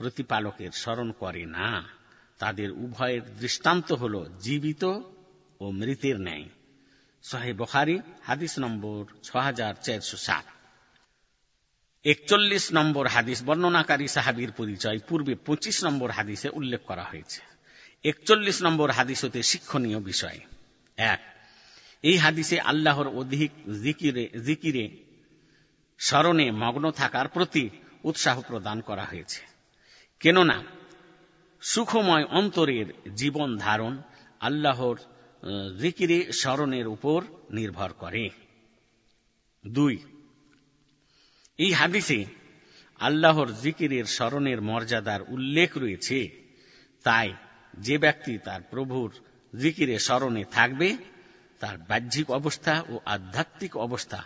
প্রতিপালকের স্মরণ করে না। তাদের উভয়ের দৃষ্টান্ত হল জীবিত ও মৃতের ন্যায়। সাহেব বখারি, হাদিস নম্বর ছ হাজার চারশো সাত। একচল্লিশ নম্বর হাদিস বর্ণনাকারী সাহাবির পরিচয় পূর্বে পঁচিশ নম্বর হাদিসে উল্লেখ করা হয়েছে। একচল্লিশ নম্বর হাদিস হতে শিক্ষণীয় বিষয়। এক, এই হাদিসে আল্লাহর অধিক জিকিরে জিকিরে স্মরণে মগ্ন থাকার প্রতি উৎসাহ প্রদান করা হয়েছে। কেননা সুখময় অন্তরের জীবন ধারণ আল্লাহর জিকিরে স্মরণের উপর নির্ভর করে। দুই, এই হাদিসে আল্লাহর জিকিরের স্মরণের মর্যাদার উল্লেখ রয়েছে। তাই যে ব্যক্তি তার প্রভুর জিকিরে স্মরণে থাকবে, তার বাহ্যিক অবস্থা ও আধ্যাত্মিক অবস্থা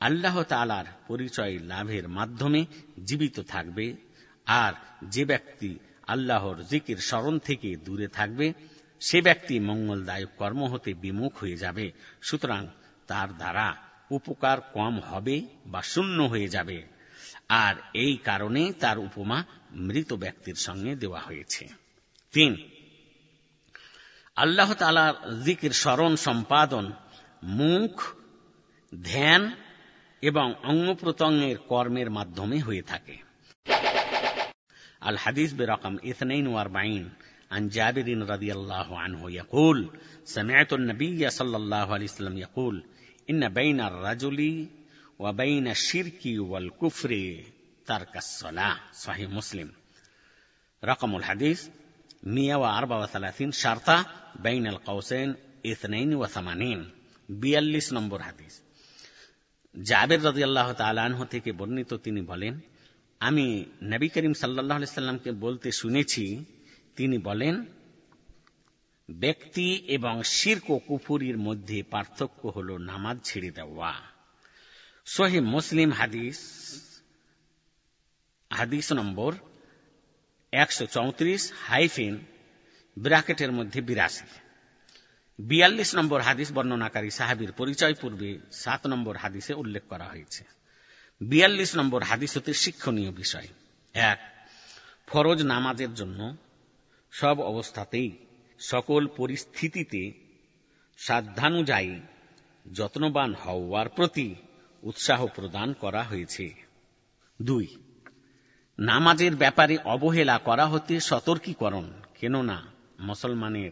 আল্লাহ তালার পরিচয় লাভের মাধ্যমে জীবিত থাকবে। আর যে ব্যক্তি আল্লাহর জিকির স্মরণ থেকে দূরে থাকবে, সে ব্যক্তি মঙ্গলদায়ক কর্ম হতে বিমুখ হয়ে যাবে। সুতরাং তার দ্বারা উপকার কম হবে বা শূন্য হয়ে যাবে। আর এই কারণে তার উপমা মৃত ব্যক্তির সঙ্গে দেওয়া হয়েছে। তিন, আল্লাহ তালার জিকির স্মরণ সম্পাদন, মুখ, ধ্যান এবং অঙ্গ প্রত্যঙ্গের কর্মের মাধ্যমে হয়ে থাকে। الحديث برقم 42 عن جابر رضي الله عنه يقول سمعت النبي صلى الله عليه وسلم يقول إن بين الرجل وبين الشرك والكفر ترك الصلاة صحيح مسلم رقم الحديث 134 شرطة بين القوسين 82 বিয়াল্লিশ নম্বর হাদিস জাবের রাজি আল্লাহ তালাহ থেকে বর্ণিত তিনি বলেন আমি নবী করিম সাল্লাহ সাল্লামকে বলতে শুনেছি, তিনি বলেন, ব্যক্তি এবং শির্ক কুফুরির মধ্যে পার্থক্য হল নামাজ ছেড়ে দেওয়া। সোহে মুসলিম হাদিস হাদিস নম্বর একশো চৌত্রিশ হাইফিন ব্রাকেটের মধ্যে বিরাশি। বিয়াল্লিশ নম্বর হাদিস বর্ণনাকারী সাহাবির পরিচয় পূর্বে সাত নম্বর হাদিসে উল্লেখ করা হয়েছে। বিয়াল্লিশ নম্বর হাদিস হতে শিক্ষণীয় বিষয়। এক, ফরজ নামাজের জন্য সব অবস্থাতেই সকল পরিস্থিতিতে সাধ্যানুযায়ী যত্নবান হওয়ার প্রতি উৎসাহ প্রদান করা হয়েছে। দুই, নামাজের ব্যাপারে অবহেলা করা হতে সতর্কীকরণ, কেননা মুসলমানের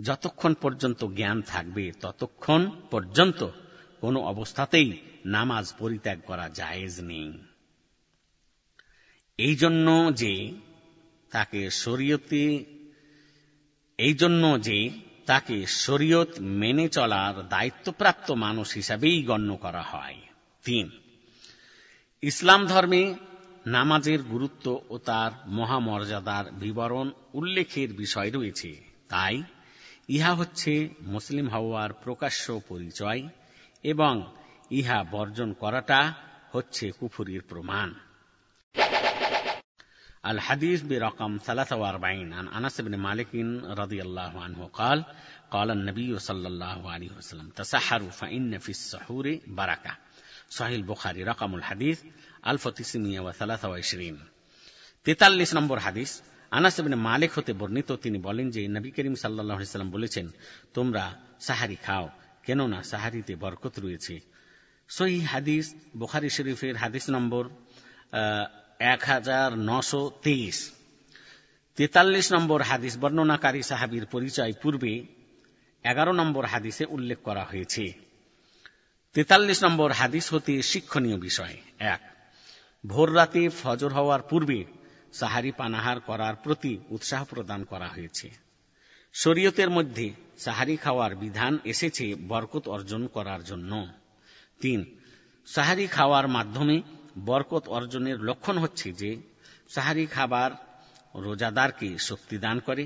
যতক্ষণ পর্যন্ত জ্ঞান থাকবে ততক্ষণ পর্যন্ত কোনো অবস্থাতেই নামাজ পরিত্যাগ করা জায়েজ নেই। এই জন্য যে তাকে শরীয়তে, এই জন্য যে তাকে শরীয়ত মেনে চলার দায়িত্বপ্রাপ্ত মানুষ হিসাবেই গণ্য করা হয়। তিন, ইসলাম ধর্মে নামাজের গুরুত্ব ও তার মহামর্যাদার বিবরণ উল্লেখের বিষয় রয়েছে। তাই ইহা হচ্ছে মুসলিম হওয়ার প্রকাশ্য পরিচয় এবং ইহা বর্জন করাটা হচ্ছে কুফুরির প্রমাণ الحديث برقم 43 عن أنس بن مالك رضي الله عنه قال قال النبي صلى الله عليه وسلم تسحروا فإن في السحور بركة صحيح البخاري رقم الحديث 1923 তেতাল্লিশ নম্বর হাদিস আনাস ইবনে মালিক হতে বর্ণিত তিনি বলেন যে নবী করিম সাল্লাহ সাল্লাম বলেছেন তোমরা সাহারি খাও কেননা সাহারিতে বরকত রয়েছে সহি হাদিস, বুখারি শরীফের হাদিস নম্বর এক হাজার নশো তেইশ। তেতাল্লিশ নম্বর হাদিস বর্ণনাকারী সাহাবির পরিচয় পূর্বে এগারো নম্বর হাদিসে উল্লেখ করা হয়েছে। তেতাল্লিশ নম্বর হাদিস হতে শিক্ষণীয় বিষয়। এক, ভোর রাতে ফজর হওয়ার পূর্বে সাহারি পানাহার করার প্রতি উৎসাহ প্রদান করা হয়েছে। শরীয়তের মধ্যে সাহারি খাওয়ার বিধান এসেছে বরকত অর্জন করার জন্য। তিন সাহারি খাওয়ার মাধ্যমে বরকত অর্জনের লক্ষণ হচ্ছে যে সাহারি খাবার রোজাদারকে শক্তি দান করে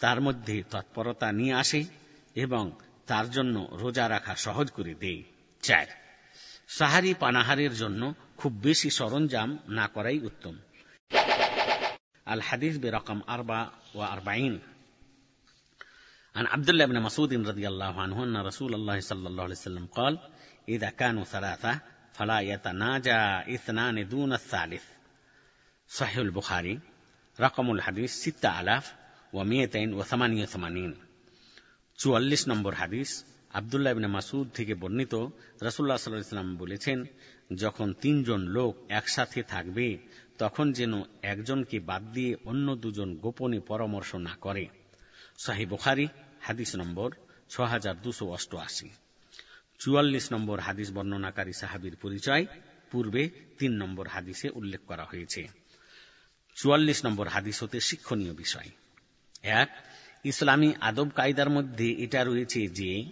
তার মধ্যে তৎপরতা নিয়ে আসে এবং তার জন্য রোজা রাখা সহজ করে দেয় চার সাহারি পানাহারের জন্য খুব বেশি সরঞ্জাম না করাই উত্তম আল হাদিস বেরকম আরবা ও আরবাইন عن عبد الله بن مسعود رضي الله عنه أن رسول الله صلى الله عليه وسلم قال إذا كانوا ثلاثة فلا يتناجى اثنان دون الثالث صحيح البخاري رقم الحديث ستة آلاف ومئتين وثمانية وثمانين চুয়াল্লিশ নম্বর হাদিস আবদুল্লাহ ইবনে মাসুদ থেকে বর্ণিত রসুল্লাহ সাল্লাহ ইসলাম বলেছেন যখন তিনজন লোক একসাথে থাকবে তখন যেন একজনকে বাদ দিয়ে অন্য দুজন গোপনে পরামর্শ না করে শাহি বুখারি হাদিস নম্বর ছ হাজার দুশো অষ্টআশি চুয়াল্লিশ নম্বর হাদিস বর্ণনাকারী সাহাবির পরিচয়, পূর্বে তিন নম্বর হাদিসে উল্লেখ করা হয়েছে। চুয়াল্লিশ নম্বর হাদিস হতে শিক্ষণীয় বিষয়। এক, ইসলামী আদব কায়দার মধ্যে এটা রয়েছে যে,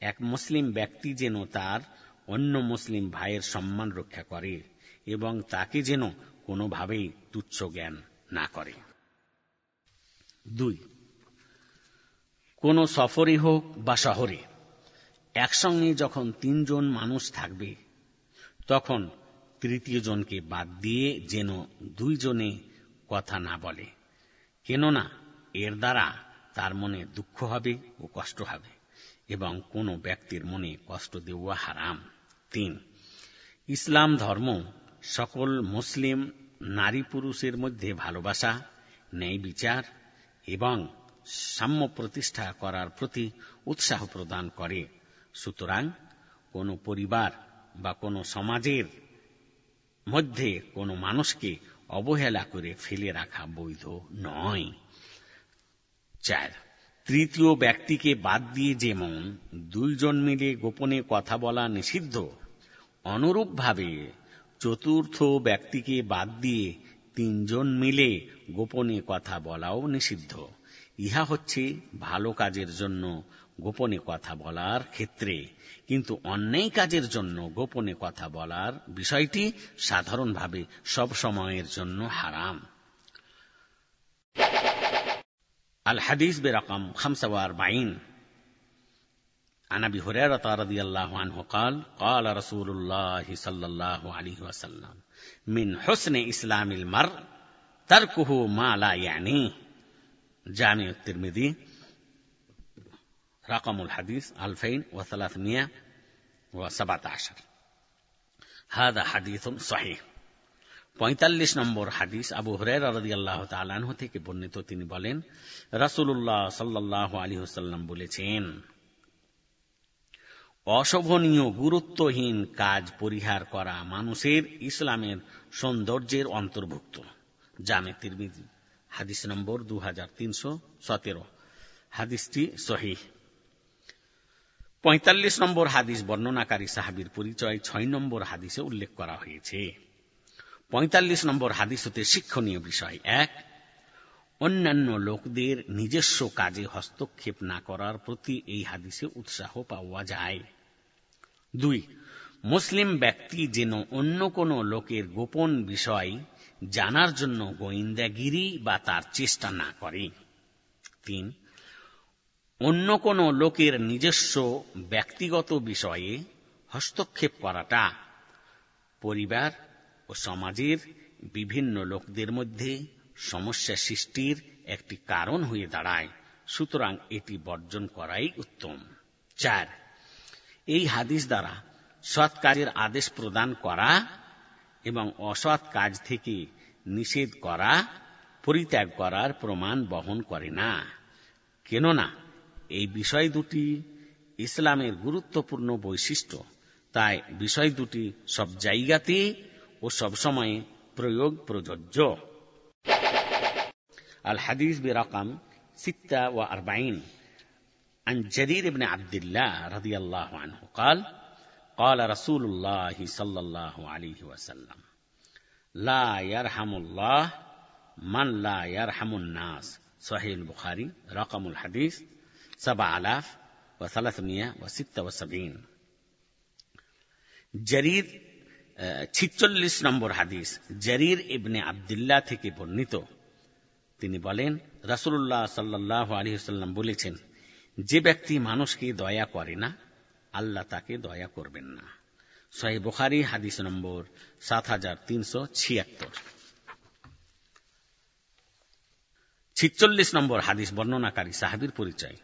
এক মুসলিম ব্যক্তি যেন তার অন্য মুসলিম ভাইয়ের সম্মান রক্ষা করে এবং তাকে যেন কোনোভাবেই তুচ্ছ জ্ঞান না করে। দুই, কোন সফরে হোক বা শহরে একসঙ্গে যখন তিনজন মানুষ থাকবে, তখন তৃতীয় জনকে বাদ দিয়ে যেন দুইজনে কথা না বলে। কেননা, এর দ্বারা তার মনে দুঃখ হবে ও কষ্ট হবে, এবং কোন ব্যক্তির মনে কষ্ট দেওয়া হারাম। তিন, ইসলাম ধর্ম সকল মুসলিম নারী পুরুষের মধ্যে ভালোবাসা, ন্যায় বিচার এবং সাম্য প্রতিষ্ঠা করার প্রতি উৎসাহ প্রদান করে। সুতরাং কোন পরিবার বা কোন সমাজের মধ্যে কোন মানুষকে অবহেলা করে ফেলে রাখা বৈধ নয়। চার, তৃতীয় ব্যক্তিকে বাদ দিয়ে যেমন দুইজন মিলে গোপনে কথা বলা নিষিদ্ধ, অনুরূপভাবে চতুর্থ ব্যক্তিকে বাদ দিয়ে তিনজন মিলে গোপনে কথা বলাও নিষিদ্ধ। ইহা হচ্ছে ভালো কাজের জন্য গোপনে কথা বলার ক্ষেত্রে কিন্তু অন্যায় কাজের জন্য গোপনে কথা বলার বিষয়টি সাধারণভাবে সব সময়ের জন্য হারাম الحديث برقم 45 عن ابي هريره رضي الله عنه قال قال رسول الله صلى الله عليه وسلم من حسن اسلام المرء تركه ما لا يعنيه جامع الترمذي رقم الحديث 2317 هذا حديث صحيح পঁয়তাল্লিশ নম্বর হাদিস আবু হরের থেকে বর্ণিত। তিনি বলেন রাসুল্লাহ সাল্লাহ আলী হুসাল্লাম বলেছেন, অশোভনীয়, গুরুত্বহীন কাজ পরিহার করা মানুষের ইসলামের সৌন্দর্যের অন্তর্ভুক্ত। জামে তিরমিজি, হাদিস নম্বর দু হাজার তিনশো সতেরো। হাদিসটি সহিহ। ৪৫ নম্বর হাদিস বর্ণনাকারী সাহাবির পরিচয় ছয় নম্বর হাদিসে উল্লেখ করা হয়েছে। ৪৫ নম্বর হাদিস হতে শিক্ষণীয় বিষয় এক, অন্যান্য লোকদের নিজস্ব কাজে হস্তক্ষেপ না করার প্রতি এই হাদিসে উৎসাহ পাওয়া যায়। দুই, মুসলিম ব্যক্তি যেন অন্য কোনো লোকের গোপন বিষয় জানার জন্য গোয়েন্দাগিরি বা তার চেষ্টা না করে। তিন অন্য কোন লোকের নিজস্ব ব্যক্তিগত বিষয়ে হস্তক্ষেপ করাটা পরিবার ও সমাজের বিভিন্ন লোকদের মধ্যে সমস্যা সৃষ্টির একটি কারণ হয়ে দাঁড়ায়। সুতরাং এটি বর্জন করাই উত্তম। চার, এই হাদিস দ্বারা সৎ কাজের আদেশ প্রদান করা এবং অসৎ কাজ থেকে নিষেধ করা, পরিত্যাগ করার প্রমাণ বহন করে না। কেননা এই বিষয় দুটি ইসলামের গুরুত্বপূর্ণ বৈশিষ্ট্য তাই বিষয় দুটি সব জায়গাতে ও সবসময় প্রয়োগ প্রযোজ্য الحديث برقم ستة وأربعين عن جرير بن عبد الله رضي الله عنه قال قال رسول الله صلى الله عليه وسلم لا يرحم الله من لا يرحم الناس صحيح البخاري رقم الحديث سبع آلاف وثلاثمائة وستة وسبعين جرير ছিচল্লিশ নম্বর হাদিস জরির ইবনে আবদুল্লাহ থেকে বর্ণিত তিনি বলেন রাসুল্লাহ সাল্লাহ আলহিহাল্লাম বলেছেন যে ব্যক্তি মানুষকে দয়া করে না আল্লাহ তাকে দয়া করবেন না সহি বুখারি হাদিস নম্বর সাত হাজার তিনশো ছিয়াত্তর ছিচল্লিশ নম্বর হাদিস বর্ণনাকারী সাহাবির পরিচয়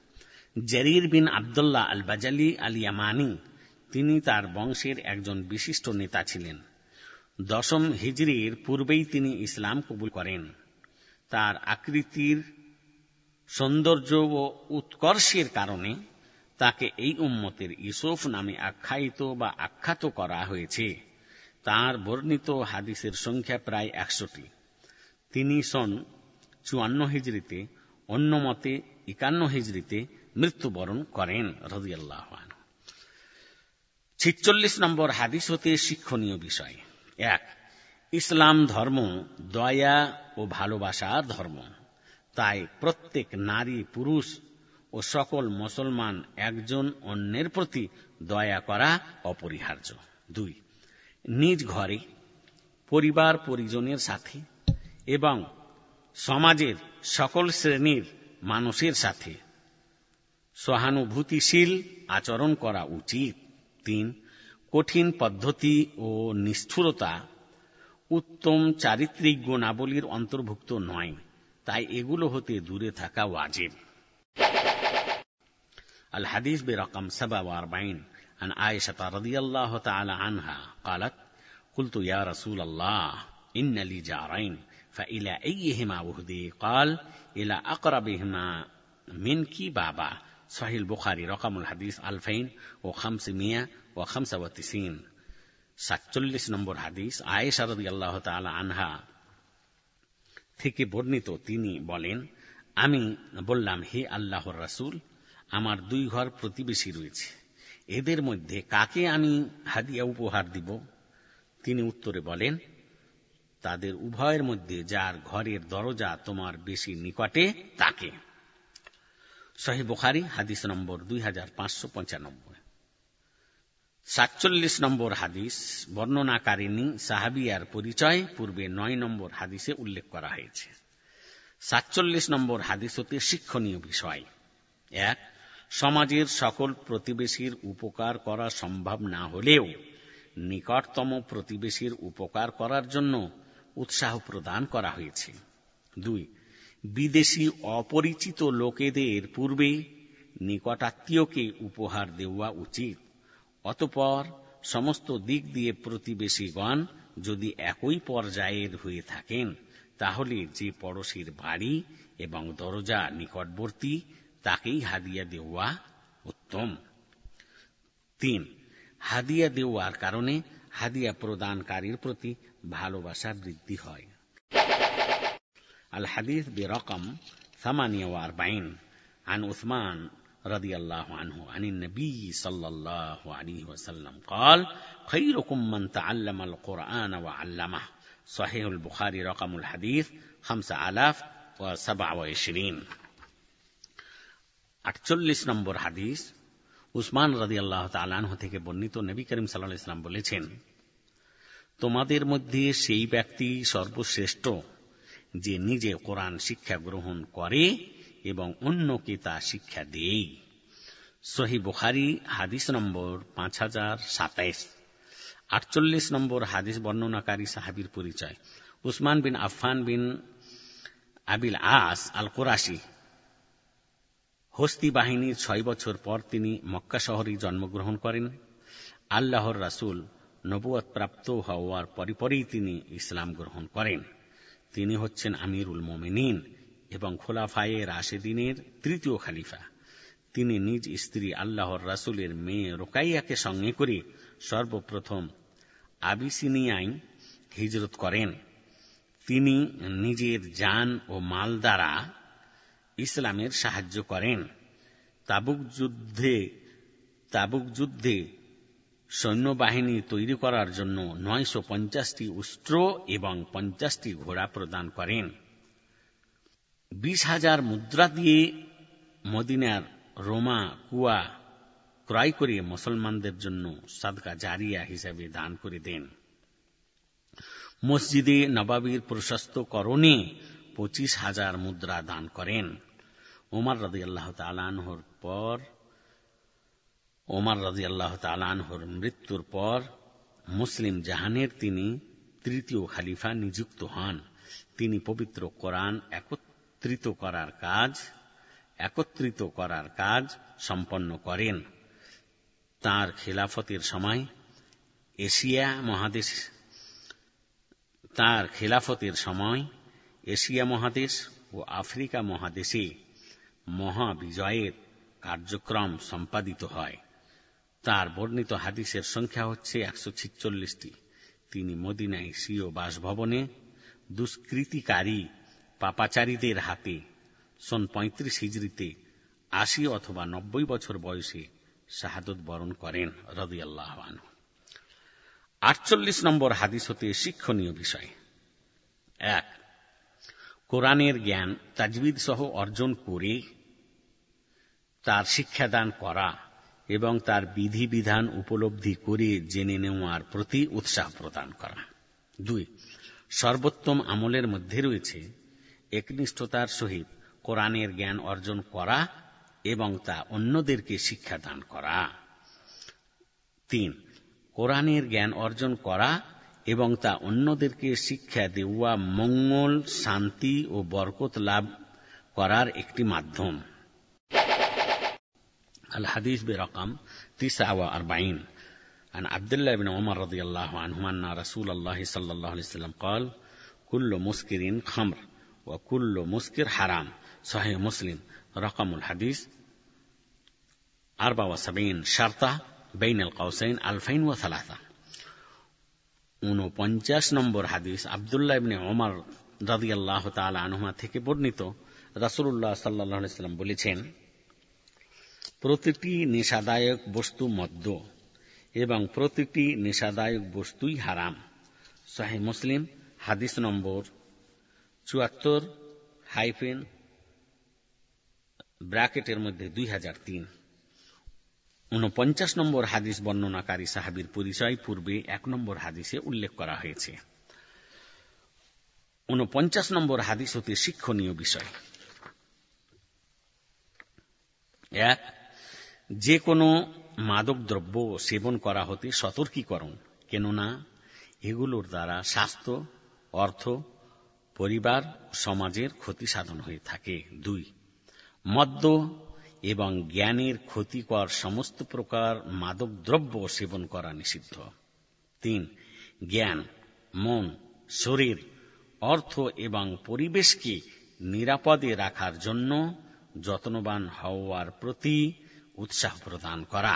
জরির বিন আবদুল্লাহ আল বাজালি আল ইয়ামানি তিনি তার বংশের একজন বিশিষ্ট নেতা ছিলেন। দশম হিজরির পূর্বেই তিনি ইসলাম কবুল করেন। তার আকৃতির সৌন্দর্য ও উৎকর্ষের কারণে তাকে এই উম্মতের ইসুফ নামে আখ্যায়িত বা আখ্যাত করা হয়েছে। তার বর্ণিত হাদিসের সংখ্যা প্রায় একশোটি। তিনি সন চুয়ান্ন হিজড়িতে অন্য মতে একান্ন হিজড়িতে মৃত্যুবরণ করেন রদিয়াল্লাহ ছিচল্লিশ নম্বর হাদিস হতে শিক্ষণীয় বিষয়। এক, ইসলাম ধর্ম দয়া ও ভালোবাসার ধর্ম। তাই প্রত্যেক নারী, পুরুষ ও সকল মুসলমান একজন অন্যের প্রতি দয়া করা অপরিহার্য। দুই, নিজ ঘরে পরিবার পরিজনের সাথে এবং সমাজের সকল শ্রেণির মানুষের সাথে সহানুভূতিশীল আচরণ করা উচিত তিন কঠিন পদ্ধতি ও নিষ্ঠুরতা উত্তম চারিত্রিক গুণাবলীর অন্তর্ভুক্ত নয় তাই এগুলো হতে দূরে থাকা ওয়াজিব الحديث برقم 47 عن عائشة رضي الله تعالى عنها قالت قلت يا رسول الله إن لي جارين فإلى أيهما وهدي قال إلى أقربهما منك بابا صحيح البخاري رقم الحديث 2595 সাতচল্লিশ নম্বর হাদিস আয়েশা রদি আল্লাহ তালা আনহা থেকে বর্ণিত তিনি বলেন আমি বললাম হে আল্লাহর রাসুল আমার দুই ঘর প্রতিবেশী রয়েছে এদের মধ্যে কাকে আমি হাদিয়া উপহার দিব তিনি উত্তরে বলেন তাদের উভয়ের মধ্যে যার ঘরের দরজা তোমার বেশি নিকটে তাকে শহীদ বুখারি, হাদিস নম্বর দুই হাজার পাঁচশো পঁচানব্বই। সাতচল্লিশ নম্বর হাদিস, বর্ণনাকারিণী সাহাবিয়ার পরিচয় পূর্বে নয় নম্বর হাদিসে উল্লেখ করা হয়েছে। সাতচল্লিশ নম্বর হাদিস হতে শিক্ষণীয় বিষয়। এক, সমাজের সকল প্রতিবেশীর উপকার করা সম্ভব না হলেও নিকটতম প্রতিবেশীর উপকার করার জন্য উৎসাহ প্রদান করা হয়েছে। দুই বিদেশি অপরিচিত লোকেদের পূর্বে নিকটাত্মীয়কে উপহার দেওয়া উচিত। অতপর সমস্ত দিক দিয়ে প্রতিবেশীগণ যদি একই পর্যায়ের হয়ে থাকেন, তাহলে যে পড়শির বাড়ি এবং দরজা নিকটবর্তী, তাকেই হাদিয়া দেওয়া উত্তম। তিন, হাদিয়া দেওয়ার কারণে হাদিয়া প্রদানকারীর প্রতি ভালোবাসা বৃদ্ধি হয়। আল হাদিস বেরকম ثمانية وأربعين عن عثمان رضي الله عنه عن النبي صلى الله عليه وسلم قال خيركم من تعلم القرآن وعلمه صحيح البخاري رقم الحديث خمسة آلاف وسبعة وعشرين আটচল্লিশ নম্বর হাদিস উসমান রাজি আল্লাহ তালানহ থেকে বর্ণিত নবী করিম সাল্লাহ ইসলাম বলেছেন তোমাদের মধ্যে সেই ব্যক্তি সর্বশ্রেষ্ঠ যে নিজে কোরআন শিক্ষা গ্রহণ করে এবং অন্যকে তা শিক্ষা দেয়। সহি বুখারি, হাদিস নম্বর পাঁচ হাজার সাতাইশ। আটচল্লিশ নম্বর হাদিস বর্ণনাকারী সাহাবির পরিচয়। উসমান বিন আফফান বিন আবিল আস আল কোরাশি হস্তি বাহিনীর ছয় বছর পর তিনি মক্কা শহরে জন্মগ্রহণ করেন। আল্লাহর রাসুল নবুয়াত প্রাপ্ত হওয়ার পরপরই তিনি ইসলাম গ্রহণ করেন। তিনি হচ্ছেন আমিরুল মোমিনিন এবং খোলাফায়ে রাশেদিনের তৃতীয় খালিফা। তিনি নিজ স্ত্রী আল্লাহর রাসুলের মেয়ে রোকাইয়াকে সঙ্গে করে সর্বপ্রথম আবিসিনিয়ায় হিজরত করেন। তিনি নিজের যান ও মাল দ্বারা ইসলামের সাহায্য করেন। তাবুক যুদ্ধে তাবুক যুদ্ধে সৈন্যবাহিনী তৈরি করার জন্য নয়শো পঞ্চাশটি উষ্ট্র এবং পঞ্চাশটি ঘোড়া প্রদান করেন। বিশ হাজার মুদ্রা দিয়ে মদিনার রোমা, কুয়া, ক্রয় করে মুসলমানদের জন্য সাদকা জারিয়া হিসাবে দান করে দেন। মসজিদে নবাবির প্রশস্তকরণে পঁচিশ হাজার মুদ্রা দান করেন। ওমর রাজি আল্লাহ তালানহর পর ওমর রাজি আল্লাহ তালানহর মৃত্যুর পর মুসলিম জাহানের তিনি তৃতীয় খালিফা নিযুক্ত হন। তিনি পবিত্র কোরআন একত্রিত করার কাজ, একত্রিত করার কাজ সম্পন্ন করেন। তার খেলাফতের সময় এশিয়া মহাদেশ, তার খেলাফতের সময় এশিয়া মহাদেশ ও আফ্রিকা মহাদেশে মহাবিজয়ের কার্যক্রম সম্পাদিত হয়। তার বর্ণিত হাদিসের সংখ্যা হচ্ছে একশো ছিচল্লিশটি। তিনি মদিনায় স্বীয় বাসভবনে দুষ্কৃতিকারী পাপাচারীদের হাতে সন পঁয়ত্রিশ হিজড়িতে আশি অথবা নব্বই বছর বয়সে শাহাদত বরণ করেন, রদিয়াল্লাহ আটচল্লিশ নম্বর হাদিস হতে শিক্ষণীয় বিষয়। এক, কোরআনের জ্ঞান তাজবিদ সহ অর্জন করে তার শিক্ষাদান করা এবং তার বিধিবিধান উপলব্ধি করে জেনে নেওয়ার প্রতি উৎসাহ প্রদান করা। দুই, সর্বোত্তম আমলের মধ্যে রয়েছে একনিষ্ঠতার সহিত কোরআনের জ্ঞান অর্জন করা এবং তা অন্যদেরকে শিক্ষাদান করা। তিন, কোরআনের জ্ঞান অর্জন করা এবং তা অন্যদেরকে শিক্ষা দেওয়া মঙ্গল, শান্তি ও বরকত লাভ করার একটি মাধ্যম। الحديث برقم تسعة وأربعين عن عبد الله بن عمر رضي الله عنهما أن رسول الله صلى الله عليه وسلم قال كل مسكر خمر وكل مسكر حرام صحيح مسلم رقم الحديث أربعة وسبعين شرطة بين القوسين ألفين وثلاثة উনপঞ্চাশ নম্বর হাদিস আবদুল্লাহ ইবনে ওমর রাদিয়াল্লাহ তাআলা আনহুমা থেকে বর্ণিত রাসূলুল্লাহ সাল্লাল্লাহু আলাইহি সাল্লাম বলেছেন প্রতিটি নেশাদায়ক বস্তু মদ্য এবং প্রতিটি নেশাদায়ক বস্তুই হারাম। সাহে মুসলিম, হাদিস নম্বর চুয়াত্তর হাইফেন ব্র্যাকেটের মধ্যে দুই হাজার তিন। উনপঞ্চাশ নম্বর হাদিস বর্ণনাকারী সাহাবির পরিচয় পূর্বে এক নম্বর হাদিসে উল্লেখ করা হয়েছে। উনপঞ্চাশ নম্বর হাদিস হতে শিক্ষণীয় বিষয়। এক যে কোনো মাদক দ্রব্য সেবন করা হতে সতর্কীকরণ, কেননা এগুলোর দ্বারা স্বাস্থ্য, অর্থ, পরিবার সমাজের ক্ষতি সাধন হয়ে থাকে। দুই, মদ্য এবং জ্ঞানের ক্ষতিকর সমস্ত প্রকার মাদক দ্রব্য সেবন করা নিষিদ্ধ। তিন, জ্ঞান, মন, শরীর, অর্থ এবং পরিবেশকে নিরাপদে রাখার জন্য যত্নবান হওয়ার প্রতি উৎসাহ প্রদান করা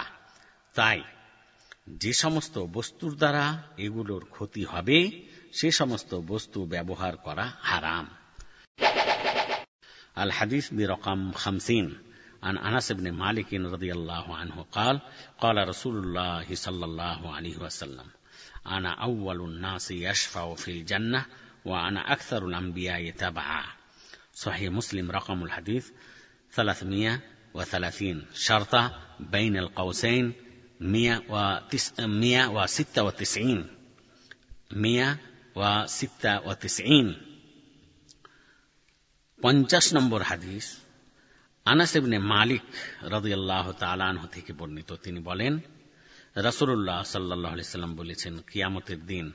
তাই যে সমস্ত বস্তুর দ্বারা এগুলোর ক্ষতি হবে সে সমস্ত বস্তু ব্যবহার করা হারাম আল হাদিস বিরকম খামসিন عن أنس بن مالك رضي الله عنه قال قال رسول الله صلى الله عليه وسلم أنا أول الناس يشفع في الجنة وأنا أكثر الأنبياء تبعا صحيح مسلم رقم الحديث 330 شرطة بين القوسين 196 196 পঞ্চাশ নম্বর হাদিস আনাস ইবনে মালিক রদিয়াল্লাহ তালানহ থেকে বর্ণিত তিনি বলেন রসুল্লাহ সাল্লাহ সাল্লাম বলেছেন কিয়ামতের দিন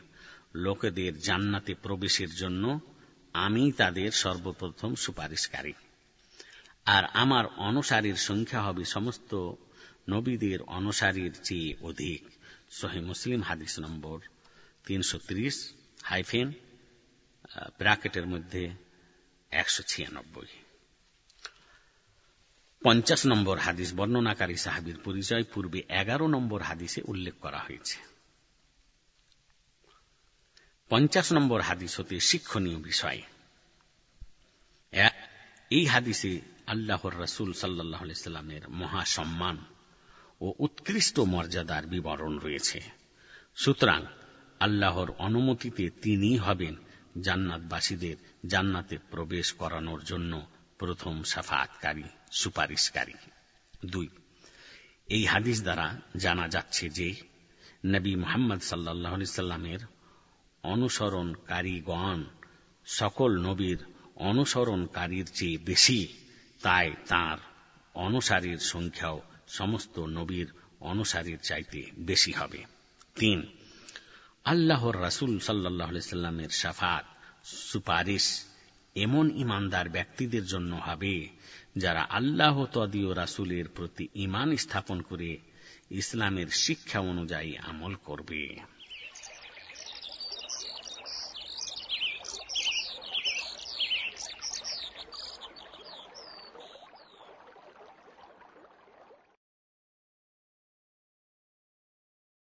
লোকেদের জান্নাতে প্রবেশের জন্য আমি তাদের সর্বপ্রথম সুপারিশকারী আর আমার অনুসারীর সংখ্যা হবে সমস্ত নবীদের অনুসারীর চেয়ে অধিক। সহি মুসলিম হাদিস নম্বর তিনশো ত্রিশ হাইফেন ব্র্যাকেটের মধ্যে একশো ছিয়ানব্বই। পঞ্চাশ নম্বর হাদিস, বর্ণনাকারী সাহাবির পরিচয় পূর্বে এগারো নম্বর হাদিসে উল্লেখ করা হয়েছে। পঞ্চাশ নম্বর হাদিস হতে শিক্ষণীয় বিষয়। এই হাদিসে আল্লাহর রসুল সাল্লাহ সাল্লামের মহাসম্মান ও উৎকৃষ্ট মর্যাদার বিবরণ রয়েছে। সুতরাং আল্লাহর অনুমতিতে তিনি হবেন জান্নাতবাসীদের জান্নাতে প্রবেশ করানোর জন্য প্রথম সাফাতকারী, সুপারিশকারী। দুই, এই হাদিস দ্বারা জানা যাচ্ছে যে নবী মোহাম্মদ সাল্লাহ সাল্লামের অনুসরণকারীগণ সকল নবীর অনুসরণকারীর চেয়ে বেশি তাই তার অনুসারীর সংখ্যাও সমস্ত নবীর অনুসারীর চাইতে বেশি হবে। তিন, আল্লাহর রাসুল সাল্লাহ সাল্লামের সাফাত সুপারিশ এমন ইমানদার ব্যক্তিদের জন্য হবে যারা আল্লাহ তদীয় রাসুলের প্রতি ইমান স্থাপন করে ইসলামের শিক্ষা অনুযায়ী আমল করবে।